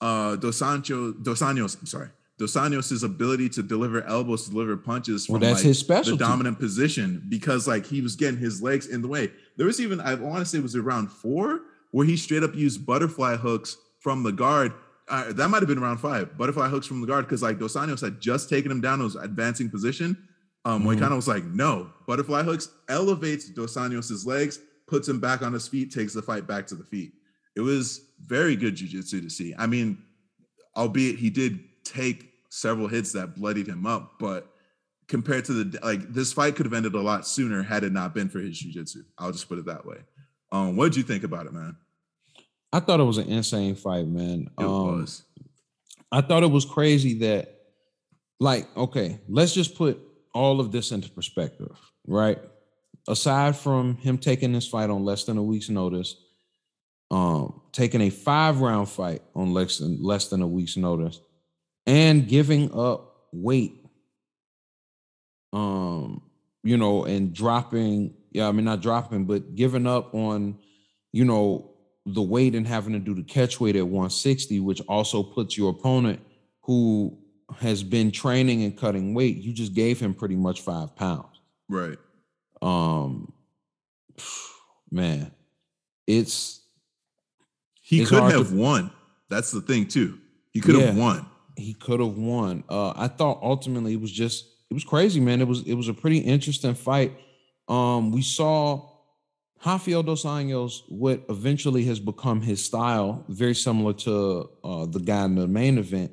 uh Dos Sancho, Dos Anjos, I'm sorry, Dos Anjos' ability to deliver elbows, to deliver punches from well, that's like, his specialty. the dominant position because like he was getting his legs in the way. There was even I want to say it was around four where he straight up used butterfly hooks from the guard. Uh, that might have been around five butterfly hooks from the guard because like Dos Anjos had just taken him down, was advancing position. Um, mm-hmm. Moicano was like, no, butterfly hooks elevates Dos Anjos' legs, puts him back on his feet, takes the fight back to the feet. It was very good jujitsu to see. I mean, albeit he did take several hits that bloodied him up, but compared to the like this fight could have ended a lot sooner had it not been for his jiu-jitsu. I'll just put it that way. Um, what did you think about it, man? I thought it was an insane fight, man. It um, was. I thought it was crazy that, like, okay, let's just put all of this into perspective, right? Aside from him taking this fight on less than a week's notice, um, taking a five round fight on less than less than a week's notice, and giving up weight um, you know, and dropping, yeah, I mean, not dropping, but giving up on, you know, the weight and having to do the catch weight at 160, which also puts your opponent who has been training and cutting weight, you just gave him pretty much five pounds. Right. Um, man, it's he it's could have to, won. That's the thing too. He could yeah, have won. He could have won. Uh, I thought ultimately it was just it was crazy, man. It was it was a pretty interesting fight. Um, we saw Rafael dos Anjos, what eventually has become his style, very similar to uh, the guy in the main event,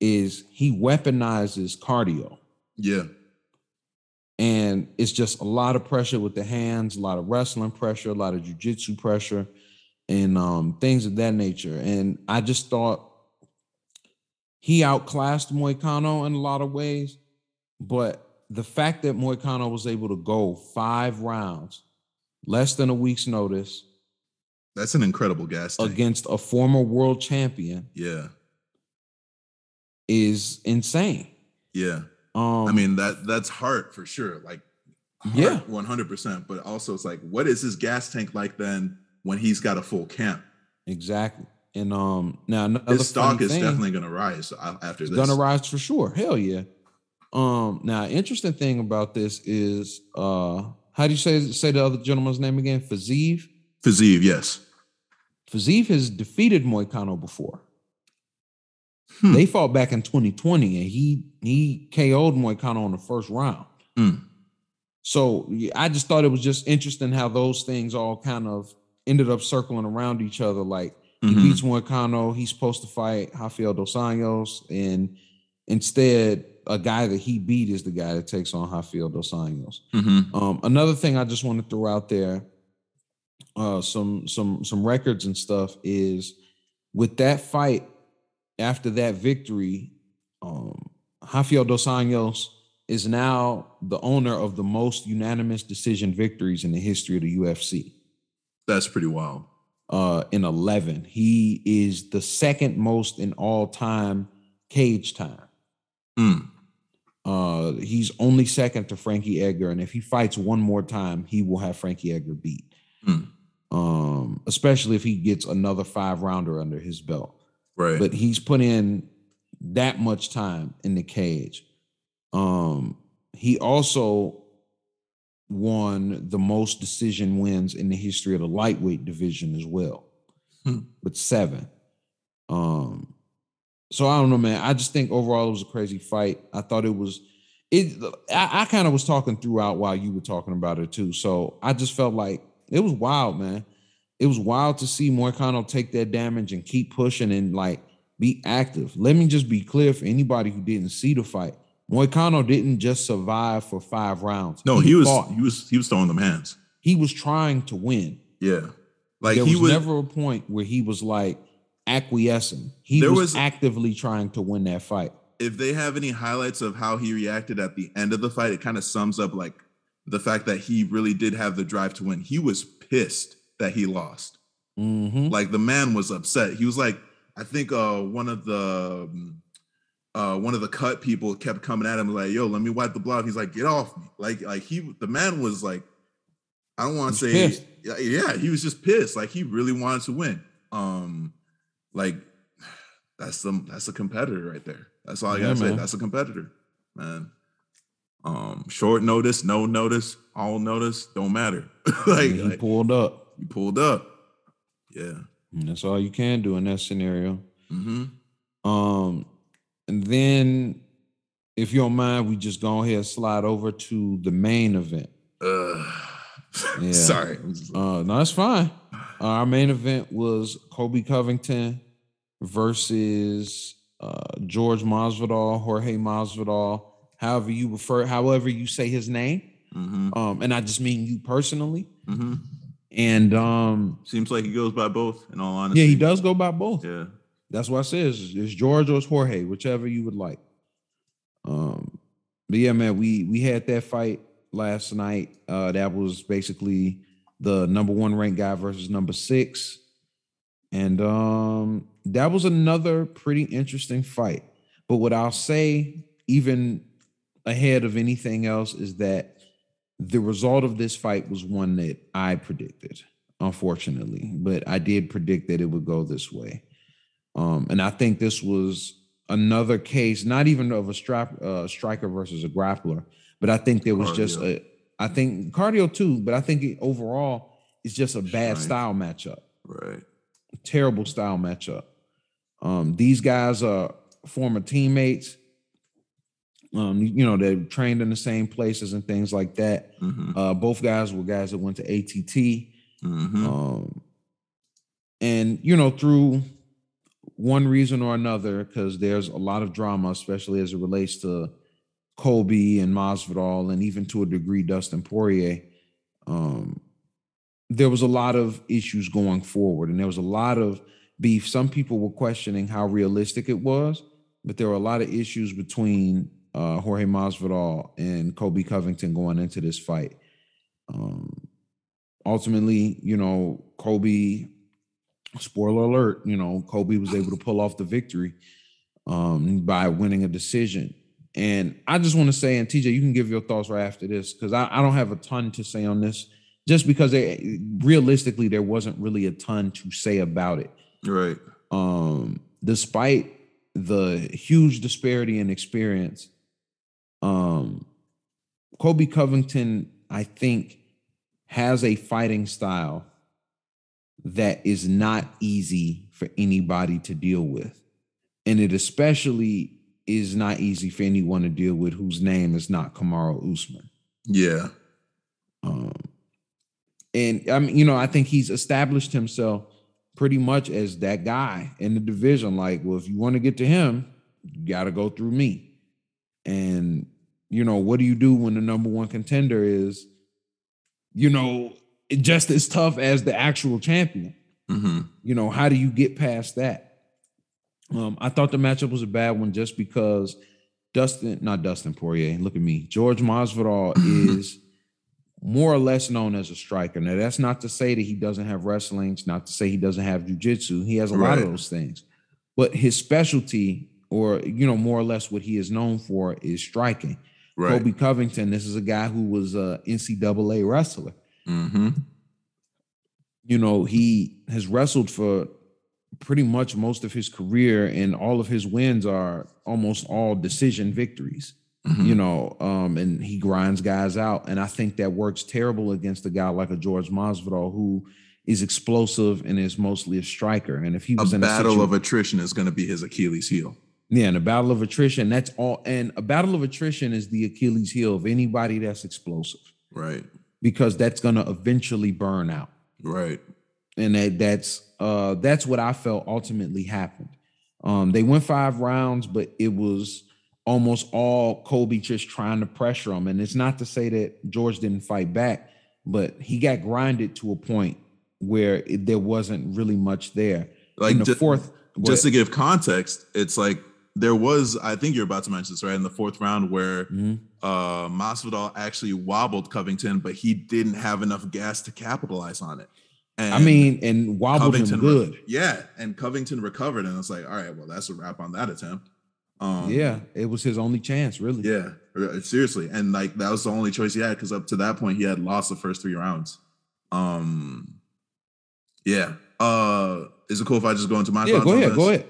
is he weaponizes cardio. Yeah. And it's just a lot of pressure with the hands, a lot of wrestling pressure, a lot of jujitsu pressure, and um, things of that nature. And I just thought he outclassed Moicano in a lot of ways. But the fact that Moicano was able to go five rounds, less than a week's notice. That's an incredible gas tank. against a former world champion. Yeah. Is insane. Yeah. Um, I mean that that's heart for sure. Like yeah, 100%. But also it's like, what is his gas tank like then when he's got a full camp? Exactly. And um now his stock is thing, definitely gonna rise after this. Gonna rise for sure. Hell yeah. Um, now, interesting thing about this is uh how do you say say the other gentleman's name again? Fiziev? Fiziev, yes. Fiziev has defeated Moicano before. Hmm. They fought back in 2020 and he he KO'd Moicano in the first round. Hmm. So I just thought it was just interesting how those things all kind of ended up circling around each other. Like he mm-hmm. beats Moicano, he's supposed to fight Rafael dos Anjos, and instead a guy that he beat is the guy that takes on Rafael dos Anjos. Mm-hmm. Um, another thing I just want to throw out there, uh, some some some records and stuff is with that fight after that victory, um, Rafael dos Anjos is now the owner of the most unanimous decision victories in the history of the UFC. That's pretty wild. Uh, in 11, he is the second most in all time cage time. Mm. Uh, he's only second to Frankie Edgar, and if he fights one more time, he will have Frankie Edgar beat. Mm. Um, especially if he gets another five rounder under his belt. Right. But he's put in that much time in the cage. Um, he also won the most decision wins in the history of the lightweight division as well, hmm. with seven. Um, so I don't know, man. I just think overall it was a crazy fight. I thought it was it I, I kind of was talking throughout while you were talking about it too. So I just felt like it was wild, man. It was wild to see Moicano take that damage and keep pushing and like be active. Let me just be clear for anybody who didn't see the fight. Moicano didn't just survive for five rounds. No, he, he was fought. he was he was throwing them hands. He was trying to win. Yeah. Like there was, was never a point where he was like, acquiescing. He was, was, actively trying to win that fight. If they have any highlights of how he reacted at the end of the fight, it kind of sums up like the fact that he really did have the drive to win. He was pissed that he lost. Mm-hmm. Like the man was upset. He was like, I think uh, one of the um, uh, one of the cut people kept coming at him like, "Yo, let me wipe the blood." He's like, "Get off me!" Like, like he, the man was like, I don't want to say, pissed. yeah, he was just pissed. Like he really wanted to win. Um, like that's some that's a competitor right there. That's all I gotta say. That's a competitor, man. Um, short notice, no notice, all notice, don't matter. like he like, pulled up. You pulled up. Yeah. And that's all you can do in that scenario. Mm-hmm. Um, and then if you don't mind, we just go ahead and slide over to the main event. Uh, yeah. Sorry. Uh, no, that's fine. Uh, our main event was Colby Covington versus uh, George Masvidal, Jorge Masvidal, however you refer, however you say his name. Mm-hmm. Um, and I just mean you personally. Mm-hmm. And um, seems like he goes by both. In all honesty, yeah, he does go by both. Yeah, that's what I says. It's George or it's Jorge, whichever you would like. Um, but yeah, man, we we had that fight last night. Uh, that was basically the number one ranked guy versus number six, and um, that was another pretty interesting fight. But what I'll say, even ahead of anything else, is that the result of this fight was one that I predicted, unfortunately. But I did predict that it would go this way. Um, and I think this was another case, not even of a strap, uh, striker versus a grappler, but I think there was cardio. just a, I think cardio too, but I think it, overall it's just a bad style matchup. Right. Terrible style matchup. Um, these guys are former teammates. Um, you know, they trained in the same places and things like that. Mm-hmm. Uh, both guys were guys that went to ATT. Mm-hmm. Um, and you know, through one reason or another, because there's a lot of drama, especially as it relates to Colby and Masvidal, and even to a degree Dustin Poirier. Um, there was a lot of issues going forward, and there was a lot of beef. Some people were questioning how realistic it was, but there were a lot of issues between uh, Jorge Masvidal and Colby Covington going into this fight. Um, ultimately, you know, Colby, spoiler alert, you know, Colby was able to pull off the victory um, by winning a decision. And I just want to say, and TJ, you can give your thoughts right after this because I, I, don't have a ton to say on this, just because they, realistically there wasn't really a ton to say about it. Right. Um, despite the huge disparity in experience, um, Colby Covington, I think, has a fighting style that is not easy for anybody to deal with. And it especially is not easy for anyone to deal with whose name is not Kamaru Usman. Yeah. Um, and I mean, you know, I think he's established himself pretty much as that guy in the division. Like, well, if you want to get to him, you got to go through me. And, you know, what do you do when the number one contender is, you know, just as tough as the actual champion. Mm-hmm. You know, how do you get past that? Um, I thought the matchup was a bad one just because Dustin, not Dustin Poirier, look at me. George Masvidal is more or less known as a striker. Now, that's not to say that he doesn't have wrestling. It's not to say he doesn't have jujitsu. He has a right. lot of those things. But his specialty, or you know, more or less what he is known for, is striking. Right. Colby Covington, this is a guy who was a NCAA wrestler. Mm-hmm. You know, he has wrestled for pretty much most of his career, and all of his wins are almost all decision victories. Mm-hmm. You know, um, and he grinds guys out, and I think that works terrible against a guy like a George Masvidal who is explosive and is mostly a striker. And if he was a in battle a situ- of attrition is going to be his Achilles heel. Yeah, and a battle of attrition, that's all. And a battle of attrition is the Achilles heel of anybody that's explosive. Right because that's going to eventually burn out. Right. And that that's uh that's what I felt ultimately happened. Um they went 5 rounds but it was almost all Colby just trying to pressure him and it's not to say that George didn't fight back but he got grinded to a point where it, there wasn't really much there. Like in the just, fourth just to give context, it's like there was, I think you're about to mention this, right? In the fourth round where mm-hmm. uh Masvidal actually wobbled Covington, but he didn't have enough gas to capitalize on it. And I mean, and wobbled Covington him good. Re- yeah, and Covington recovered, and it's like, all right, well, that's a wrap on that attempt. Um, yeah, it was his only chance, really. Yeah, seriously, and like that was the only choice he had because up to that point he had lost the first three rounds. Um, yeah. Uh, is it cool if I just go into my yeah? Go ahead, go ahead.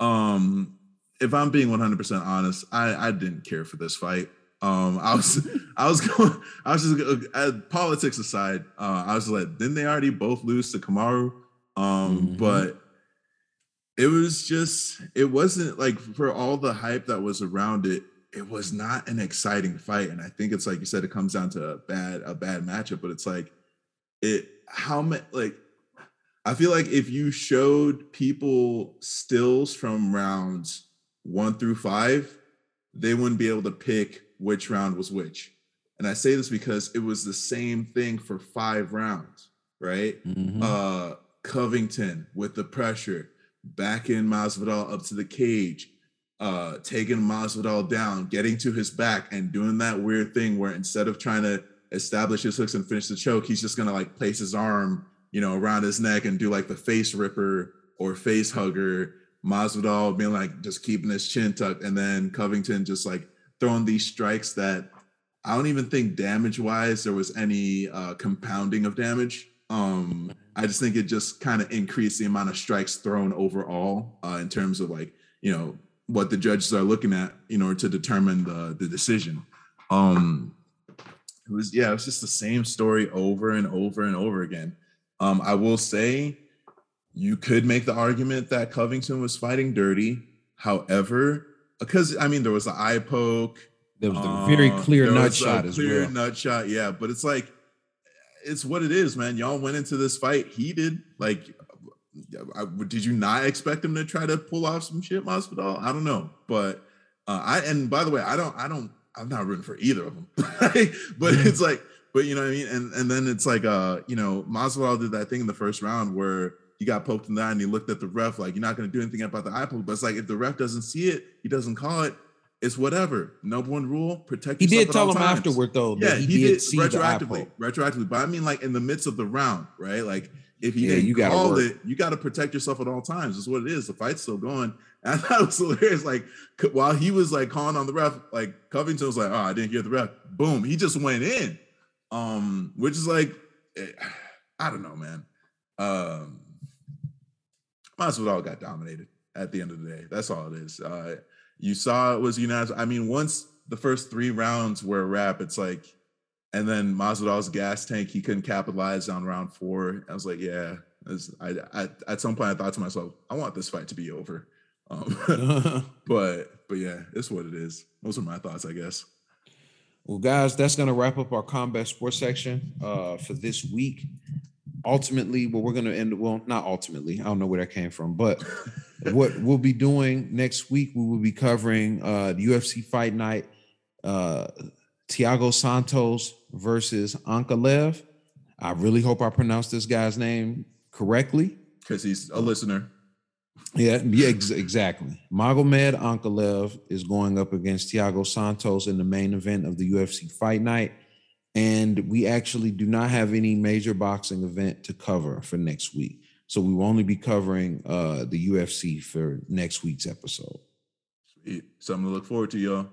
Um, if I'm being 100% honest, I, I didn't care for this fight. Um, I was, I was going, I was just uh, politics aside. Uh, I was like, didn't they already both lose to Kamaru? Um, mm-hmm. but it was just, it wasn't like for all the hype that was around it. it was not an exciting fight. And I think it's like you said, it comes down to a bad, a bad matchup, but it's like it how many like I feel like if you showed people stills from rounds one through five, they wouldn't be able to pick which round was which. And I say this because it was the same thing for five rounds, right? Mm-hmm. Uh Covington with the pressure, backing Masvidal up to the cage, uh, taking Masvidal down, getting to his back, and doing that weird thing where instead of trying to establish his hooks and finish the choke, he's just gonna like place his arm, you know, around his neck and do like the face ripper or face hugger. Masvidal being like just keeping his chin tucked, and then Covington just like throwing these strikes that I don't even think damage wise there was any uh, compounding of damage. Um, I just think it just kind of increased the amount of strikes thrown overall uh, in terms of like you know what the judges are looking at in order to determine the the decision. Um, it was yeah, it was just the same story over and over and over again. Um, I will say you could make the argument that Covington was fighting dirty. However, because I mean there was the eye poke. There was a very uh, clear nut shot as clear well. nut shot, yeah. But it's like it's what it is, man. Y'all went into this fight heated. Like, I, did you not expect him to try to pull off some shit, Masvidal? I don't know, but uh, I and by the way, I don't, I don't, I'm not rooting for either of them. but it's like, but you know what I mean. And and then it's like, uh, you know, Masvidal did that thing in the first round where he got poked in the eye and he looked at the ref like, you're not going to do anything about the eye poke. But it's like if the ref doesn't see it, he doesn't call it it's whatever. Number one rule: protect. Yourself. He did tell him times. afterward, though. Yeah, he, he, did, did retroactively. Retroactively, but I mean, like in the midst of the round, right? Like if he yeah, didn't you call it, you got to protect yourself at all times. That's what it is. The fight's still going. And I thought it was hilarious. Like while he was like calling on the ref, like Covington was like, "Oh, I didn't hear the ref." Boom, he just went in. Um, which is like, eh, I don't know, man. Um, all got dominated at the end of the day. That's all it is. Uh, you saw it was unanimous. I mean, once the first three rounds were a wrap, it's like, and then Masvidal's gas tank, he couldn't capitalize on round four. I was like, yeah. Was, I, I, at some point, I thought to myself, I want this fight to be over. Um, but but yeah, it's what it is. Those are my thoughts, I guess. Well, guys, that's going to wrap up our combat sports section uh, for this week. Ultimately, what we're going to end, well, not ultimately, I don't know where that came from, but what we'll be doing next week, we will be covering uh, the UFC Fight Night, uh, Thiago Santos versus Ankalaev. I really hope I pronounced this guy's name correctly because he's a listener. Yeah, yeah, ex- exactly. Magomed Ankalaev is going up against Thiago Santos in the main event of the UFC Fight Night. And we actually do not have any major boxing event to cover for next week. So we will only be covering uh, the UFC for next week's episode. Sweet. Something to look forward to, y'all.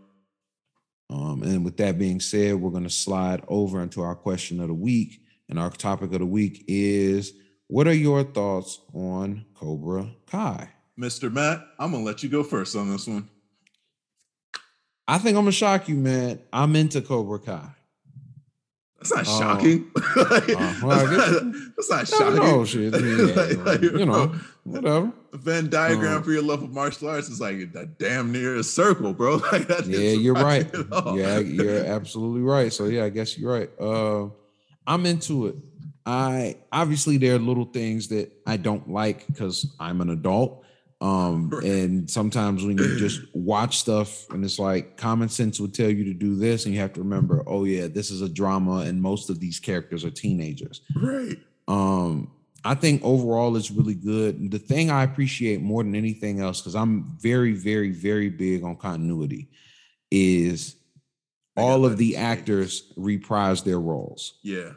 Um, and with that being said, we're going to slide over into our question of the week. And our topic of the week is what are your thoughts on Cobra Kai? Mr. Matt, I'm going to let you go first on this one. I think I'm going to shock you, man. I'm into Cobra Kai. That's not uh, shocking. like, uh, well, that's, not, that's, not, shocking. Oh shit. like, like, you know, whatever. Venn diagram uh, for your love of martial arts is like a damn near a circle, bro. Like that. Yeah, you're right. Yeah, you're absolutely right. So yeah, I guess you're right. Uh, I'm into it. I obviously there are little things that I don't like because I'm an adult. Um, right. and sometimes when you just watch stuff and it's like common sense would tell you to do this, and you have to remember, oh yeah, this is a drama, and most of these characters are teenagers. Right. Um, I think overall it's really good. The thing I appreciate more than anything else, because I'm very, very, very big on continuity, is all of the actors reprise their roles. Yeah.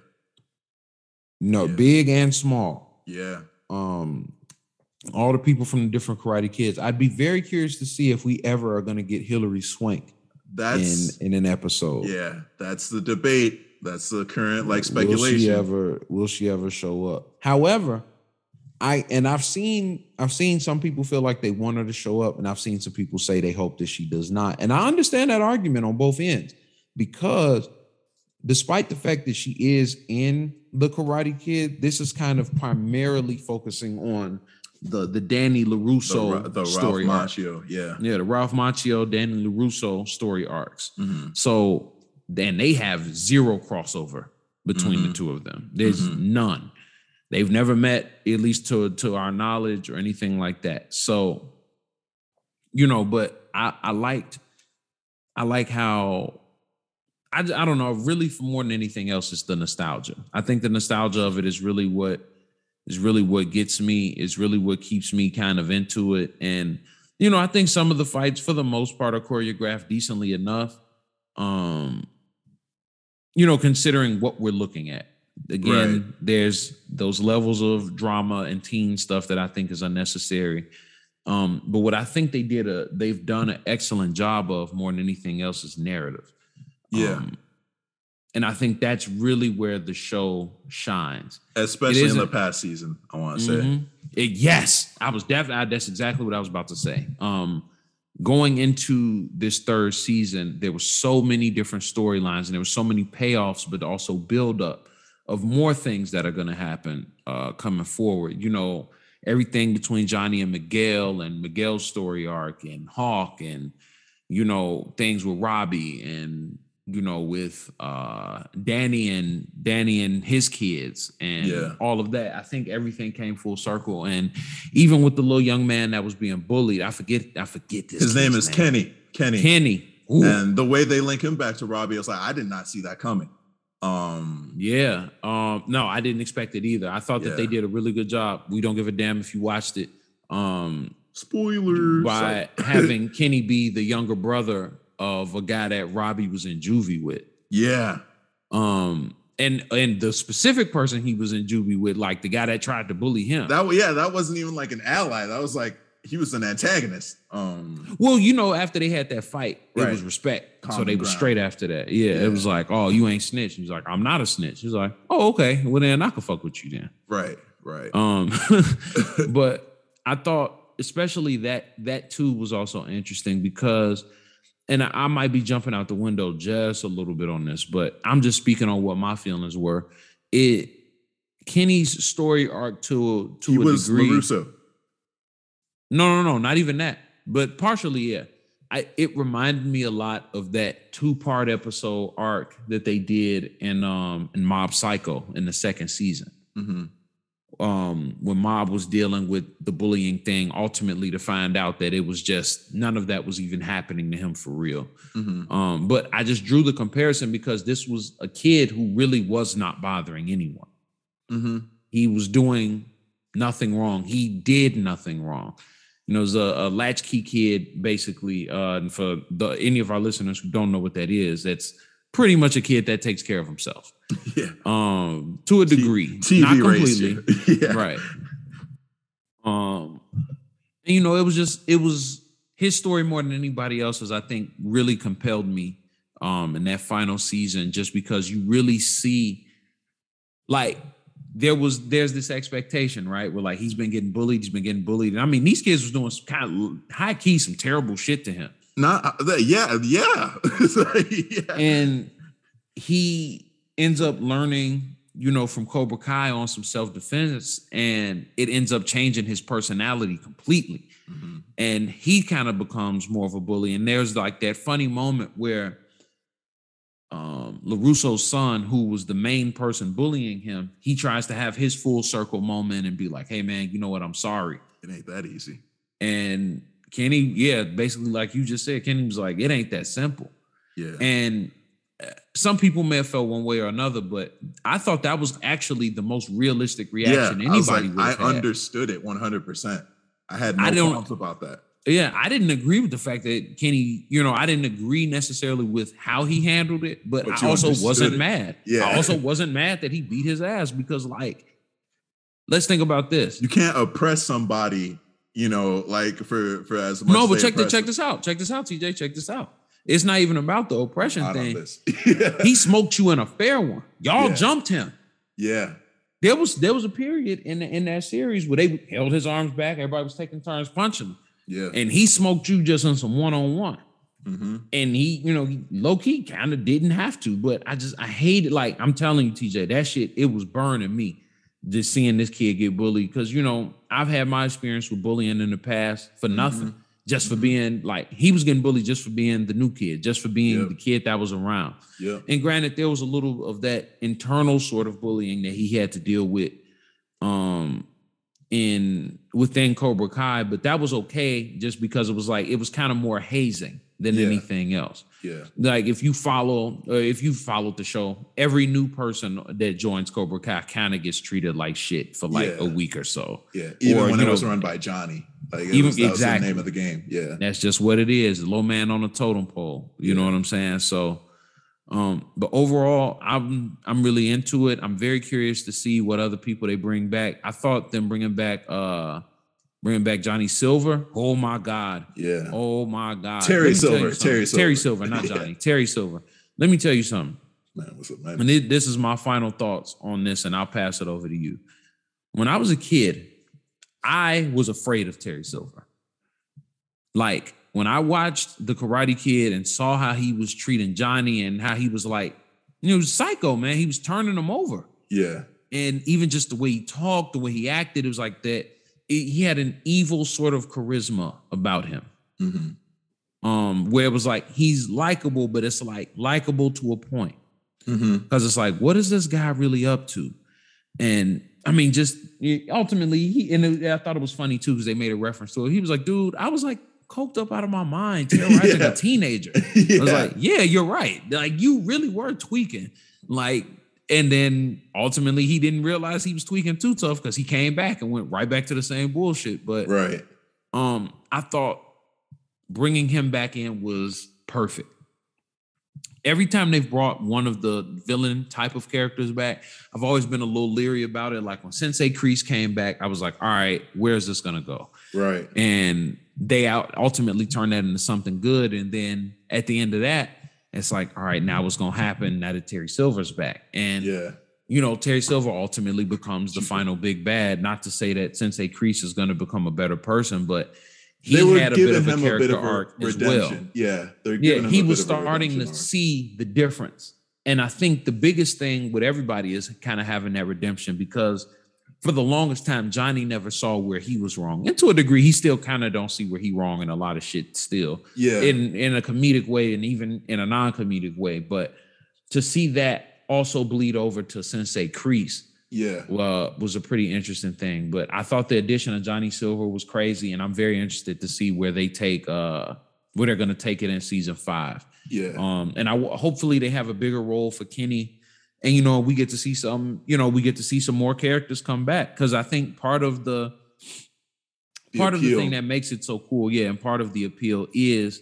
No, yeah. big and small. Yeah. Um, all the people from the different Karate Kids. I'd be very curious to see if we ever are going to get Hilary Swank. That's in in an episode. Yeah, that's the debate. That's the current like speculation. Will she ever? Will she ever show up? However, I and I've seen I've seen some people feel like they want her to show up, and I've seen some people say they hope that she does not. And I understand that argument on both ends because despite the fact that she is in the Karate Kid, this is kind of primarily focusing on the the Danny Larusso the, the story Ralph arc. Yeah. Yeah, the Ralph Macchio, Danny Larusso story arcs. Mhm. So then they have zero crossover between the Mhm. two of them. There's Mhm. none. They've never met, at least to to our knowledge or anything like that. So, you know, but I I liked I like how I I don't know, really for more than anything else, it's the nostalgia. I think the nostalgia of it is really what is really what gets me, is really what keeps me kind of into it. And you know, I think some of the fights for the most part are choreographed decently enough. Um, you know, considering what we're looking at. Again, Right. there's those levels of drama and teen stuff that I think is unnecessary. Um, but what I think they did a they've done an excellent job of more than anything else is narrative. Yeah. Um, and I think that's really where the show shines. Especially in the past season, I want to say. Mhm. It- yes, I was definitely. That's exactly what I was about to say. Um, going into this third season, there were so many different storylines and there were so many payoffs, but also build up of more things that are going to happen uh, coming forward. You know, everything between Johnny and Miguel and Miguel's story arc and Hawk and you know things with Robbie and you know with uh Danny and Danny and his kids and Yeah. all of that. I think everything came full circle and even with the little young man that was being bullied, I forget I forget this. His name is Kenny. Kenny. Kenny. Ooh. And the way they link him back to Robbie, I was like, I did not see that coming. Um, Yeah. Um, no, I didn't expect it either. I thought that they did a really good job. We don't give a damn if you watched it. Um, spoilers. by having Kenny be the younger brother of a guy that Robbie was in juvie with. yeah. Um, and and the specific person he was in juvie with, like the guy that tried to bully him. That yeah, that wasn't even like an ally. That was like he was an antagonist. Um, well, you know, after they had that fight, it Right. was respect. so they were straight after that. Yeah, Yeah. it was like, oh, you ain't snitch. He's like, I'm not a snitch. He's like, oh, okay. Well, then I can fuck with you then. right, right. Um, but I thought, especially that that too was also interesting because, and I, might be jumping out the window just a little bit on this, but I'm just speaking on what my feelings were. It Kenny's story arc to to he a was degree. Larusso. No, no, no, not even that. But partially, yeah. I it reminded me a lot of that two-part episode arc that they did in um in Mob Psycho in the second season. Mhm. Um when Mob was dealing with the bullying thing, ultimately to find out that it was just none of that was even happening to him for real. Mhm. Um, but I just drew the comparison because this was a kid who really was not bothering anyone Mhm. he was doing nothing wrong. He did nothing wrong. You know, as a, a latchkey kid, basically. Uh, and for the any of our listeners who don't know what that is, that's pretty much a kid that takes care of himself, Yeah. um, to a degree, TV not completely, yeah. right. Um, and you know, it was just it was his story more than anybody else's. I think really compelled me um in that final season, just because you really see, like, there was there's this expectation, right? Where like he's been getting bullied, he's been getting bullied, and I mean these kids was doing some kind of high key, some terrible shit to him, Not uh, that- yeah, yeah. Like, yeah. and he ends up learning you know from cobra kai on some self-defense and it ends up changing his personality completely Mhm. and he kind of becomes more of a bully and there's like that funny moment where um larusso's son who was the main person bullying him he tries to have his full circle moment and be like hey man you know what i'm sorry It ain't that easy. and kenny yeah basically like you just said kenny was like it ain't that simple Yeah. and uh, some people may have felt one way or another, but I thought that was actually the most realistic yeah. reaction I was anybody like, would I understood it 100%. I had no I qualms about that. yeah, I didn't agree with the fact that Kenny, you know, I didn't agree necessarily with how he handled it, but, But I also wasn't it. mad. Yeah. I also wasn't mad that he beat his ass because, like, let's think about this. You can't oppress somebody, you know, like for for as much No, but check the, oppress check this out. Check this out, TJ. Check this out. It's not even about the oppression thing. He smoked you in a fair one. Y'all Yeah. jumped him. yeah. There was there was a period in the, in that series where they held his arms back. Everybody was taking turns punching him, Yeah. and he smoked you just on some one on one. And he, you know, low key kind of didn't have to, but I just I hated like I'm telling you, TJ, that shit it was burning me just seeing this kid get bullied because you know I've had my experience with bullying in the past for mm-hmm. nothing, mm-hmm. just for mm-hmm. being like he was getting bullied just for being the new kid, just for being yep. the kid that was around. Yeah. And granted, there was a little of that internal sort of bullying that he had to deal with, um, in within Cobra Kai, but that was okay just because it was like it was kind of more hazing than yeah. anything else. Yeah. Like if you follow, uh, if you followed the show, every new person that joins Cobra Kai kind of gets treated like shit for like yeah. a week or so. Yeah. Even or, when it know, was run by Johnny. Like even was, exactly the name of the game. Yeah. That's just what it is. Low man on a totem pole. You yeah. know what I'm saying? So um, but overall, I'm I'm really into it. I'm very curious to see what other people they bring back. I thought them bringing back uh bringing back Johnny Silver. Oh my God. Yeah. Oh my God. Terry Silver. Terry Silver. Terry Silver, not Johnny. yeah. Terry Silver. Let me tell you something. Man, what's up, man? And this is my final thoughts on this, and I'll pass it over to you. When I was a kid, I was afraid of Terry Silver. Like when I watched The Karate Kid and saw how he was treating Johnny and how he was like, you know, psycho, man. He was turning him over. Yeah. And even just the way he talked, the way he acted, it was like that he had an evil sort of charisma about him. Mm-hmm. Um, where it was like he's likable, but it's like likable to a point. Because mm-hmm. it's like, what is this guy really up to? And I mean, just ultimately, he and I thought it was funny too because they made a reference to it. He was like, "Dude, I was like coked up out of my mind, terrorizing yeah. a teenager." yeah. I was like, "Yeah, you're right. Like, you really were tweaking." Like, and then ultimately he didn't realize he was tweaking too tough because he came back and went right back to the same bullshit. But right, um, I thought bringing him back in was perfect. Every time they've brought one of the villain type of characters back, I've always been a little leery about it. Like when Sensei Kreese came back, I was like, all right, where's this gonna go? Right. And they out ultimately turned that into something good. And then at the end of that, it's like, all right, now what's gonna happen now that Terry Silver's back? And yeah, you know, Terry Silver ultimately becomes the final big bad. Not to say that Sensei Kreese is gonna become a better person, but he had a bit of a character bit of arc redemption. as well. Yeah, yeah, he was starting to arc. see the difference. And I think the biggest thing with everybody is kind of having that redemption because for the longest time, Johnny never saw where he was wrong. And to a degree, he still kind of don't see where he wrong in a lot of shit still. Yeah. In in a comedic way and even in a non-comedic way. But to see that also bleed over to Sensei Kreese, yeah, uh, was a pretty interesting thing. But I thought the addition of Johnny Silver was crazy, and I'm very interested to see where they take uh where they're gonna take it in season five. Yeah. Um, and I hopefully they have a bigger role for Kenny and you know we get to see some you know we get to see some more characters come back. Because i think part of the, the part appeal. of the thing that makes it so cool yeah and part of the appeal is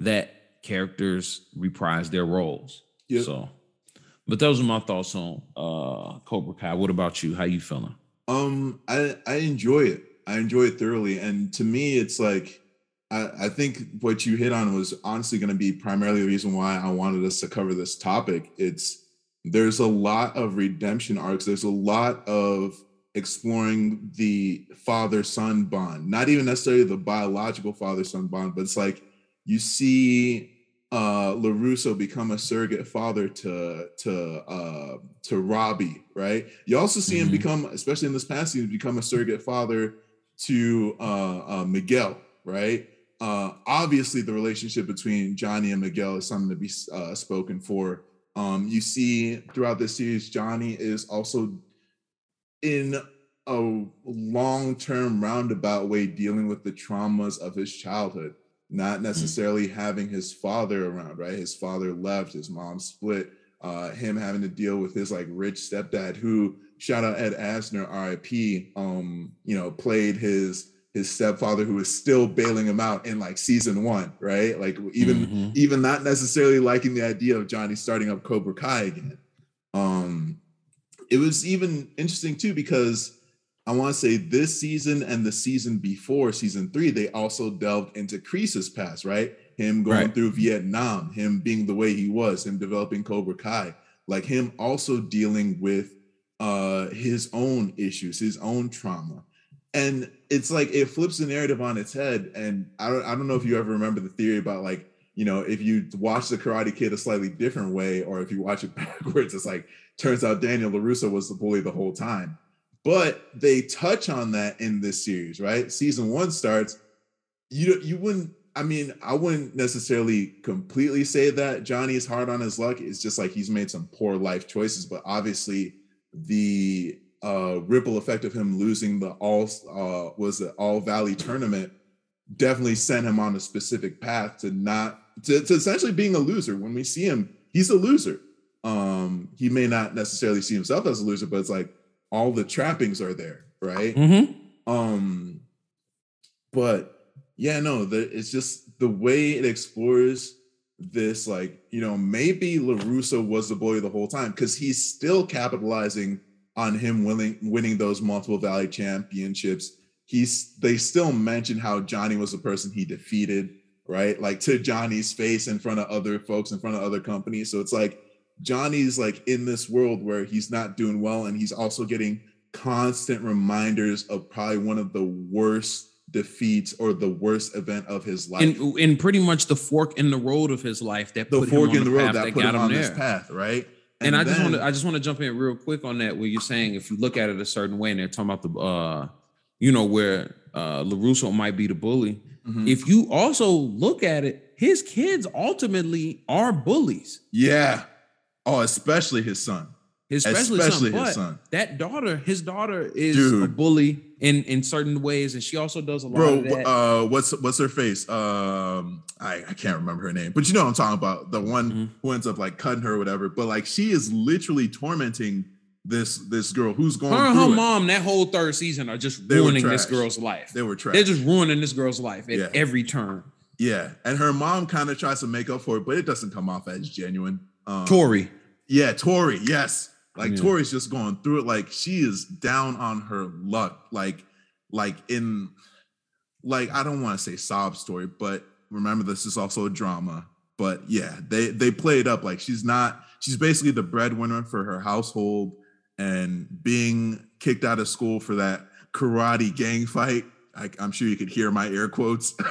that characters reprise their roles. Yep. so but those are my thoughts on uh cobra kai. What about you? How you feeling? Um i i enjoy it. I enjoy it thoroughly. And to me it's like I, I think what you hit on was honestly going to be primarily the reason why I wanted us to cover this topic. It's there's a lot of redemption arcs. There's a lot of exploring the father son bond, not even necessarily the biological father son bond, but it's like you see uh LaRusso become a surrogate father to to uh to Robbie, right? You also see mm-hmm. him become, especially in this past season, become a surrogate father to uh, uh Miguel, right? Uh obviously the relationship between Johnny and Miguel is something to be uh, spoken for um, you see throughout this series, Johnny is also in a long-term roundabout way dealing with the traumas of his childhood, not hmm. necessarily mm-hmm. having his father around, right? His father left, his mom split, uh, him having to deal with his like rich stepdad who shout out Ed Asner, RIP, um, you know, played his his stepfather who is still bailing him out in like season one, right? Like even mm-hmm. even not necessarily liking the idea of Johnny starting up Cobra Kai again. Um, it was even interesting too because I want to say this season and the season before season three, they also delved into Kreese's past, right? Him going right. through Vietnam, him being the way he was, him developing Cobra Kai, like him also dealing with uh his own issues, his own trauma and it's like it flips the narrative on its head. And I don't I don't know if you ever remember the theory about like you know if you watch the Karate Kid a slightly different way, or if you watch it backwards, it's like turns out Daniel Larusso was the bully the whole time. But they touch on that in this series, right? Season one starts. You you wouldn't. I mean, I wouldn't necessarily completely say that Johnny is hard on his luck. It's just like he's made some poor life choices, but obviously the uh, ripple effect of him losing the all uh, was the All Valley tournament definitely sent him on a specific path to not to, to essentially being a loser. When we see him, he's a loser. Um, he may not necessarily see himself as a loser, but it's like all the trappings are there, right? Mm-hmm. Um, but yeah, no, the, it's just the way it explores this, like, you know, maybe LaRusso was the boy the whole time because he's still capitalizing on him winning winning those multiple valley championships. He's they still mention how Johnny was the person he defeated, right? Like to Johnny's face in front of other folks, in front of other companies. So it's like Johnny's like in this world where he's not doing well, and he's also getting constant reminders of probably one of the worst defeats or the worst event of his life. And, and pretty much the fork in the road of his life that the put fork him on in the, the road that, that put got him him on there. this path, right? And, I just want to I just want to jump in real quick on that where you're saying if you look at it a certain way and they're talking about the uh you know where uh LaRusso might be the bully. Mhm. If you also look at it, his kids ultimately are bullies. yeah. Oh, especially his son. Especially, Especially son. his son. That daughter, his daughter is a bully in in certain ways, and she also does a lot Bro, of that. uh, what's what's her face? Um, I, I can't remember her name, but you know what I'm talking about. The one Mhm. who ends up like cutting her or whatever. But like she is literally tormenting this this girl who's going her and her it. mom, that whole third season are just They ruining this girl's life. They were trash. They're just ruining this girl's life at Yeah. every turn. yeah, and her mom kind of tries to make up for it, but it doesn't come off as genuine. Um, Tori. Yeah, Tori. Yes. Like Yeah. Tori's just going through it. Like she is down on her luck. Like, like in like I don't want to say sob story, but remember this is also a drama. But yeah, they they play it up like she's not, she's basically the breadwinner for her household and being kicked out of school for that karate gang fight. I, I'm sure you could hear my air quotes.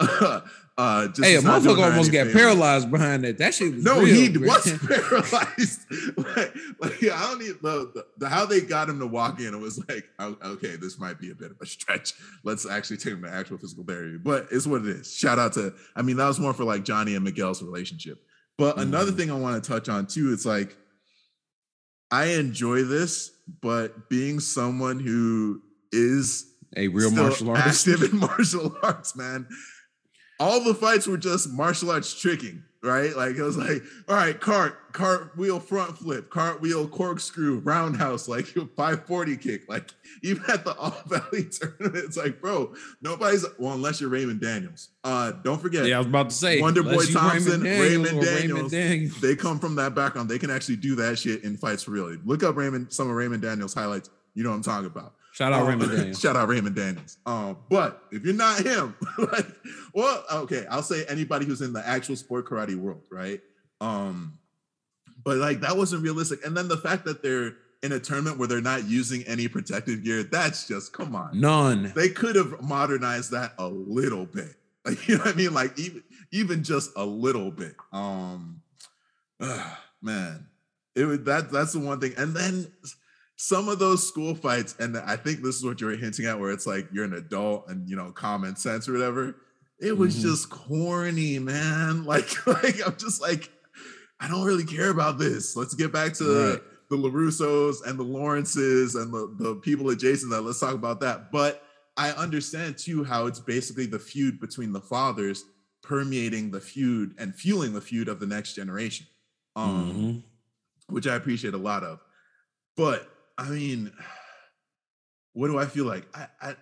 uh, just Hey, a is not doing motherfucker almost got paralyzed behind that. That shit was No, real, he man. was paralyzed. like, like, I don't need the, the, the how they got him to walk in. It was like, oh, okay, this might be a bit of a stretch. Let's actually take him to actual physical therapy. But it's what it is. Shout out to, I mean, that was more for like Johnny and Miguel's relationship. But another Mhm. thing I want to touch on too, it's like I enjoy this, but being someone who is a real martial artist. active in martial arts, man. All the fights were just martial arts tricking, right? Like it was like, all right, cart, cartwheel front flip, cartwheel corkscrew, roundhouse, like 540 kick. Like even at the All Valley tournament, it's like, bro, nobody's well, unless you're Raymond Daniels. Uh, don't forget, Yeah, I was about to say Wonder Boy Thompson, Raymond or Daniels. Daniels. they come from that background. They can actually do that shit in fights for real. Look up Raymond, some of Raymond Daniels highlights. You know what I'm talking about. Shout out Um, Raymond Daniels. Shout out Raymond Daniels. Um, but if you're not him, like, well, okay, I'll say anybody who's in the actual sport karate world, right? Um, but like that wasn't realistic. And then the fact that they're in a tournament where they're not using any protective gear, that's just come on. None. They could have modernized that a little bit. Like, you know what I mean? Like even even just a little bit. Um man, it was that that's the one thing. And then some of those school fights, and I think this is what you're hinting at, where it's like you're an adult and you know, common sense or whatever. It was Mhm. just corny, man. Like, like I'm just like, I don't really care about this. Let's get back to Right. the LaRussos and the Lawrences and the, the people adjacent that. Let's talk about that. But I understand too how it's basically the feud between the fathers permeating the feud and fueling the feud of the next generation. Um, Mhm. which I appreciate a lot of. But I mean, what do I feel like? I, I,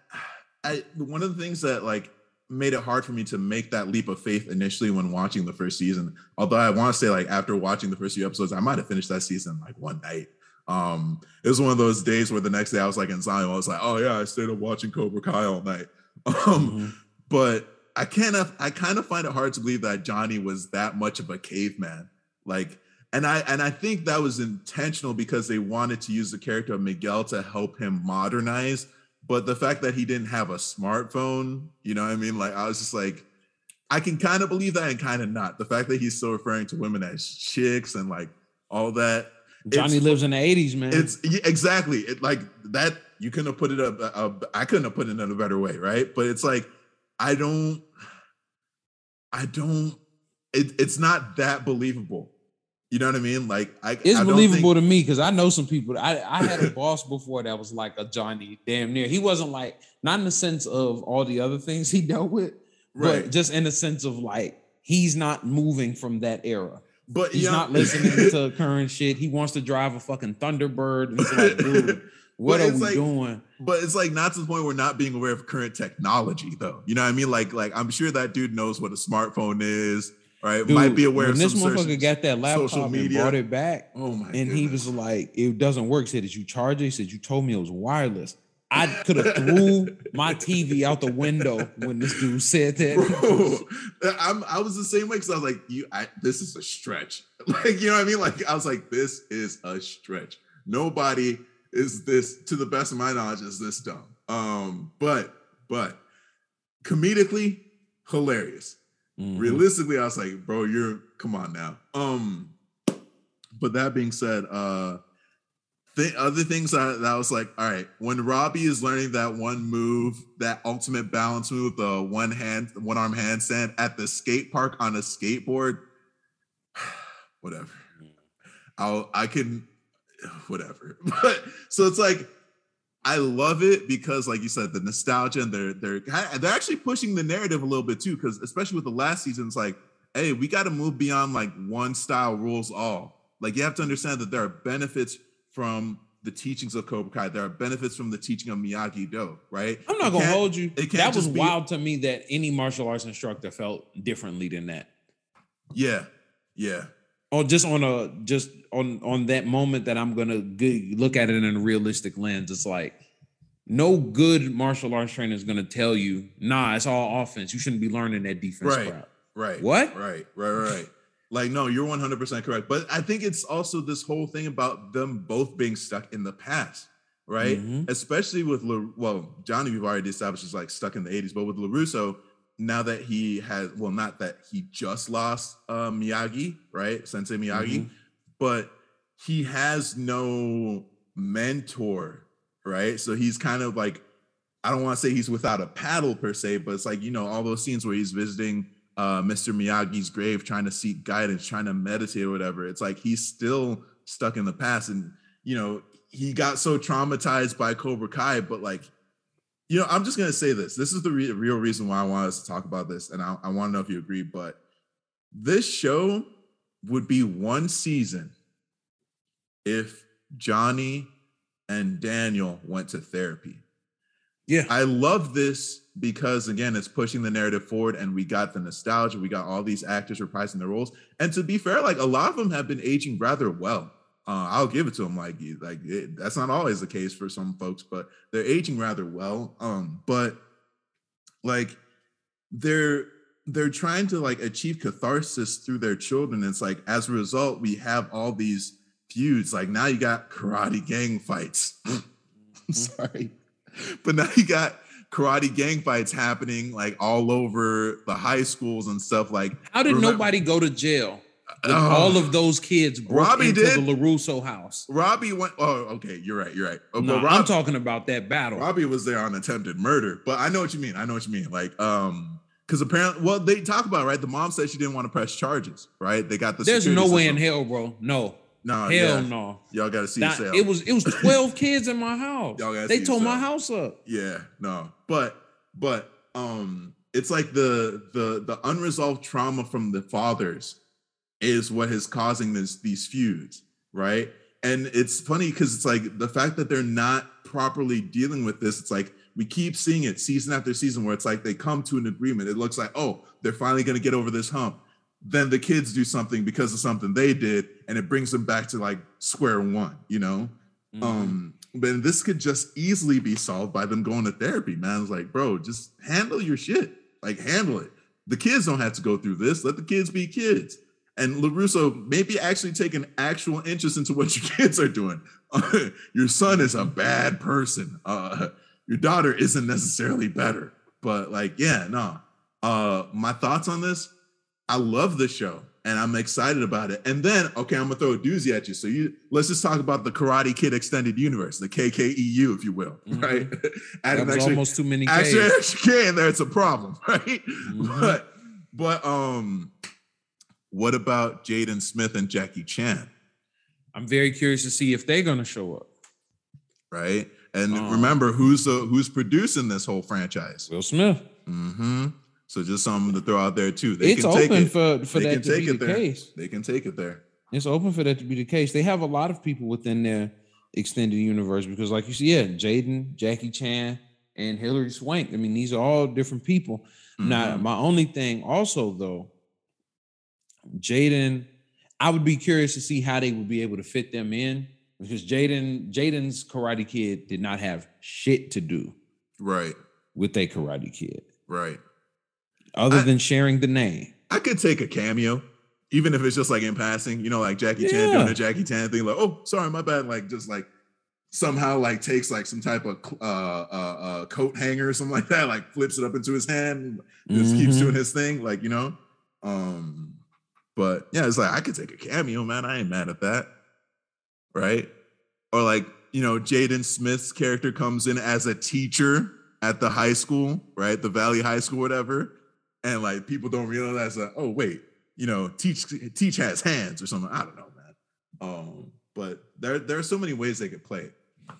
I, one of the things that like made it hard for me to make that leap of faith initially when watching the first season. Although I want to say, like, after watching the first few episodes, I might have finished that season like one night. Um, it was one of those days where the next day I was like in Zion, I was like, oh yeah, I stayed up watching Cobra Kai all night. Um, Mhm. but I kind of I kind of find it hard to believe that Johnny was that much of a caveman. Like, and I and I think that was intentional because they wanted to use the character of Miguel to help him modernize. But the fact that he didn't have a smartphone, you know what I mean? Like, I was just like, I can kind of believe that and kind of not. The fact that he's still referring to women as chicks and like all that. Johnny lives in the 80s, man. It's yeah, exactly it, like that. You couldn't have put it up. Uh, I couldn't have put it in a better way, right? But it's like I don't, I don't. It, it's not that believable. You know what I mean? Like I, it's I believable think... to me because I know some people. I I had a boss before that was like a Johnny damn near. He wasn't like not in the sense of all the other things he dealt with, right. but just in the sense of like he's not moving from that era. But he's yeah. not listening to current shit. He wants to drive a fucking Thunderbird. And it's like, dude, what are we like, doing? But it's like not to the point where we're not being aware of current technology, though. You know what I mean? Like, like I'm sure that dude knows what a smartphone is. Right, Dude, might be aware of this motherfucker got that laptop social media. and brought it back. Oh my! And goodness. he was like, "It doesn't work." He said, "Did you charge it?" He said, "You told me it was wireless." I could have threw my TV out the window when this dude said that. Bro, I'm, I was the same way because I was like, "You, I, this is a stretch." Like, you know what I mean? Like, I was like, "This is a stretch." Nobody is this, to the best of my knowledge, is this dumb. Um, but, but comedically hilarious. Mm-hmm. Realistically, I was like, "Bro, you're come on now." Um, but that being said, uh th- other things that, that I was like, all right, when Robbie is learning that one move, that ultimate balance move, the one hand, one arm handstand at the skate park on a skateboard, whatever. I'll, I can, whatever. But so it's like, I love it because, like you said, the nostalgia and they're they're they're actually pushing the narrative a little bit too. Because especially with the last season, it's like, hey, we got to move beyond like one style rules all. Like you have to understand that there are benefits from the teachings of Cobra Kai. There are benefits from the teaching of Miyagi Do, right? I'm not gonna hold you. That was be, wild to me that any martial arts instructor felt differently than that. Yeah, yeah. Or just on a just on on that moment that I'm gonna look at it in a realistic lens. It's like no good martial arts trainer is gonna tell you, nah, it's all offense. You shouldn't be learning that defense right, crap. Right. What? Right. Right. Right. Like, no, you're 100% correct. But I think it's also this whole thing about them both being stuck in the past, right? Mm-hmm. Especially with, La, well, Johnny, we've already established is like stuck in the 80s, but with LaRusso, now that he has, well, not that he just lost uh, Miyagi, right? Sensei Miyagi, mm-hmm. But he has no mentor, right? So he's kind of like, I don't want to say he's without a paddle per se, but it's like, you know, all those scenes where he's visiting uh, Mr. Miyagi's grave, trying to seek guidance, trying to meditate or whatever. It's like he's still stuck in the past, and you know he got so traumatized by Cobra Kai, but like. You know, I'm just gonna say this. This is the re- real reason why I want us to talk about this, and I, I want to know if you agree. But this show would be one season if Johnny and Daniel went to therapy. Yeah. I love this because again, it's pushing the narrative forward and we got the nostalgia. We got all these actors reprising their roles. And to be fair, like a lot of them have been aging rather well. Uh, I'll give it to them. Like, like it, that's not always the case for some folks, but they're aging rather well. Um, but like they're they're trying to like achieve catharsis through their children. It's like as a result, we have all these feuds. Like now you got karate gang fights. I'm Sorry but now you got karate gang fights happening like all over the high schools and stuff. Like, how did remember, nobody go to jail? Uh, all of those kids broke Robbie into did. the LaRusso house. Robbie went. Oh, okay, you're right. You're right. Oh, no, Rob, I'm talking about that battle. Robbie was there on attempted murder, but I know what you mean. I know what you mean. Like, um, because apparently, well, they talk about right. The mom said she didn't want to press charges. Right? They got the. There's no way in hell, bro. No, no, hell yeah. no. Y'all got to see yourself. It was it was twelve kids in my house. Y'all got They tore my house up. Yeah, no, but but um, it's like the the the unresolved trauma from the fathers is what is causing this these feuds, right? And it's funny because it's like the fact that they're not properly dealing with this. It's like we keep seeing it season after season where it's like they come to an agreement. It looks like oh they're finally going to get over this hump then the kids do something because of something they did and it brings them back to like square one you know mm-hmm. um but this could just easily be solved by them going to therapy man it's like bro just handle your shit like handle it the kids don't have to go through this let the kids be kids and LaRusso maybe actually take an actual interest into what your kids are doing. your son is a bad person. Uh, your daughter isn't necessarily better. But like, yeah, no. Uh, my thoughts on this I love the show. and I'm excited about it. And then, okay, I'm gonna throw a doozy at you. So you let's just talk about the Karate Kid extended universe, the KKEU, if you will, mm-hmm. right? Adding actually, almost too many. Actually, actually can there, it's a problem, right? Mm-hmm. But but um, what about Jaden Smith and Jackie Chan? I'm very curious to see if they're gonna show up. Right. And um, remember who's the who's producing this whole franchise? Will Smith. Mm-hmm. So just something to throw out there too. They it's can open take it. for for they that to be the there. case. They can take it there. It's open for that to be the case. They have a lot of people within their extended universe because, like you see, yeah, Jaden, Jackie Chan, and Hilary Swank. I mean, these are all different people. Mm-hmm. Now, my only thing, also though, Jaden, I would be curious to see how they would be able to fit them in because Jaden, Jaden's Karate Kid did not have shit to do, right, with a Karate Kid, right other I, than sharing the name. I could take a cameo, even if it's just like in passing, you know, like Jackie yeah. Chan doing a Jackie Chan thing, like, oh, sorry, my bad. Like just like somehow like takes like some type of uh, uh, uh, coat hanger or something like that, like flips it up into his hand, just mm-hmm. keeps doing his thing, like you know. Um, but yeah, it's like I could take a cameo, man. I ain't mad at that, right? Or like you know, Jaden Smith's character comes in as a teacher at the high school, right? The Valley High School, whatever. And like people don't realize that oh wait you know teach teach has hands or something. I don't know man. Um but there there are so many ways they could play. It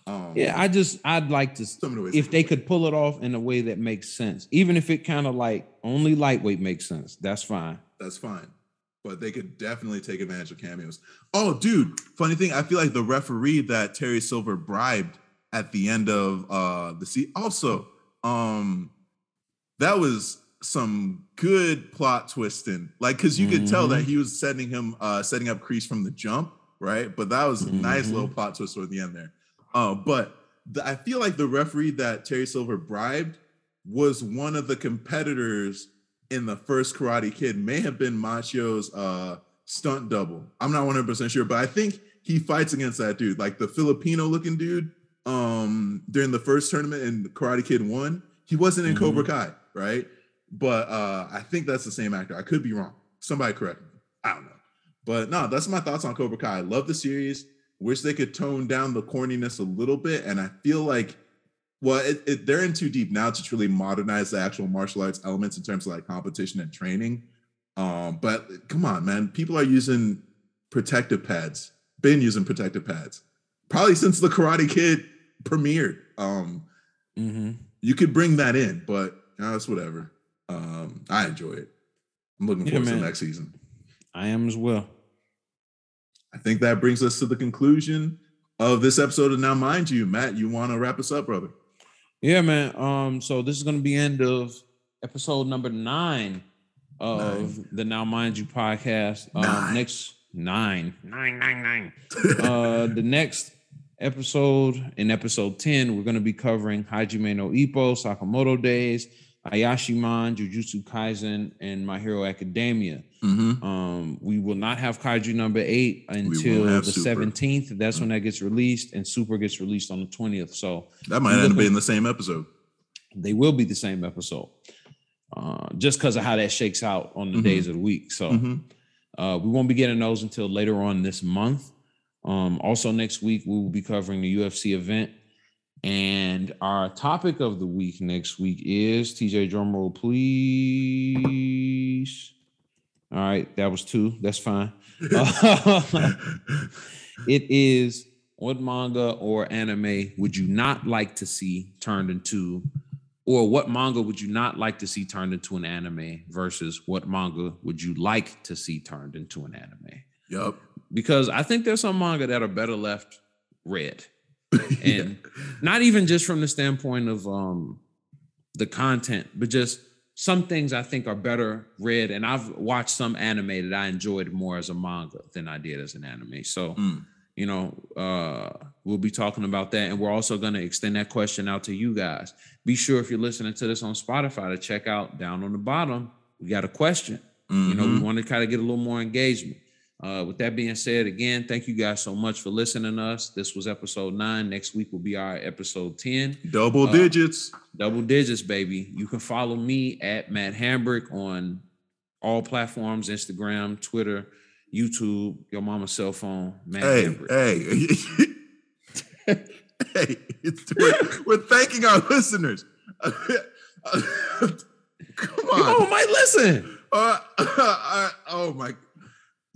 um, yeah i just i'd like to if they, they could pull it off in a way that makes sense. Even if it kind of like only lightweight makes sense that's fine. That's fine but they could definitely take advantage of cameos oh dude funny thing i feel like the referee that terry silver bribed at the end of uh the seat also um that was some good plot twisting. Like, cause you mm-hmm. could tell that mm-hmm. he was setting him uh setting up Kreese from the jump, right? But that was a mm-hmm. nice little plot twist toward the end there. Uh, but the, I feel like the referee that Terry Silver bribed was one of the competitors in the first Karate Kid, may have been Macchio's uh stunt double. I'm not 100% sure, but I think he fights against that dude, like the Filipino looking dude um during the first tournament in Karate Kid 1. He wasn't in mm-hmm. Cobra Kai, right? but uh, I think that's the same actor. I could be wrong. Somebody correct me. I don't know. But no, that's my thoughts on Cobra Kai. I love the series. Wish they could tone down the corniness a little bit. And I feel like, well, it, it, they're in too deep now to truly modernize the actual martial arts elements in terms of like competition and training. Um, but come on, man. People are using protective pads, been using protective pads, probably since the Karate Kid premiered. Um, mm-hmm. You could bring that in, but that's whatever. Um, I enjoy it. I'm looking forward to the next season. I am as well. I think that brings us to the conclusion of this episode of Now Mind You. Matt, you want to wrap us up, brother? Yeah, man. Um, so this is gonna be end of episode number nine of nine. the Now Mind You podcast. Um, nine. next nine. Nine, nine, nine. uh the next episode in episode 10, we're gonna be covering Hajime no Ippo, Sakamoto Days Ayashimon, Jujutsu Kaisen, and My Hero Academia. Mm-hmm. Um, we will not have Kaiju number eight until the seventeenth. That's mm-hmm. when that gets released, and Super gets released on the twentieth. So that might end up being the same episode. They will be the same episode, uh, just because of how that shakes out on the mm-hmm. days of the week. So mm-hmm. uh, we won't be getting those until later on this month. Um, also, next week we will be covering the UFC event and our topic of the week next week is TJ drumroll, please. All right, that was two. That's fine. it is what manga or anime would you not like to see turned into, or what manga would you not like to see turned into an anime versus what manga would you like to see turned into an anime? Yep. Because I think there's some manga that are better left read. and not even just from the standpoint of um the content, but just some things I think are better read. And I've watched some anime that I enjoyed more as a manga than I did as an anime. So, mm. you know, uh, we'll be talking about that. And we're also going to extend that question out to you guys. Be sure if you're listening to this on Spotify to check out down on the bottom. We got a question. Mm-hmm. You know, we mm-hmm. want to kind of get a little more engagement. Uh, with that being said, again, thank you guys so much for listening to us. This was episode nine. Next week will be our episode 10. Double uh, digits. Double digits, baby. You can follow me at Matt Hambrick on all platforms: Instagram, Twitter, YouTube, your mama's cell phone. Man, hey, hey, hey! We're, we're thanking our listeners. Come on, oh my listen. Uh, uh, oh my!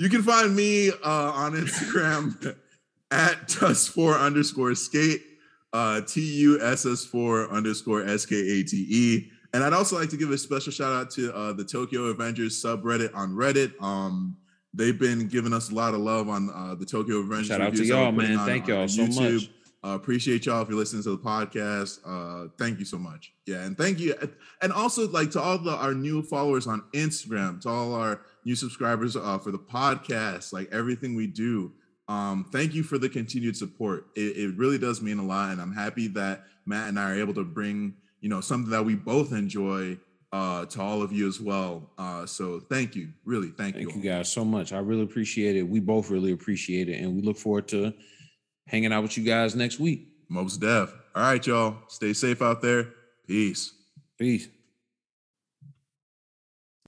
You can find me uh, on Instagram at tuss4 underscore skate, uh, T U S S 4 underscore S K A T E. And I'd also like to give a special shout out to uh, the Tokyo Revengers subreddit on Reddit. Um, they've been giving us a lot of love on uh, the Tokyo Revengers. Shout out to y'all, man. On, Thank y'all so much. Uh, appreciate y'all if you're listening to the podcast. Uh, thank you so much. Yeah, and thank you, and also like to all the our new followers on Instagram, to all our new subscribers uh, for the podcast, like everything we do. Um, thank you for the continued support. It, it really does mean a lot, and I'm happy that Matt and I are able to bring you know something that we both enjoy uh, to all of you as well. Uh, so thank you, really, thank, thank you. Thank you guys so much. I really appreciate it. We both really appreciate it, and we look forward to hanging out with you guys next week. Most def. All right, y'all. Stay safe out there. Peace. Peace.